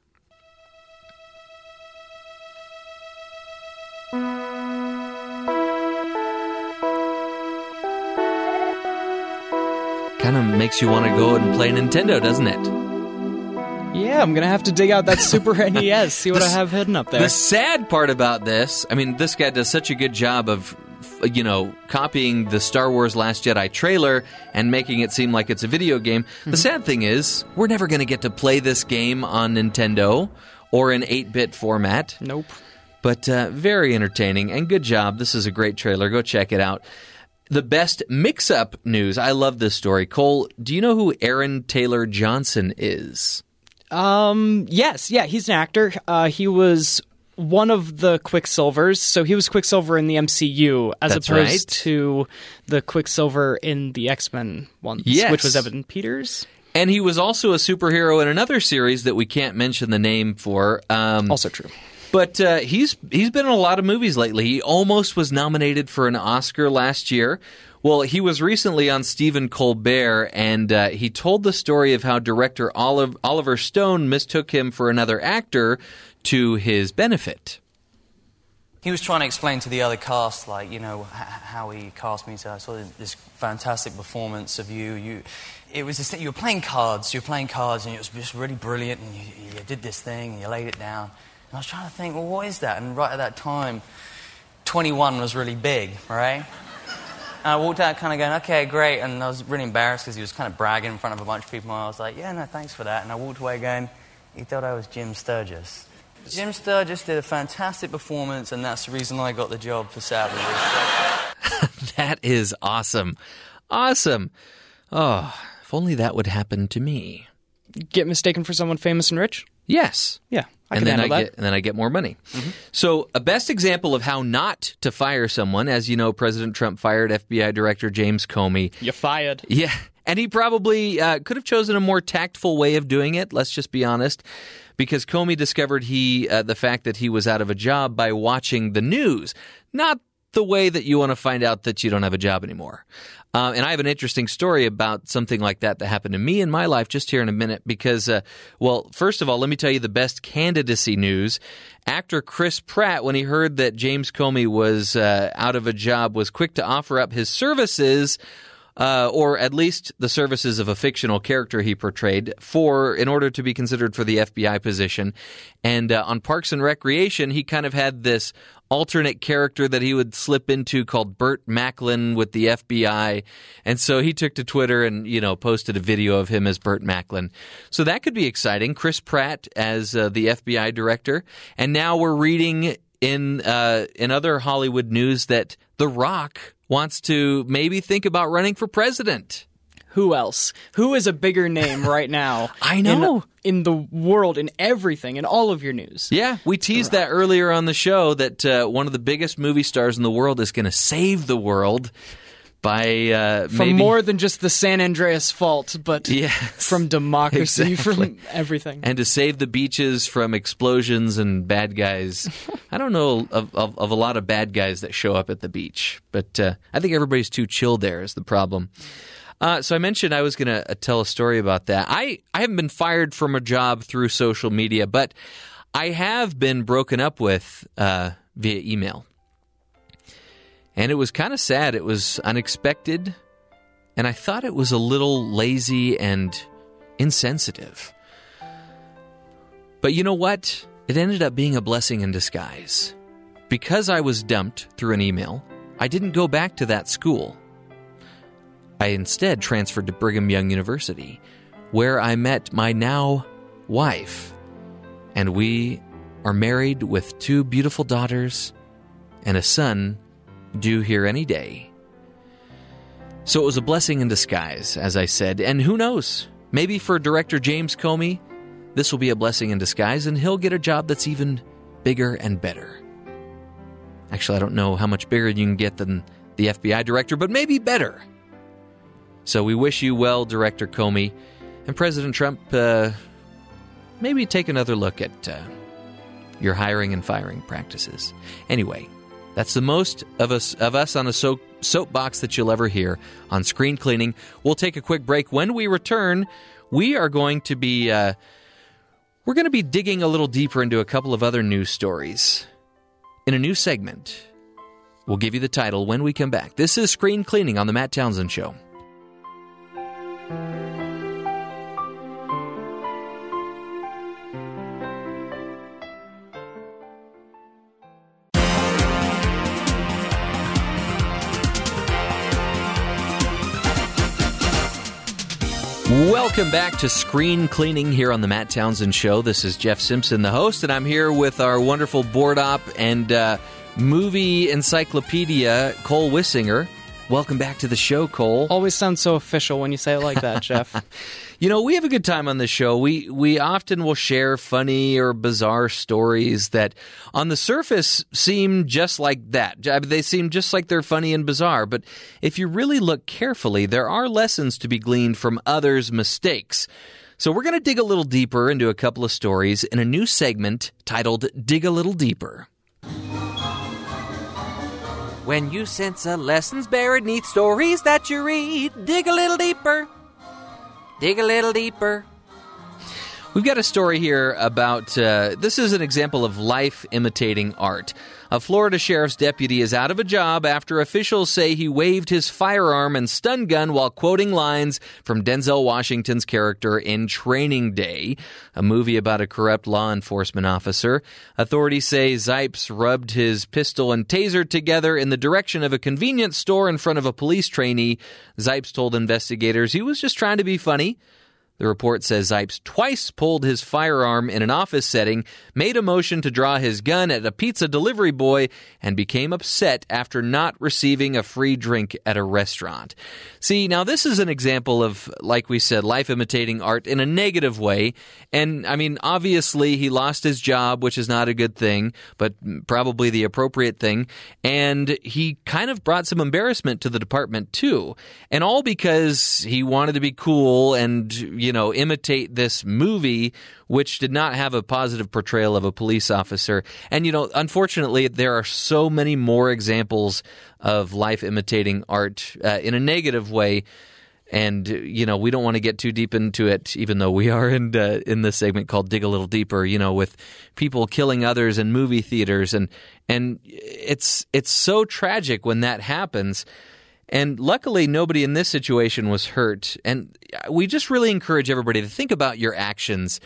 Speaker 4: Kind of makes you want to go and play Nintendo, doesn't it?
Speaker 13: Yeah, I'm gonna have to dig out that Super NES, see what I have hidden up there.
Speaker 4: The sad part about this, I mean, this guy does such a good job of, you know, copying the Star Wars Last Jedi trailer and making it seem like it's a video game. The sad thing is, we're never going to get to play this game on Nintendo or in 8 bit format.
Speaker 13: Nope.
Speaker 4: But uh, very entertaining and good job. This is a great trailer. Go check it out. The best mix up news. I love this story. Cole, do you know who Aaron Taylor Johnson is?
Speaker 13: Um, yes, yeah, he's an actor. Uh, he was one of the Quicksilvers, so he was Quicksilver in the MCU as
Speaker 4: That's
Speaker 13: opposed
Speaker 4: right.
Speaker 13: to the Quicksilver in the X Men ones,
Speaker 4: Yes.
Speaker 13: which was Evan Peters.
Speaker 4: And he was also a superhero in another series that we can't mention the name for. Um,
Speaker 13: Also true.
Speaker 4: But uh, he's he's been in a lot of movies lately. He almost was nominated for an Oscar last year. Well, he was recently on Stephen Colbert, and uh, he told the story of how director Olive, Oliver Stone mistook him for another actor to his benefit.
Speaker 14: He was trying to explain to the other cast, like, you know, h- how he cast me. So I saw this fantastic performance of you. You, it was this thing, you were playing cards. You were playing cards, and it was just really brilliant. And you, you did this thing, and you laid it down. And I was trying to think, well, what is that? And right at that time, 21 was really big, right? And I walked out, kind of going, okay, great. And I was really embarrassed because he was kind of bragging in front of a bunch of people. And I was like, yeah, no, thanks for that. And I walked away going, he thought I was Jim Sturgis. Jim Sturgis did a fantastic performance, and that's the reason I got the job for Savage.
Speaker 4: that is awesome. Awesome. Oh, if only that would happen to me.
Speaker 13: Get mistaken for someone famous and rich?
Speaker 4: Yes.
Speaker 13: Yeah, I
Speaker 4: and then I
Speaker 13: that.
Speaker 4: get and then I get more money. So, a best example of how not to fire someone, as you know, President Trump fired FBI Director James Comey.
Speaker 13: You fired.
Speaker 4: Yeah, and he probably uh, could have chosen a more tactful way of doing it. Let's just be honest, because Comey discovered he uh, the fact that he was out of a job by watching the news, not the way that you want to find out that you don't have a job anymore. Um, and I have an interesting story about something like that that happened to me in my life just here in a minute because, uh, well, first of all, let me tell you the best candidacy news. Actor Chris Pratt, when he heard that James Comey was uh, out of a job, was quick to offer up his services uh, or at least the services of a fictional character he portrayed for in order to be considered for the FBI position. And uh, on Parks and Recreation, he kind of had this alternate character that he would slip into called Burt Macklin with the FBI. And so he took to Twitter and, you know, posted a video of him as Burt Macklin. So that could be exciting. Chris Pratt as uh, the FBI director. And now we're reading in uh, in other Hollywood news that The Rock wants to maybe think about running for president.
Speaker 13: Who else? Who is a bigger name right now?
Speaker 4: I know.
Speaker 13: In, in the world, in everything, in all of your news.
Speaker 4: Yeah, we teased that earlier on the show that uh, one of the biggest movie stars in the world is going to save the world by uh,
Speaker 13: From
Speaker 4: maybe
Speaker 13: more than just the San Andreas fault, but
Speaker 4: Yes,
Speaker 13: from democracy,
Speaker 4: exactly.
Speaker 13: from everything.
Speaker 4: and to save the beaches from explosions and bad guys. I don't know of, of, of a lot of bad guys that show up at the beach, but uh, I think everybody's too chill there is the problem. Uh, so I mentioned I was going to uh, tell a story about that. I, I haven't been fired from a job through social media, but I have been broken up with uh, via email. And it was kind of sad. It was unexpected. And I thought it was a little lazy and insensitive. But you know what? It ended up being a blessing in disguise. Because I was dumped through an email, I didn't go back to that school. I instead transferred to Brigham Young University, where I met my now wife. And we are married with two beautiful daughters and a son due here any day. So it was a blessing in disguise, as I said. And who knows? Maybe for director James Comey, this will be a blessing in disguise and he'll get a job that's even bigger and better. Actually, I don't know how much bigger you can get than the FBI director, but maybe better. So we wish you well, Director Comey. And President Trump, uh, maybe take another look at uh, your hiring and firing practices. Anyway, that's the most of us of us on a soap, soapbox that you'll ever hear on screen cleaning. We'll take a quick break. When we return, we are going to be uh, we're going to be digging a little deeper into a couple of other news stories in a new segment. We'll give you the title when we come back. This is Screen Cleaning on the Matt Townsend Show. Welcome back to Screen Cleaning here on the Matt Townsend Show. This is Jeff Simpson, the host, and I'm here with our wonderful board op and uh, movie encyclopedia, Cole Wissinger. Welcome back to the show, Cole.
Speaker 13: Always sounds so official when you say it like that, Jeff.
Speaker 4: You know, we have a good time on this show. We we often will share funny or bizarre stories that on the surface seem just like that. They seem just like they're funny and bizarre, but if you really look carefully, there are lessons to be gleaned from others' mistakes. So we're going to dig a little deeper into a couple of stories in a new segment titled Dig a Little Deeper.
Speaker 15: When you sense a lessons buried neath stories that you read, dig a little deeper. Dig a little deeper.
Speaker 4: We've got a story here about uh, this is an example of life imitating art. A Florida sheriff's deputy is out of a job after officials say he waved his firearm and stun gun while quoting lines from Denzel Washington's character in Training Day, a movie about a corrupt law enforcement officer. Authorities say Zipes rubbed his pistol and taser together in the direction of a convenience store in front of a police trainee. Zipes told investigators he was just trying to be funny. The report says Zipes twice pulled his firearm in an office setting, made a motion to draw his gun at a pizza delivery boy, and became upset after not receiving a free drink at a restaurant. See, now this is an example of, like we said, life imitating art in a negative way. And I mean, obviously, he lost his job, which is not a good thing, but probably the appropriate thing. And he kind of brought some embarrassment to the department, too. And all because he wanted to be cool and, you know, imitate this movie, which did not have a positive portrayal of a police officer. And, you know, unfortunately, there are so many more examples of life imitating art uh, in a negative way. And you know we don't want to get too deep into it, even though we are in uh, in this segment called "Dig a Little Deeper." You know, with people killing others in movie theaters, and and it's it's so tragic when that happens. And luckily, nobody in this situation was hurt. And we just really encourage everybody to think about your actions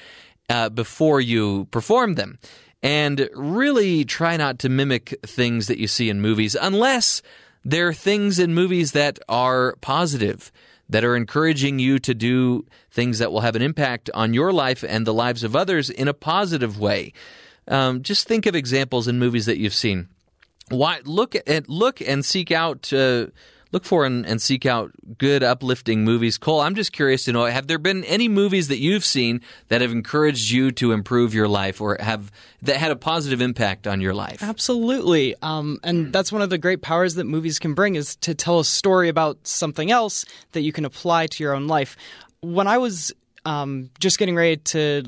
Speaker 4: uh, before you perform them. And really try not to mimic things that you see in movies unless there are things in movies that are positive, that are encouraging you to do things that will have an impact on your life and the lives of others in a positive way. Um, just think of examples in movies that you've seen. Why look at look and seek out uh, look for and, and, seek out good, uplifting movies. Cole, I'm just curious to know have there been any movies that you've seen that have encouraged you to improve your life or have that had a positive impact on your life?
Speaker 13: Absolutely. Um, and that's one of the great powers that movies can bring is to tell a story about something else that you can apply to your own life. When I was um, just getting ready to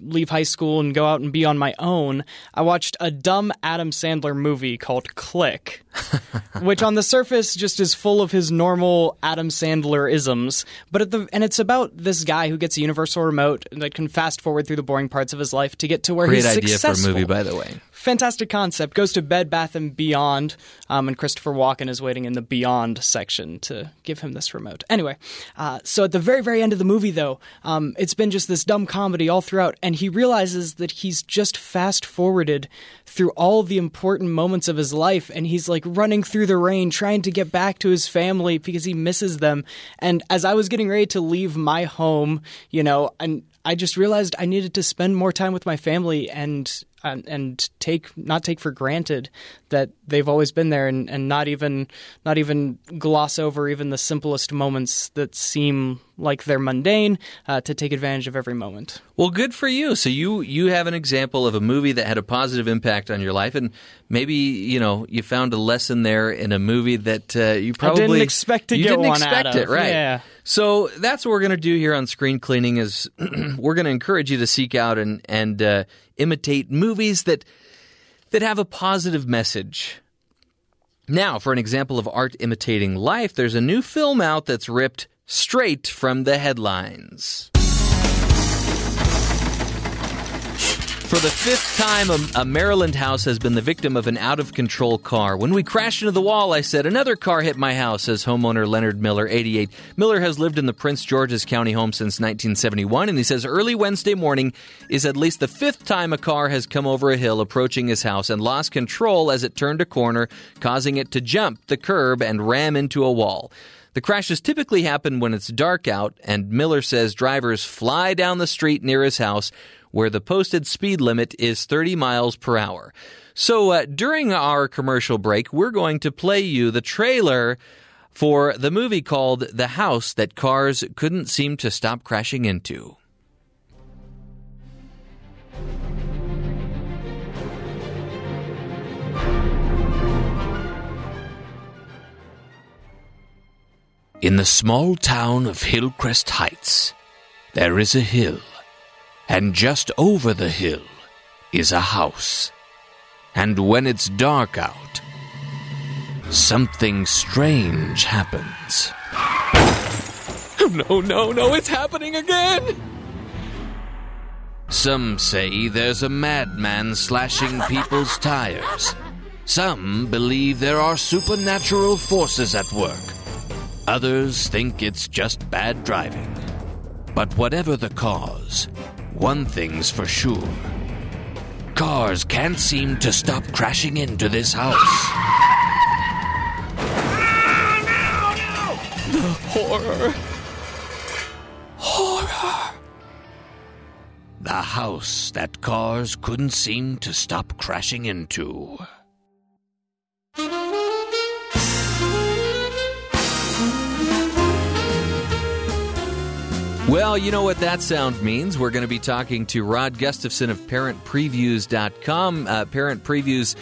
Speaker 13: leave high school and go out and be on my own, I watched a dumb Adam Sandler movie called Click, which on the surface just is full of his normal Adam Sandler isms. But at the and it's about this guy who gets a universal remote that can fast forward through the boring parts of his life to get to where he's successful.
Speaker 4: Great
Speaker 13: he's
Speaker 4: idea
Speaker 13: successful.
Speaker 4: for a movie, by the way.
Speaker 13: Fantastic concept. Goes to Bed Bath and Beyond, um, and Christopher Walken is waiting in the Beyond section to give him this remote. Anyway, uh, so at the very, very end of the movie, though, um, it's been just this dumb comedy all throughout, and he realizes that he's just fast forwarded through all the important moments of his life, and he's like running through the rain trying to get back to his family because he misses them. And as I was getting ready to leave my home, you know, and I just realized I needed to spend more time with my family and and, and take not take for granted that they've always been there and, and not even not even gloss over even the simplest moments that seem like they're mundane uh, to take advantage of every moment.
Speaker 4: Well, good for you. So you you have an example of a movie that had a positive impact on your life, and maybe you know you found a lesson there in a movie that uh, you probably
Speaker 13: I didn't expect to
Speaker 4: you
Speaker 13: get
Speaker 4: didn't
Speaker 13: one
Speaker 4: expect
Speaker 13: out
Speaker 4: it,
Speaker 13: of.
Speaker 4: right?
Speaker 13: Yeah.
Speaker 4: So that's what we're going to do here on Screen Cleaning. Is we're going to encourage you to seek out and and uh, imitate movies that that have a positive message. Now, for an example of art imitating life, there's a new film out that's ripped straight from the headlines. For the fifth time, a, Maryland house has been the victim of an out of control car. When we crashed into the wall, I said, Another car hit my house, says homeowner Leonard Miller, 88. Miller has lived in the Prince George's County home since 1971, and he says early Wednesday morning is at least the fifth time a car has come over a hill approaching his house and lost control as it turned a corner, causing it to jump the curb and ram into a wall. The crashes typically happen when it's dark out, and Miller says drivers fly down the street near his house where the posted speed limit is 30 miles per hour. So uh, during our commercial break, we're going to play you the trailer for the movie called The House That Cars Couldn't Seem to Stop Crashing Into.
Speaker 11: In the small town of Hillcrest Heights, there is a hill, and just over the hill is a house. And when it's dark out, something strange happens.
Speaker 4: No, no, no, it's happening again!
Speaker 11: Some say there's a madman slashing people's tires. Some believe there are supernatural forces at work. Others think it's just bad driving. But whatever the cause, one thing's for sure. Cars can't seem to stop crashing into this house.
Speaker 4: The horror. Horror.
Speaker 11: The house that cars couldn't seem to stop crashing into.
Speaker 4: Well, you know what that sound means. We're going to be talking to Rod Gustafson of ParentPreviews.com. Uh, Parent Previews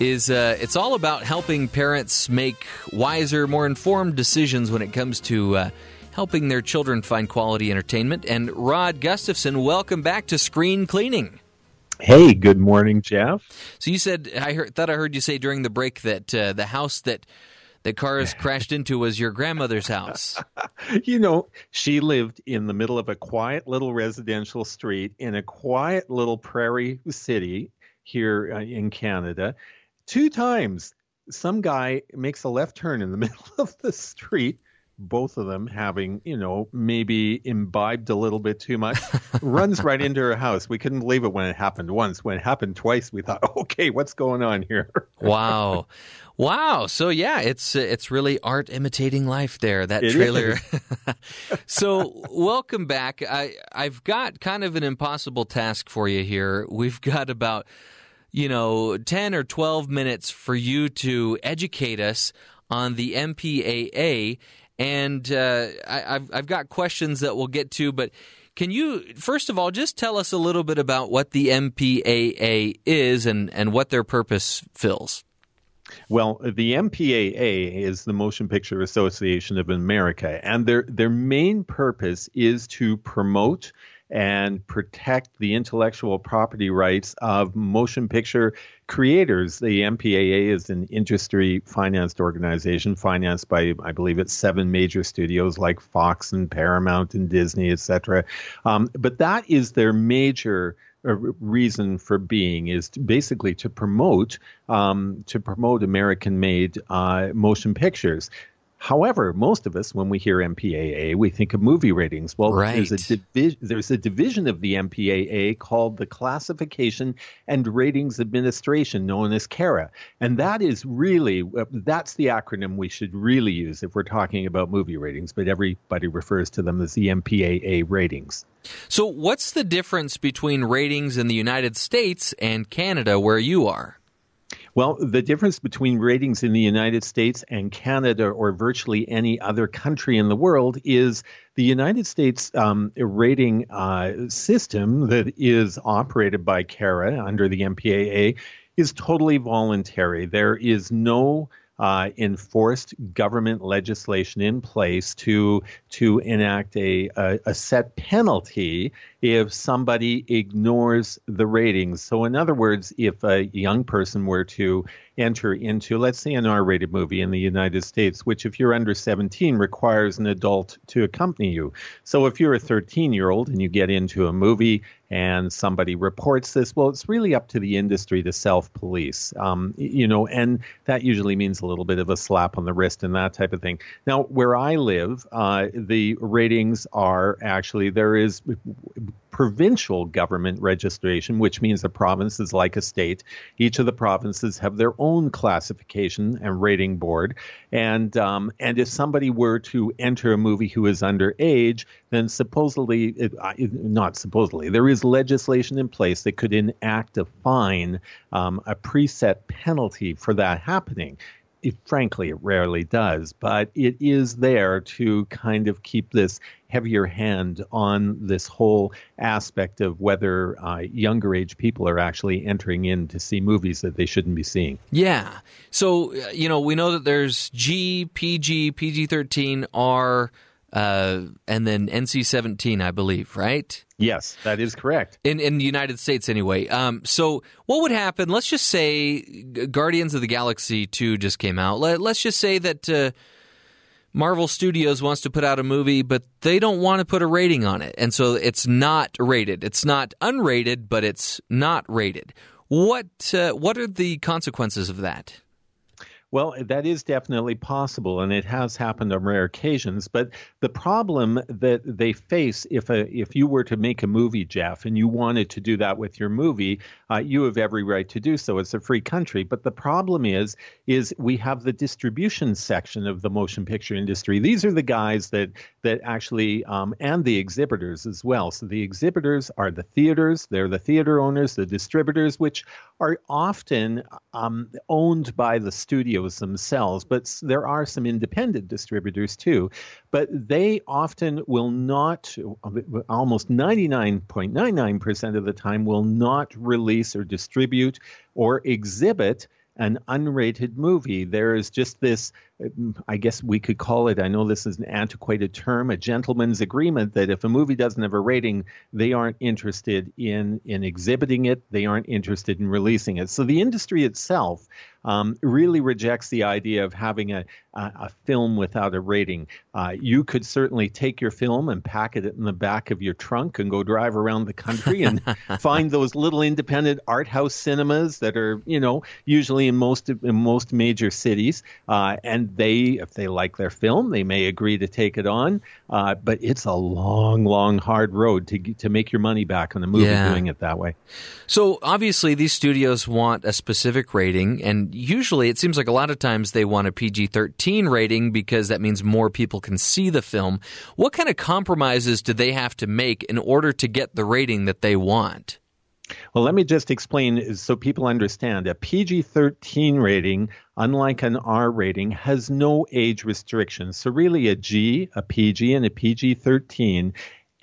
Speaker 4: is uh, it's all about helping parents make wiser, more informed decisions when it comes to uh, helping their children find quality entertainment. And Rod Gustafson, welcome back to Screen Cleaning.
Speaker 16: Hey, good morning, Jeff.
Speaker 4: So you said I heard, thought I heard you say during the break that uh, the house that the cars crashed into was your grandmother's house.
Speaker 16: you know, she lived in the middle of a quiet little residential street in a quiet little prairie city here uh, in Canada. Two times, some guy makes a left turn in the middle of the street. Both of them having, you know, maybe imbibed a little bit too much, runs right into her house. We couldn't believe it when it happened once. When it happened twice, we thought, okay, what's going on here?
Speaker 4: wow. Wow. So yeah, it's it's really art imitating life there. That
Speaker 16: It
Speaker 4: trailer. so welcome back. I I've got kind of an impossible task for you here. We've got about you know 10 or 12 minutes for you to educate us on the MPAA and uh, I, I've I've got questions that we'll get to, but can you first of all just tell us a little bit about what the MPAA is and and what their purpose fills?
Speaker 16: Well, the MPAA is the Motion Picture Association of America, and their their main purpose is to promote and protect the intellectual property rights of motion picture creators. The MPAA is an industry financed organization financed by, I believe, it's seven major studios like Fox and Paramount and Disney, etc. Um, but that is their major reason for being is to basically to promote um, to promote American-made uh, motion pictures. However, most of us, when we hear MPAA, we think of movie ratings. Well, there's a divi- there's a division of the MPAA called the Classification and Ratings Administration, known as CARA, and that is really uh, that's the acronym we should really use if we're talking about movie ratings. But everybody refers to them as the MPAA ratings.
Speaker 4: So, what's the difference between ratings in the United States and Canada, where you are?
Speaker 16: Well, the difference between ratings in the United States and Canada or virtually any other country in the world is the United States um, rating uh, system that is operated by CARA under the MPAA is totally voluntary. There is no uh, enforced government legislation in place to to enact a, a, a set penalty if somebody ignores the ratings. So, in other words, if a young person were to enter into, let's say, an R rated movie in the United States, which, if you're under 17, requires an adult to accompany you. So, if you're a 13 year old and you get into a movie and somebody reports this, well, it's really up to the industry to self police, um, you know, and that usually means a little bit of a slap on the wrist and that type of thing. Now, where I live, uh, the ratings are actually, there is provincial government registration, which means a province is like a state. Each of the provinces have their own classification and rating board, and um, and if somebody were to enter a movie who is underage, then supposedly, it, uh, not supposedly, there is legislation in place that could enact a fine, um, a preset penalty for that happening it, frankly, it rarely does, but it is there to kind of keep this heavier hand on this whole aspect of whether uh, younger age people are actually entering in to see movies that they shouldn't be seeing.
Speaker 4: Yeah. So, uh, you know, we know that there's G, PG, PG 13, R. uh, and then NC-17, I believe, right?
Speaker 16: Yes, that is correct.
Speaker 4: In in the United States, anyway. Um, so, what would happen? Let's just say Guardians of the Galaxy two just came out. Let, us just say that uh, Marvel Studios wants to put out a movie, but they don't want to put a rating on it, and so it's not rated. It's not unrated, but it's not rated. What uh, what are the consequences of that?
Speaker 16: Well, that is definitely possible, and it has happened on rare occasions. But the problem that they face if a, if you were to make a movie, Jeff, and you wanted to do that with your movie, uh, you have every right to do so. It's a free country. But the problem is, is we have the distribution section of the motion picture industry. These are the guys that that actually, um, and the exhibitors as well. So the exhibitors are the theaters. They're the theater owners, the distributors, which are often um, owned by the studios themselves, but there are some independent distributors too. But they often will not, um, almost 99.99% of the time, will not release or distribute or exhibit an unrated movie. There is just this, um, I guess we could call it, I know this is an antiquated term, a gentleman's agreement that if a movie doesn't have a rating, they aren't interested in, in exhibiting it, they aren't interested in releasing it. So the industry itself um, really rejects the idea of having a, a, a film without a rating. Uh, you could certainly take your film and pack it in the back of your trunk and go drive around the country and find those little independent art house cinemas that are, you know, usually in most in most major cities. Uh, and they, if they like their film, they may agree to take it on. Uh, but it's a long, long, hard road to to make your money back on a movie
Speaker 4: Yeah.
Speaker 16: doing it that way.
Speaker 4: So obviously, these studios want a specific rating, and usually it seems like a lot of times they want a PG 13 rating because that means more people can see the film. What kind of compromises do they have to make in order to get the rating that they want?
Speaker 16: Well, let me just explain so people understand. A PG 13 rating, unlike an R rating, has no age restrictions. So, really, a G, a PG, and a PG 13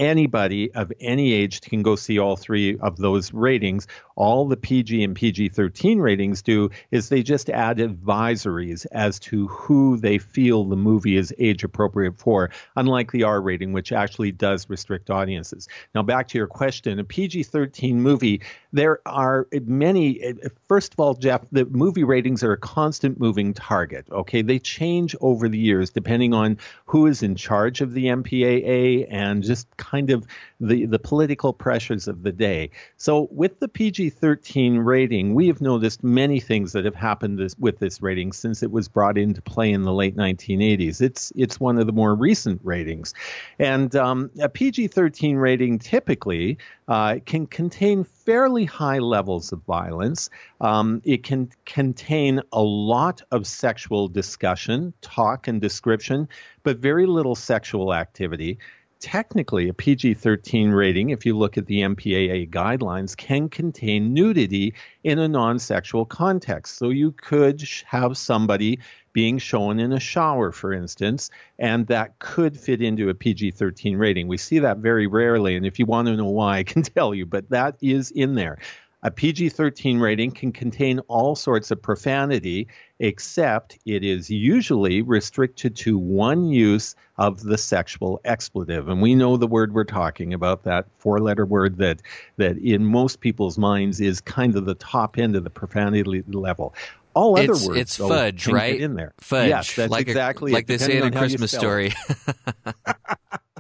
Speaker 16: anybody of any age can go see all three of those ratings. All the PG and PG 13 ratings do is they just add advisories as to who they feel the movie is age appropriate for, unlike the R rating, which actually does restrict audiences. Now, back to your question a PG 13 movie, there are many. First of all, Jeff, the movie ratings are a constant moving target. Okay, they change over the years depending on who is in charge of the MPAA and just kind of the, the political pressures of the day. So, with the PG 13 rating, we have noticed many things that have happened this, with this rating since it was brought into play in the late 1980s. It's, it's one of the more recent ratings. And um, a PG 13 rating typically uh, can contain fairly high levels of violence. Um, it can contain a lot of sexual discussion, talk, and description, but very little sexual activity technically a PG 13 rating, if you look at the MPAA guidelines, can contain nudity in a non sexual context. So you could have somebody being shown in a shower, for instance, and that could fit into a PG 13 rating. We see that very rarely, and if you want to know why, I can tell you, but that is in there. A PG 13 rating can contain all sorts of profanity, except it is usually restricted to one use of the sexual expletive. And we know the word we're talking about, that four letter word that, that in most people's minds is kind of the top end of the profanity level. All other
Speaker 4: it's,
Speaker 16: words,
Speaker 4: it's
Speaker 16: though,
Speaker 4: fudge, right?
Speaker 16: in there.
Speaker 4: Fudge,
Speaker 16: Yes, that's
Speaker 4: like a-
Speaker 16: exactly
Speaker 4: like
Speaker 16: it,
Speaker 4: they say in a
Speaker 16: on how you
Speaker 4: Christmas story.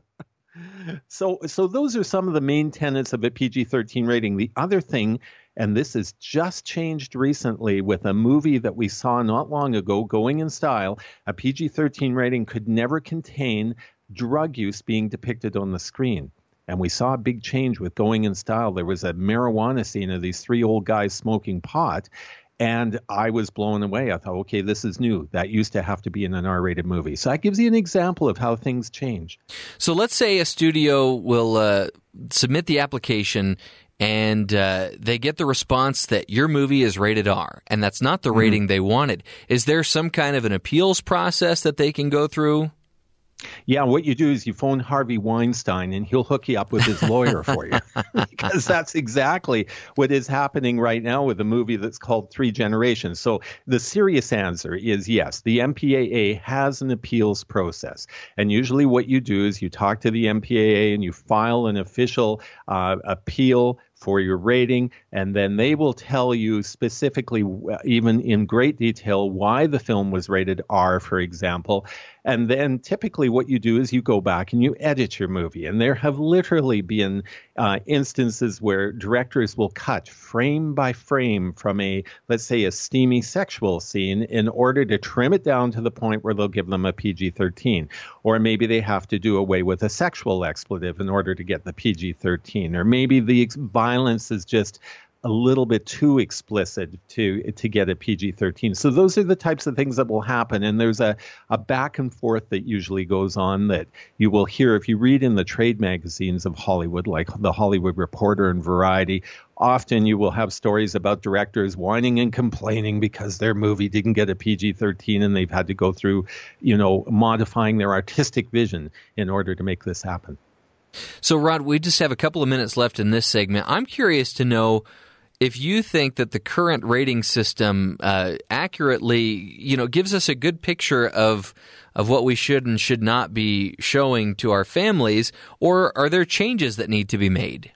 Speaker 16: So, so those are some of the main tenets of a PG-13 rating. The other thing, and this has just changed recently with a movie that we saw not long ago, Going in Style, a PG-13 rating could never contain drug use being depicted on the screen. And we saw a big change with Going in Style. There was a marijuana scene of these three old guys smoking pot. And I was blown away. I thought, okay, this is new. That used to have to be in an R rated movie. So that gives you an example of how things change.
Speaker 4: So let's say a studio will uh, submit the application and uh, they get the response that your movie is rated R, and that's not the
Speaker 16: Mhm.
Speaker 4: rating they wanted. Is there some kind of an appeals process that they can go through?
Speaker 16: Yeah, what you do is you phone Harvey Weinstein and he'll hook you up with his lawyer for you. because that's exactly what is happening right now with a movie that's called Three Generations. So the serious answer is yes, the MPAA has an appeals process. And usually what you do is you talk to the MPAA and you file an official uh, appeal for your rating, and then they will tell you specifically, even in great detail, why the film was rated R, for example. And then typically what you do is you go back and you edit your movie. And there have literally been uh, instances where directors will cut frame by frame from a, let's say, a steamy sexual scene in order to trim it down to the point where they'll give them a PG 13. Or maybe they have to do away with a sexual expletive in order to get the PG 13. Or maybe the violence is just a little bit too explicit to to get a PG-13. So those are the types of things that will happen, and there's a, a back and forth that usually goes on that you will hear if you read in the trade magazines of Hollywood, like the Hollywood Reporter and Variety. Often you will have stories about directors whining and complaining because their movie didn't get a PG-13 and they've had to go through, you know, modifying their artistic vision in order to make this happen.
Speaker 4: So, Rod, we just have a couple of minutes left in this segment. I'm curious to know if you think that the current rating system uh, accurately, you know, gives us a good picture of of what we should and should not be showing to our families, or are there changes that need to be made?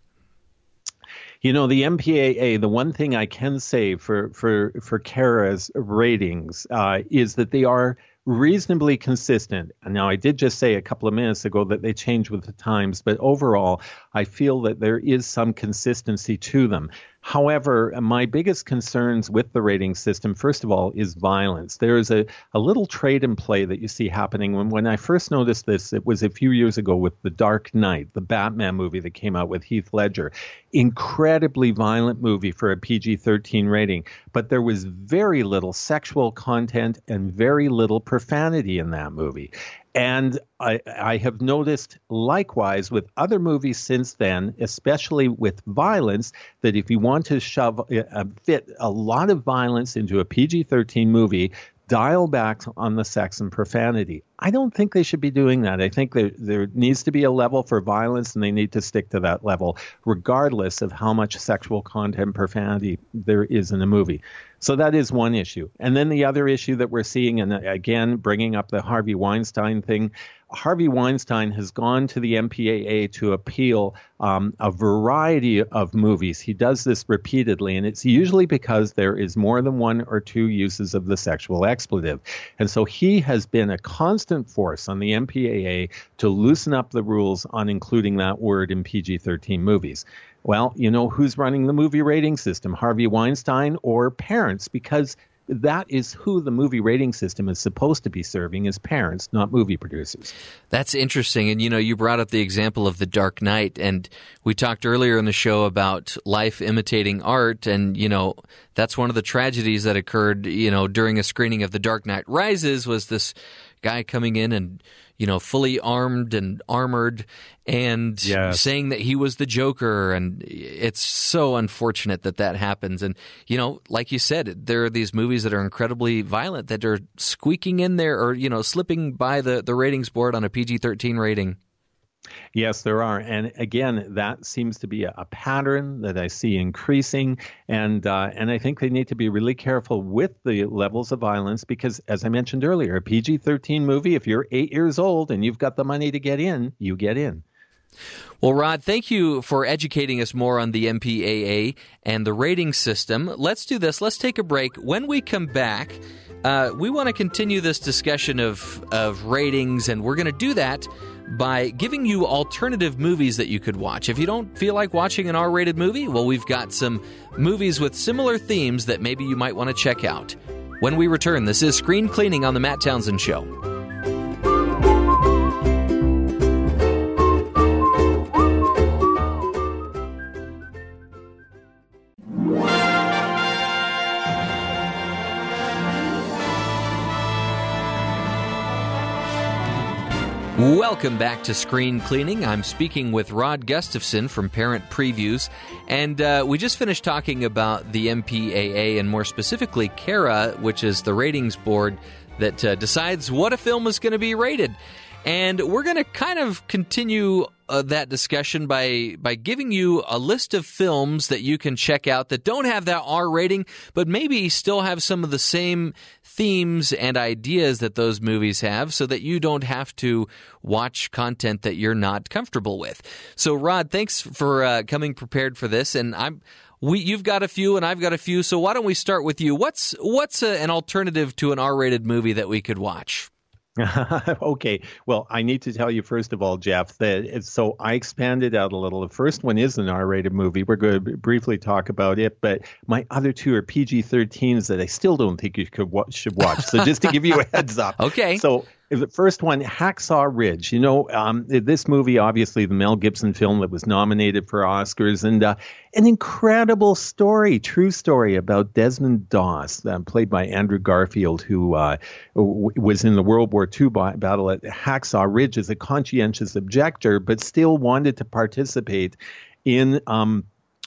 Speaker 16: You know, the MPAA, the one thing I can say for for for CARA's ratings uh, is that they are reasonably consistent. Now, I did just say a couple of minutes ago that they change with the times, but overall, I feel that there is some consistency to them. However, my biggest concerns with the rating system, first of all, is violence. There is a, a little trade in play that you see happening. When, when I first noticed this, it was a few years ago with The Dark Knight, the Batman movie that came out with Heath Ledger. Incredibly violent movie for a PG 13 rating, but there was very little sexual content and very little profanity in that movie. And I, I, have noticed likewise with other movies since then, especially with violence, that if you want to shove uh, fit a lot of violence into a PG 13 movie, dial back on the sex and profanity. I don't think they should be doing that. I think there, there needs to be a level for violence and they need to stick to that level, regardless of how much sexual content profanity there is in a movie. So that is one issue. And then the other issue that we're seeing, and again, bringing up the Harvey Weinstein thing, Harvey Weinstein has gone to the MPAA to appeal um, a variety of movies. He does this repeatedly, and it's usually because there is more than one or two uses of the sexual expletive. And so he has been a constant force on the MPAA to loosen up the rules on including that word in PG 13 movies. Well, you know who's running the movie rating system, Harvey Weinstein or parents, because that is who the movie rating system is supposed to be serving as parents, not movie producers.
Speaker 4: That's interesting. And you know, you brought up the example of The Dark Knight and we talked earlier in the show about life imitating art and you know, that's one of the tragedies that occurred, you know, during a screening of The Dark Knight Rises was this guy coming in and you know, fully armed and armored and yes. saying that he was the Joker. And it's so unfortunate that that happens. And, you know, like you said, there are these movies that are incredibly violent that are squeaking in there or, you know, slipping by the, the ratings board on a PG 13 rating.
Speaker 16: Yes, there are, and again, that seems to be a, pattern that I see increasing, and uh, and I think they need to be really careful with the levels of violence because, as I mentioned earlier, a PG-13 movie, if you're eight years old and you've got the money to get in, you get in.
Speaker 4: Well, Rod, thank you for educating us more on the MPAA and the rating system. Let's do this. Let's take a break. When we come back, uh, we want to continue this discussion of of ratings, and we're going to do that by giving you alternative movies that you could watch. If you don't feel like watching an R rated movie, well, we've got some movies with similar themes that maybe you might want to check out. When we return, this is Screen Cleaning on The Matt Townsend Show. Welcome back to Screen Cleaning. I'm speaking with Rod Gustafson from Parent Previews, and uh, we just finished talking about the MPAA and more specifically CARA, which is the ratings board that uh, decides what a film is going to be rated. And we're going to kind of continue uh, that discussion by by giving you a list of films that you can check out that don't have that R rating, but maybe still have some of the same themes and ideas that those movies have, so that you don't have to watch content that you're not comfortable with. So, Rod, thanks for uh, coming prepared for this, and I'm. We, you've got a few, and I've got a few. So why don't we start with you? What's what's a, an alternative to an R-rated movie that we could watch?
Speaker 16: okay. Well, I need to tell you first of all, Jeff, that so I expanded out a little. The first one is an R-rated movie. We're going to briefly talk about it, but my other two are PG-13s that I still don't think you could should watch. So just to give you a heads up.
Speaker 4: okay.
Speaker 16: So the first one, Hacksaw Ridge. You know, um, this movie, obviously, the Mel Gibson film that was nominated for Oscars, and uh, an incredible story, true story about Desmond Doss, uh, played by Andrew Garfield, who uh, w- was in the World War II battle at Hacksaw Ridge as a conscientious objector, but still wanted to participate in um,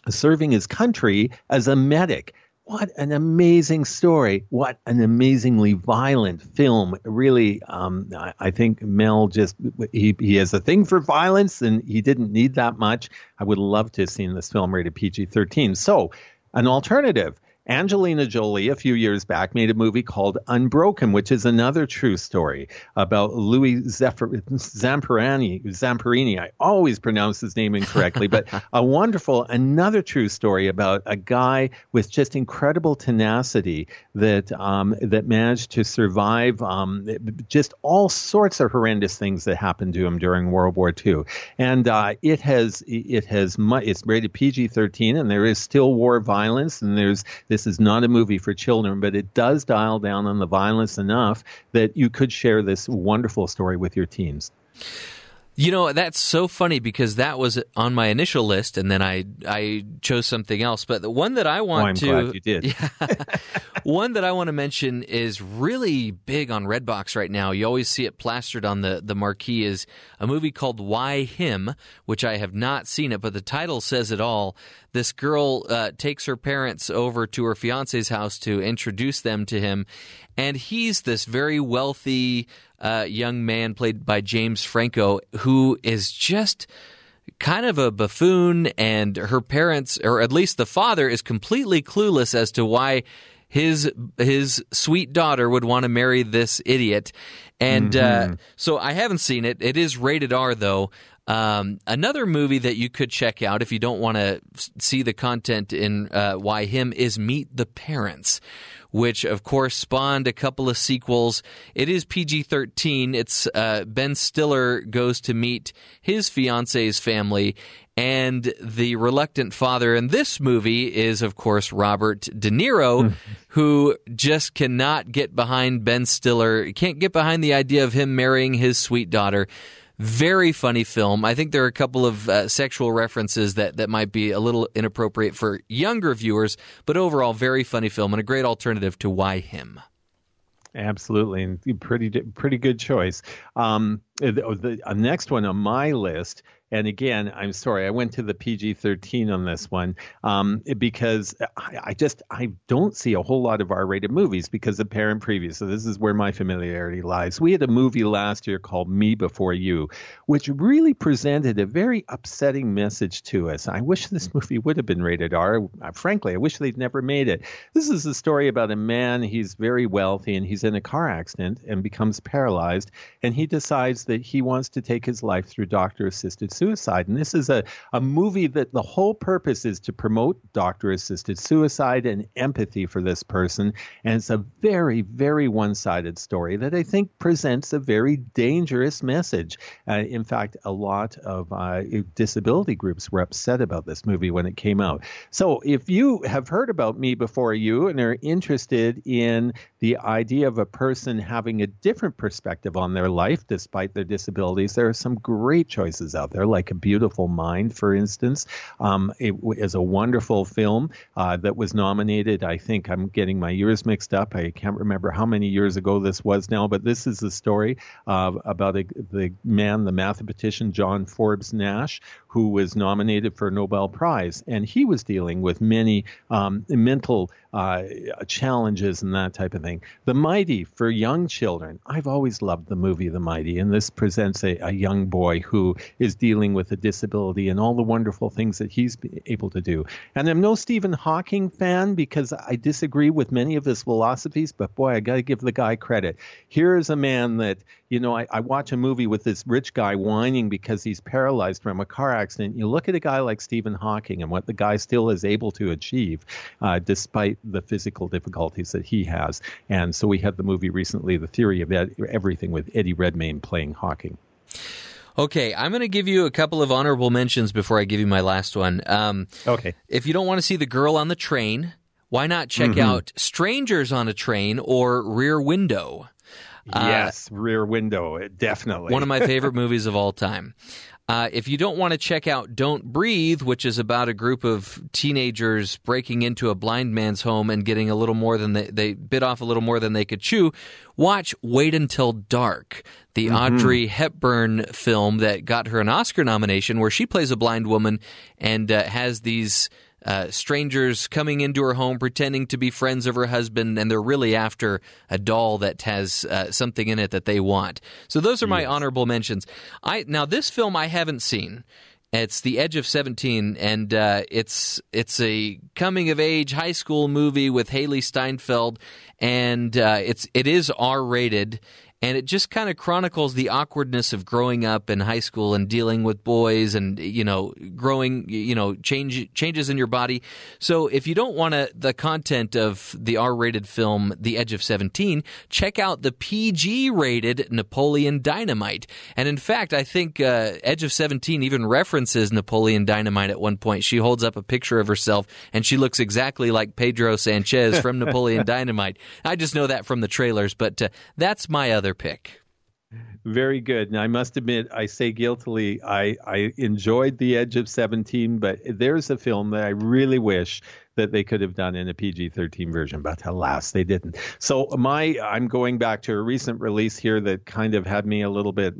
Speaker 16: serving his country as a medic what an amazing story. What an amazingly violent film. Really, um, I, I, think Mel just, he, he has a thing for violence and he didn't need that much. I would love to have seen this film rated PG 13. So, an alternative Angelina Jolie, a few years back, made a movie called Unbroken, which is another true story about Louis Zamperini. Zamperini, I always pronounce his name incorrectly, but a wonderful, another true story about a guy with just incredible tenacity that um, that managed to survive um, just all sorts of horrendous things that happened to him during World War II. And uh, it has it has it's rated PG-13, and there is still war violence, and there's this this is not a movie for children, but it does dial down on the violence enough that you could share this wonderful story with your teens.
Speaker 4: You know, that's so funny because that was on my initial list and then I I chose something else. But the one that I want
Speaker 16: oh,
Speaker 4: to
Speaker 16: you did.
Speaker 4: Yeah, one that I want to mention is really big on Redbox right now. You always see it plastered on the, the marquee is a movie called Why Him, which I have not seen it, but the title says it all. This girl uh, takes her parents over to her fiance's house to introduce them to him, and he's this very wealthy uh, young man played by James Franco who is just kind of a buffoon, and her parents, or at least the father, is completely clueless as to why his his sweet daughter would want to marry this idiot. And uh, mm-hmm. uh, so I haven't seen it. It is rated R though. Um, another movie that you could check out if you don't want to see the content in uh, Why Him is Meet the Parents, which of course spawned a couple of sequels. It is PG 13. It's uh, Ben Stiller goes to meet his fiance's family, and the reluctant father in this movie is, of course, Robert De Niro, hmm. who just cannot get behind Ben Stiller, can't get behind the idea of him marrying his sweet daughter. Very funny film. I think there are a couple of uh, sexual references that, that might be a little inappropriate for younger viewers, but overall, very funny film and a great alternative to Why Him.
Speaker 16: Absolutely, and pretty pretty good choice. Um, the, the next one on my list and again, I'm sorry, I went to the PG-13 on this one um, because I, I, just I don't see a whole lot of R-rated movies because of parent preview. So this is where my familiarity lies. We had a movie last year called Me Before You, which really presented a very upsetting message to us. I wish this movie would have been rated R. Frankly, I wish they'd never made it. This is a story about a man. He's very wealthy and he's in a car accident and becomes paralyzed, and he decides that he wants to take his life through doctor-assisted suicide. And this is a, a movie that the whole purpose is to promote doctor assisted suicide and empathy for this person. And it's a very, very one sided story that I think presents a very dangerous message. Uh, in fact, a lot of uh, disability groups were upset about this movie when it came out. So if you have heard about me before you and are interested in the idea of a person having a different perspective on their life despite their disabilities, there are some great choices out there like a beautiful mind, for instance. Um, it is a wonderful film uh, that was nominated. I think I'm getting my years mixed up. I can't remember how many years ago this was now, but this is the story uh, about a, the man, the mathematician John Forbes Nash, who was nominated for a Nobel Prize, and he was dealing with many um, mental uh, challenges and that type of thing. The Mighty for young children. I've always loved the movie The Mighty, and this presents a, a young boy who is dealing with a disability and all the wonderful things that he's able to do. And I'm no Stephen Hawking fan because I disagree with many of his philosophies, but boy, I got to give the guy credit. Here is a man that, you know, I, I watch a movie with this rich guy whining because he's paralyzed from a car accident. You look at a guy like Stephen Hawking and what the guy still is able to achieve uh, despite the physical difficulties that he has. And so we had the movie recently, The Theory of Everything, with Eddie Redmayne playing Hawking.
Speaker 4: Okay, I'm going to give you a couple of honorable mentions before I give you my last one. Um,
Speaker 16: okay.
Speaker 4: If you don't want to see the girl on the train, why not check
Speaker 16: Mhm.
Speaker 4: out Strangers on a Train or Rear Window? Uh,
Speaker 16: yes, Rear Window, definitely.
Speaker 4: One of my favorite movies of all time. Uh, if you don't want to check out Don't Breathe, which is about a group of teenagers breaking into a blind man's home and getting a little more than they, they bit off a little more than they could chew, watch Wait Until Dark, the
Speaker 16: Mhm.
Speaker 4: Audrey Hepburn film that got her an Oscar nomination, where she plays a blind woman and uh, has these uh, strangers coming into her home pretending to be friends of her husband, and they're really after a doll that has uh, something in it that they want. So those are my honorable mentions. I now this film I haven't seen. It's The Edge of Seventeen, and uh, it's it's a coming of age high school movie with Hailee Steinfeld, and uh, it's it is R rated. And it just kind of chronicles the awkwardness of growing up in high school and dealing with boys and you know growing you know change changes in your body. So if you don't want to the content of the R-rated film The Edge of 17, check out the PG-rated Napoleon Dynamite. And in fact, I think uh, Edge of 17 even references Napoleon Dynamite at one point. She holds up a picture of herself and she looks exactly like Pedro Sanchez from Napoleon Dynamite. I just know that from the trailers, but uh, that's my other pick.
Speaker 16: Very good. And I must admit, I say guiltily, I, I enjoyed The Edge of 17, but there's a film that I really wish that they could have done in a PG-13 version, but alas, they didn't. So my, I'm going back to a recent release here that kind of had me a little bit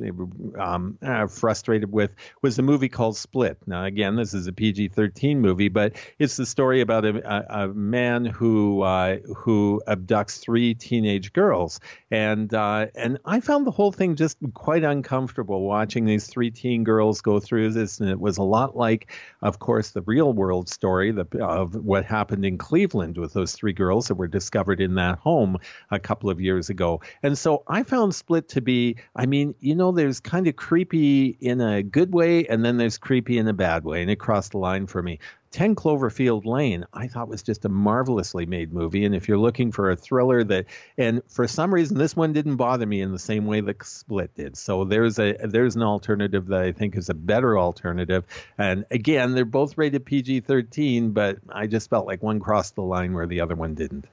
Speaker 16: um, uh, frustrated with was a movie called Split. Now, again, this is a PG-13 movie, but it's the story about a, a, a man who uh, who abducts three teenage girls, and uh, and I found the whole thing just quite uncomfortable watching these three teen girls go through this, and it was a lot like, of course, the real world story the, of what happened in Cleveland with those three girls that were discovered in that home a couple of years ago. And so I found Split to be, I mean, you know, there's kind of creepy in a good way, and then there's creepy in a bad way, and it crossed the line for me. 10 Cloverfield Lane, I thought was just a marvelously made movie. And if you're looking for a thriller that, and for some reason, this one didn't bother me in the same way that Split did. So there's a there's an alternative that I think is a better alternative. And again, they're both rated PG-13, but I just felt like one crossed the line where the other one didn't.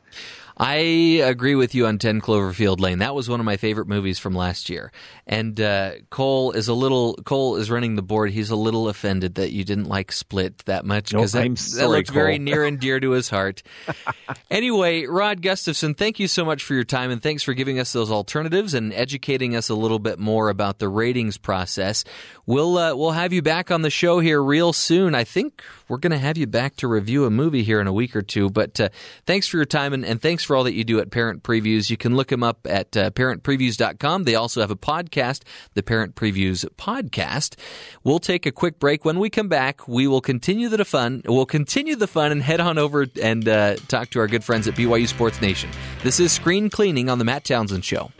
Speaker 4: I agree with you on 10 Cloverfield Lane. That was one of my favorite movies from last year. And uh, Cole is a little Cole is running the board. He's a little offended that you didn't like Split that much
Speaker 16: Nope,
Speaker 4: because that,
Speaker 16: I'm
Speaker 4: that
Speaker 16: sorry,
Speaker 4: looked very near and dear to his heart. anyway, Rod Gustafson, thank you so much for your time and thanks for giving us those alternatives and educating us a little bit more about the ratings process. We'll uh, we'll have you back on the show here real soon. I think we're going to have you back to review a movie here in a week or two. But uh, thanks for your time and, and thanks for all that you do at Parent Previews. You can look them up at uh, parentpreviews.com. They also have a podcast, the Parent Previews Podcast. We'll take a quick break. When we come back, we will continue the fun. We'll continue the fun and head on over and uh, talk to our good friends at BYU Sports Nation. This is Screen Cleaning on the Matt Townsend Show.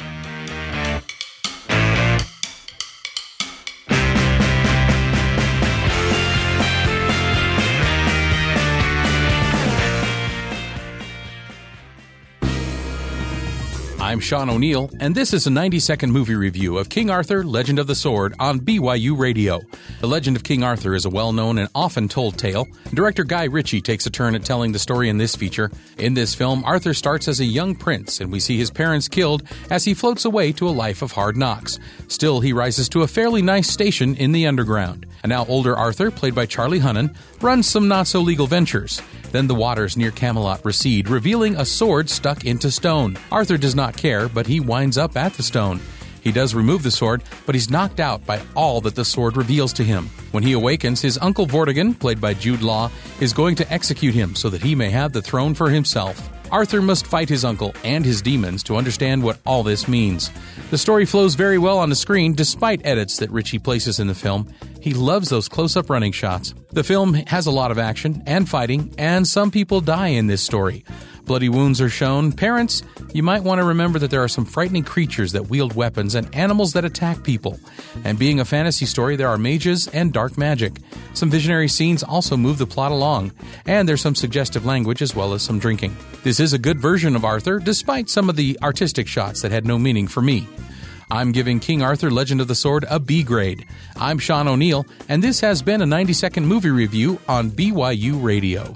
Speaker 7: I'm Sean O'Neill, and this is a 90 second movie review of King Arthur Legend of the Sword on BYU Radio. The Legend of King Arthur is a well known and often told tale. Director Guy Ritchie takes a turn at telling the story in this feature. In this film, Arthur starts as a young prince, and we see his parents killed as he floats away to a life of hard knocks. Still, he rises to a fairly nice station in the underground. And now older Arthur, played by Charlie Hunnam, runs some not so legal ventures. Then the waters near Camelot recede, revealing a sword stuck into stone. Arthur does not care, but he winds up at the stone. He does remove the sword, but he's knocked out by all that the sword reveals to him. When he awakens, his uncle Vortigern, played by Jude Law, is going to execute him so that he may have the throne for himself. Arthur must fight his uncle and his demons to understand what all this means. The story flows very well on the screen despite edits that Ritchie places in the film. He loves those close up running shots. The film has a lot of action and fighting, and some people die in this story. Bloody wounds are shown. Parents, you might want to remember that there are some frightening creatures that wield weapons and animals that attack people. And being a fantasy story, there are mages and dark magic. Some visionary scenes also move the plot along, and there's some suggestive language as well as some drinking. This is a good version of Arthur, despite some of the artistic shots that had no meaning for me. I'm giving King Arthur Legend of the Sword a B grade. I'm Sean O'Neill, and this has been a 90 second movie review on BYU Radio.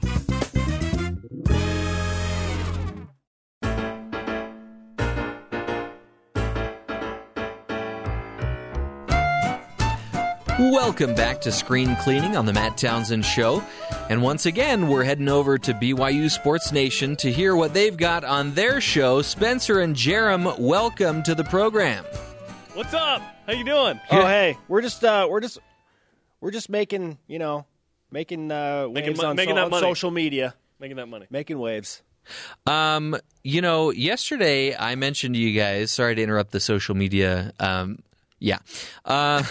Speaker 4: Welcome back to Screen Cleaning on the Matt Townsend Show. And once again, we're heading over to BYU Sports Nation to hear what they've got on their show. Spencer and Jarom, welcome to the program.
Speaker 17: What's up? How you doing?
Speaker 18: Oh, hey, we're just uh, we're just we're just making you know making uh, waves
Speaker 17: Making,
Speaker 18: on,
Speaker 17: making
Speaker 18: so-
Speaker 17: that
Speaker 18: on social media,
Speaker 17: Making that money.
Speaker 18: making waves.
Speaker 4: Um, you know, yesterday I mentioned to you guys, sorry to interrupt the social media. Um, yeah. Uh,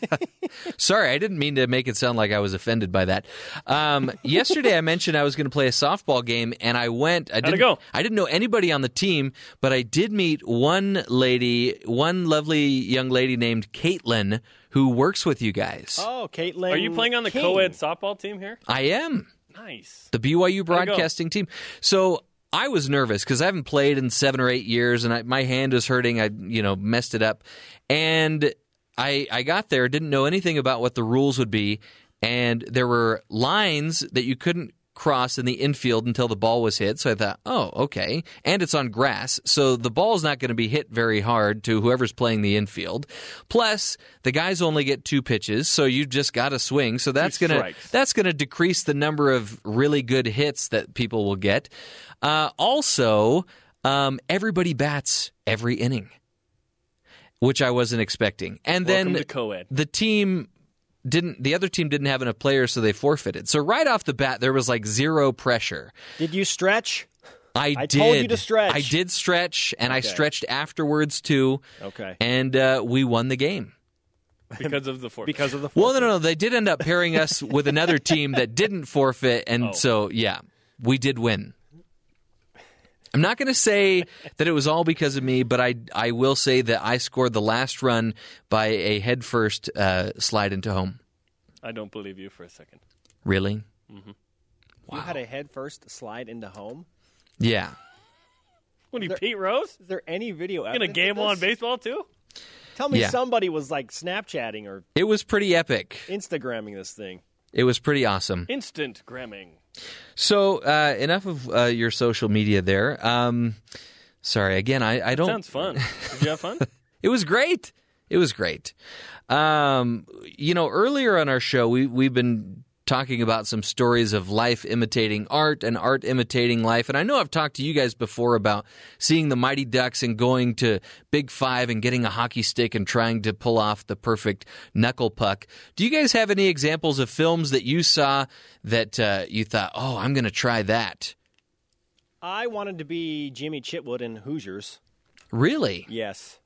Speaker 4: sorry, I didn't mean to make it sound like I was offended by that. Um, yesterday I mentioned I was going to play a softball game, and I went. I
Speaker 17: How'd it
Speaker 4: didn't,
Speaker 17: go?
Speaker 4: I didn't know anybody on the team, but I did meet one lady, one lovely young lady named Caitlin, who works with you guys.
Speaker 18: Oh, Caitlin,
Speaker 17: Are you playing on the
Speaker 18: King.
Speaker 17: co-ed softball team here?
Speaker 4: I am.
Speaker 17: Nice.
Speaker 4: the BYU broadcasting team. So I was nervous because I haven't played in seven or eight years, and I, my hand was hurting. I you know messed it up, and I I got there, didn't know anything about what the rules would be, and there were lines that you couldn't cross in the infield until the ball was hit. So I thought, oh, okay. And it's on grass, so the ball's not going to be hit very hard to whoever's playing the infield. Plus, the guys only get two pitches, so you just got to swing. So that's going to that's going to decrease the number of really good hits that people will get. Uh, also, um, everybody bats every inning, which I wasn't expecting. And
Speaker 17: Welcome
Speaker 4: then
Speaker 17: to co-ed.
Speaker 4: the team didn't. The other team didn't have enough players, so they forfeited. So right off the bat, there was like zero pressure.
Speaker 18: Did you stretch?
Speaker 4: I,
Speaker 18: I
Speaker 4: did.
Speaker 18: told you to stretch.
Speaker 4: I did stretch, and I stretched afterwards too.
Speaker 18: Okay.
Speaker 4: And uh, we won the game.
Speaker 17: Because of the forfeit.
Speaker 18: Because of the
Speaker 4: Well, no, no, no. They did end up pairing us with another team that didn't forfeit, and
Speaker 17: Oh.
Speaker 4: so yeah, we did win. I'm not going to say that it was all because of me, but I I will say that I scored the last run by a headfirst uh, slide into home.
Speaker 17: I don't believe you for a second.
Speaker 4: Really? Wow!
Speaker 18: You had a head first slide into home.
Speaker 4: Yeah.
Speaker 17: What are you,
Speaker 18: There-
Speaker 17: Pete Rose?
Speaker 18: Is there any video?
Speaker 17: You gonna
Speaker 18: evidence
Speaker 17: game on baseball too?
Speaker 18: Tell me
Speaker 4: Yeah.
Speaker 18: somebody was like Snapchatting or
Speaker 4: It was pretty epic.
Speaker 18: Instagramming this thing.
Speaker 4: It was pretty awesome.
Speaker 17: Instant gramming.
Speaker 4: So uh, enough of uh, your social media there. Um, sorry again. I, I don't.
Speaker 17: Sounds fun. Did you have fun?
Speaker 4: It was great. It was great. Um, you know, earlier on our show, we we've been talking about some stories of life imitating art and art imitating life. And I know I've talked to you guys before about seeing the Mighty Ducks and going to Big Five and getting a hockey stick and trying to pull off the perfect knuckle puck. Do you guys have any examples of films that you saw that uh, you thought, oh, I'm going to try that?
Speaker 18: I wanted to be Jimmy Chitwood in Hoosiers.
Speaker 4: Really?
Speaker 18: Yes.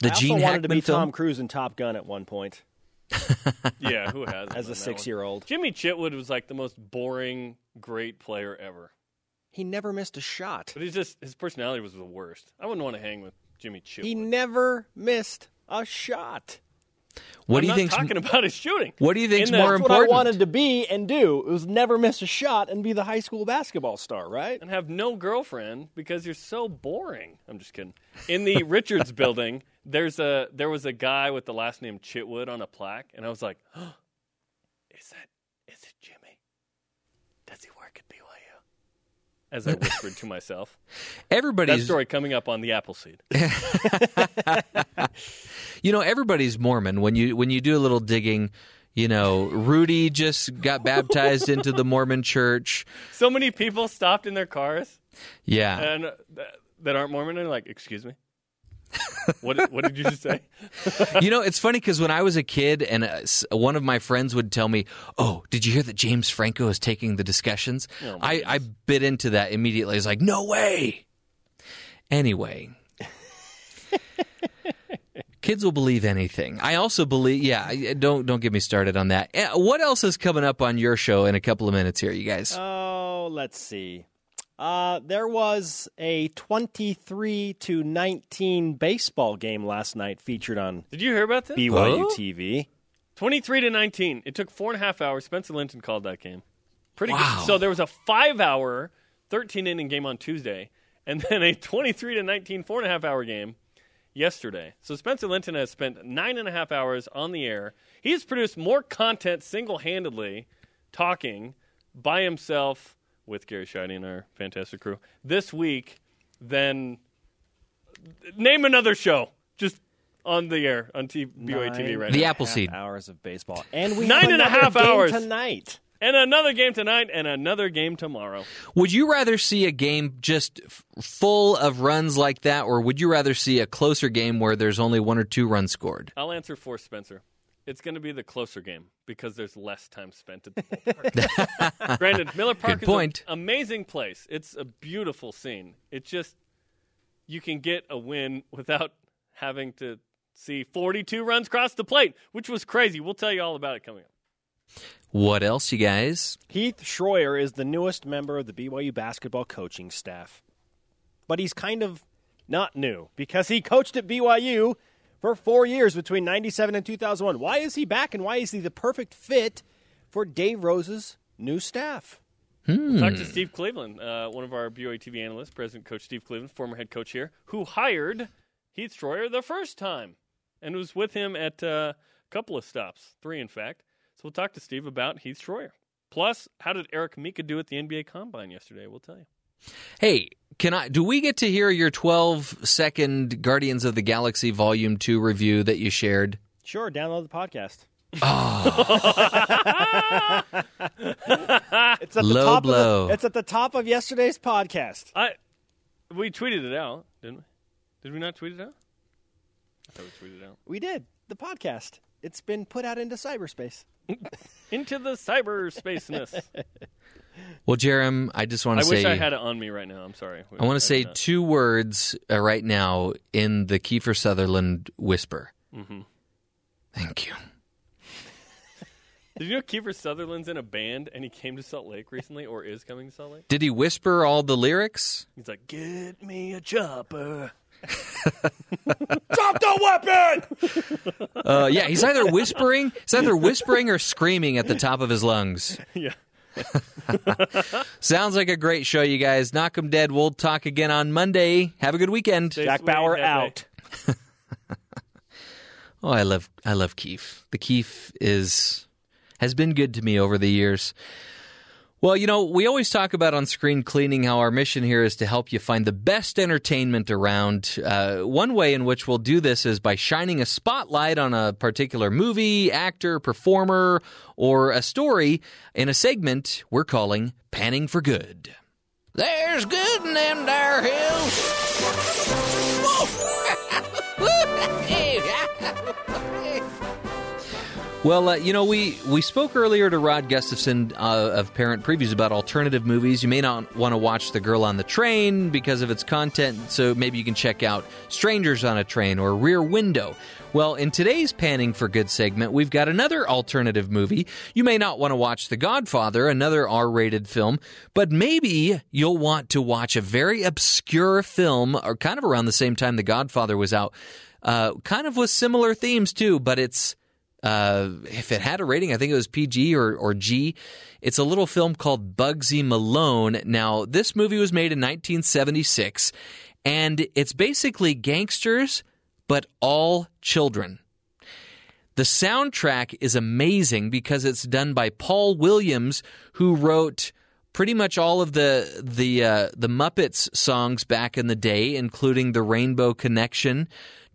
Speaker 4: The
Speaker 18: I also
Speaker 4: Gene
Speaker 18: wanted
Speaker 4: Hackman
Speaker 18: to be
Speaker 4: film?
Speaker 18: Tom Cruise in Top Gun at one point.
Speaker 17: yeah, who has?
Speaker 18: As a six-year-old.
Speaker 17: Jimmy Chitwood was like the most boring, great player ever.
Speaker 18: He never missed a shot.
Speaker 17: But he's just his personality was the worst. I wouldn't want to hang with Jimmy Chitwood.
Speaker 18: He never missed a shot.
Speaker 4: What
Speaker 17: I'm
Speaker 4: do you
Speaker 17: not
Speaker 4: think's
Speaker 17: talking about is shooting.
Speaker 4: What do you think's
Speaker 17: In the-
Speaker 4: more
Speaker 18: That's what I wanted to be and do. It was never miss a shot and be the high school basketball star, right?
Speaker 17: and have no girlfriend because you're so boring. I'm just kidding. In the Richards building, there's a there was a guy with the last name Chitwood on a plaque, and I was like, oh, "Is that is it Jimmy? Does he work at BYU?" As I whispered to myself. That
Speaker 4: Everybody's
Speaker 17: story coming up on the Appleseed.
Speaker 4: You know, everybody's Mormon when you when you do a little digging. You know, Rudy just got baptized into the Mormon church.
Speaker 17: So many people stopped in their cars
Speaker 4: Yeah.
Speaker 17: and uh, th- that aren't Mormon and are like, "Excuse me." what what did you just say?
Speaker 4: you know, it's funny because when I was a kid, and uh, one of my friends would tell me, "Oh, did you hear that James Franco is taking the discussions?"
Speaker 17: Oh,
Speaker 4: I, I bit into that immediately. I was like, "No way!" Anyway, kids will believe anything. I also believe. Yeah, don't don't get me started on that. Eh, What else is coming up on your show in a couple of minutes here, you guys?
Speaker 18: Oh, let's see. Uh, there was a 23 to 19 baseball game last night featured on
Speaker 17: Did you hear about this?
Speaker 18: BYU
Speaker 17: Huh?
Speaker 18: TV.
Speaker 17: 23 to 19. It took four and a half hours. Spencer Linton called that game. Pretty
Speaker 4: Wow.
Speaker 17: good. So there was a five hour, 13 inning game on Tuesday, and then a 23 to 19, four and a half hour game yesterday. So Spencer Linton has spent nine and a half hours on the air. He's produced more content single handedly, talking by himself with Gary Shiny and our fantastic crew this week then name another show just on the air on T- BYU TV right
Speaker 4: The
Speaker 17: now.
Speaker 4: Appleseed.
Speaker 18: Hours of baseball, and we
Speaker 17: Nine
Speaker 18: have
Speaker 17: a
Speaker 18: game
Speaker 17: hours.
Speaker 18: tonight.
Speaker 17: And another game tonight, and another game tomorrow.
Speaker 4: Would you rather see a game just full of runs like that, or would you rather see a closer game where there's only one or two runs scored?
Speaker 17: I'll answer for Spencer. It's going to be the closer game because there's less time spent at the ballpark. Granted, Miller Park
Speaker 4: Good
Speaker 17: is
Speaker 4: point.
Speaker 17: an amazing place. It's a beautiful scene. It just you can get a win without having to see 42 runs cross the plate, which was crazy. We'll tell you all about it coming up.
Speaker 4: What else, you guys?
Speaker 18: Heath Schroyer is the newest member of the BYU basketball coaching staff. But he's kind of not new because he coached at BYU for four years between 97 and 2001. Why is he back and why is he the perfect fit for Dave Rose's new staff?
Speaker 4: Hmm.
Speaker 17: Talk to Steve Cleveland, uh, one of our BYU TV analysts, President Coach Steve Cleveland, former head coach here, who hired Heath Schroyer the first time and was with him at uh, a couple of stops, three in fact. So we'll talk to Steve about Heath Schroyer. Plus, how did Eric Mika do at the NBA Combine yesterday? We'll tell you.
Speaker 4: Hey, can I? Do we get to hear your 12 second Guardians of the Galaxy Volume Two review that you shared?
Speaker 18: Sure, download the podcast. Ah. it's at the
Speaker 4: Low
Speaker 18: top
Speaker 4: blow.
Speaker 18: Of the, it's at the top of yesterday's podcast.
Speaker 17: I we tweeted it out, didn't we? Did we not tweet it out? I thought we tweeted it out.
Speaker 18: We did the podcast. It's been put out into cyberspace.
Speaker 17: Into the cyberspaceness.
Speaker 4: Well, Jarom, I just want to say
Speaker 17: I wish I had it on me right now. I'm sorry.
Speaker 4: I want to say
Speaker 17: did
Speaker 4: two words uh, right now in the Kiefer Sutherland whisper.
Speaker 17: Mhm.
Speaker 4: Thank you.
Speaker 17: Did you know Kiefer Sutherland's in a band and he came to Salt Lake recently or is coming to Salt Lake?
Speaker 4: Did he whisper all the lyrics?
Speaker 17: He's like, "Get me a chopper."
Speaker 18: Drop the weapon!
Speaker 4: Uh, yeah, he's either whispering, he's either whispering or screaming at the top of his lungs.
Speaker 17: yeah.
Speaker 4: Sounds like a great show, you guys. Knock 'em dead. We'll talk again on Monday. Have a good weekend.
Speaker 18: Jack Bauer out.
Speaker 4: Oh, I love I love Keef. The Keef is has been good to me over the years. Well, you know, we always talk about on screen cleaning how our mission here is to help you find the best entertainment around. Uh, one way in which we'll do this is by shining a spotlight on a particular movie, actor, performer, or a story in a segment we're calling Panning for Good.
Speaker 11: There's good in them there hills.
Speaker 4: Well, uh, you know, we, we spoke earlier to Rod Gustafson uh, of Parent Previews about alternative movies. You may not want to watch The Girl on the Train because of its content, so maybe you can check out Strangers on a Train or Rear Window. Well, in today's Panning for Good segment, we've got another alternative movie. You may not want to watch The Godfather, another R rated film, but maybe you'll want to watch a very obscure film, or kind of around the same time The Godfather was out, uh, kind of with similar themes too, but it's Uh, if it had a rating, I think it was PG or, or G. It's a little film called Bugsy Malone. Now, this movie was made in 1976, and it's basically gangsters, but all children. The soundtrack is amazing because it's done by Paul Williams, who wrote pretty much all of the the uh, the Muppets songs back in the day, including the Rainbow Connection.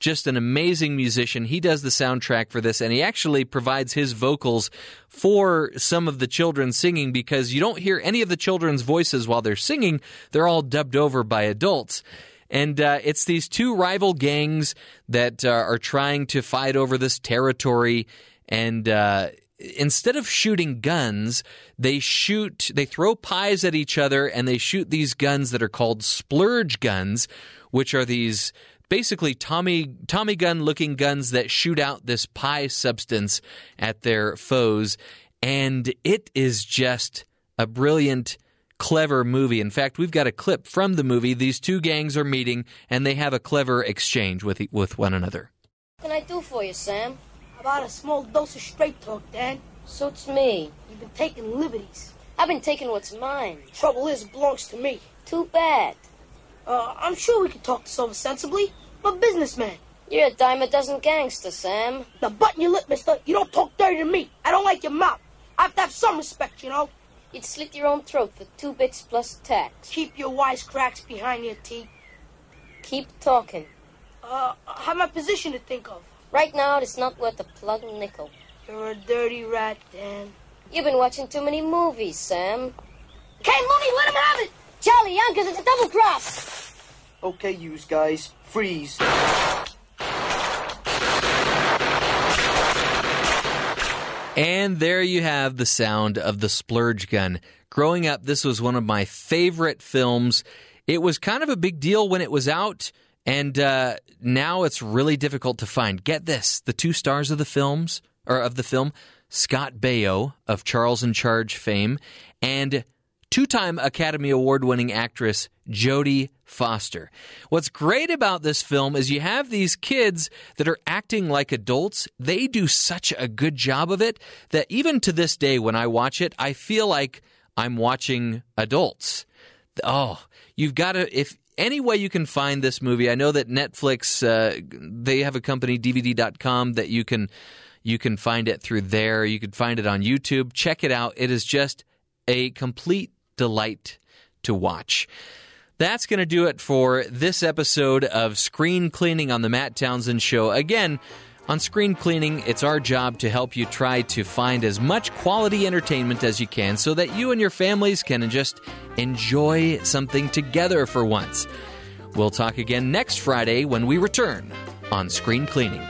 Speaker 4: Just an amazing musician. He does the soundtrack for this, and he actually provides his vocals for some of the children singing because you don't hear any of the children's voices while they're singing. They're all dubbed over by adults. And uh, it's these two rival gangs that uh, are trying to fight over this territory. And uh, instead of shooting guns, they shoot, they throw pies at each other and they shoot these guns that are called splurge guns, which are these basically Tommy Tommy gun looking guns that shoot out this pie substance at their foes. And it is just a brilliant clever movie. In fact, we've got a clip from the movie. These two gangs are meeting and they have a clever exchange with with one another.
Speaker 19: What can I do for you, Sam? About a small dose of straight talk, Dan. Suits me. You've been taking liberties. I've been taking what's mine. Trouble is, it belongs to me. Too bad. Uh, I'm sure we can talk this over sensibly. I'm a businessman. You're a dime a dozen gangster, Sam. Now button your lip, mister. You don't talk dirty to me. I don't like your mouth. I have to have some respect, you know. You'd slit your own throat for two bits plus tax. Keep your wisecracks behind your teeth. Keep talking. Uh, I have my position to think of. Right now, it's not worth a plug nickel. You're a dirty rat, Dan. You've been watching too many movies, Sam. Okay, Looney, let him have it! Charlie, Yonkers, it's a double cross!
Speaker 20: Okay, use guys, freeze.
Speaker 4: And there you have the sound of the splurge gun. Growing up, this was one of my favorite films. It was kind of a big deal when it was out, and uh, now it's really difficult to find. Get this: the two stars of the films or of the film, Scott Baio of Charles in Charge fame, and two-time Academy Award-winning actress Jodie Foster. What's great about this film is you have these kids that are acting like adults. They do such a good job of it that even to this day, when I watch it, I feel like I'm watching adults. Oh, you've got to, if any way you can find this movie, I know that Netflix, uh, they have a company, DVD.com, that you can. You can find it through there. You can find it on YouTube. Check it out. It is just a complete delight to watch. That's going to do it for this episode of Screen Cleaning on the Matt Townsend Show. Again, on Screen Cleaning, it's our job to help you try to find as much quality entertainment as you can so that you and your families can just enjoy something together for once. We'll talk again next Friday when we return on Screen Cleaning.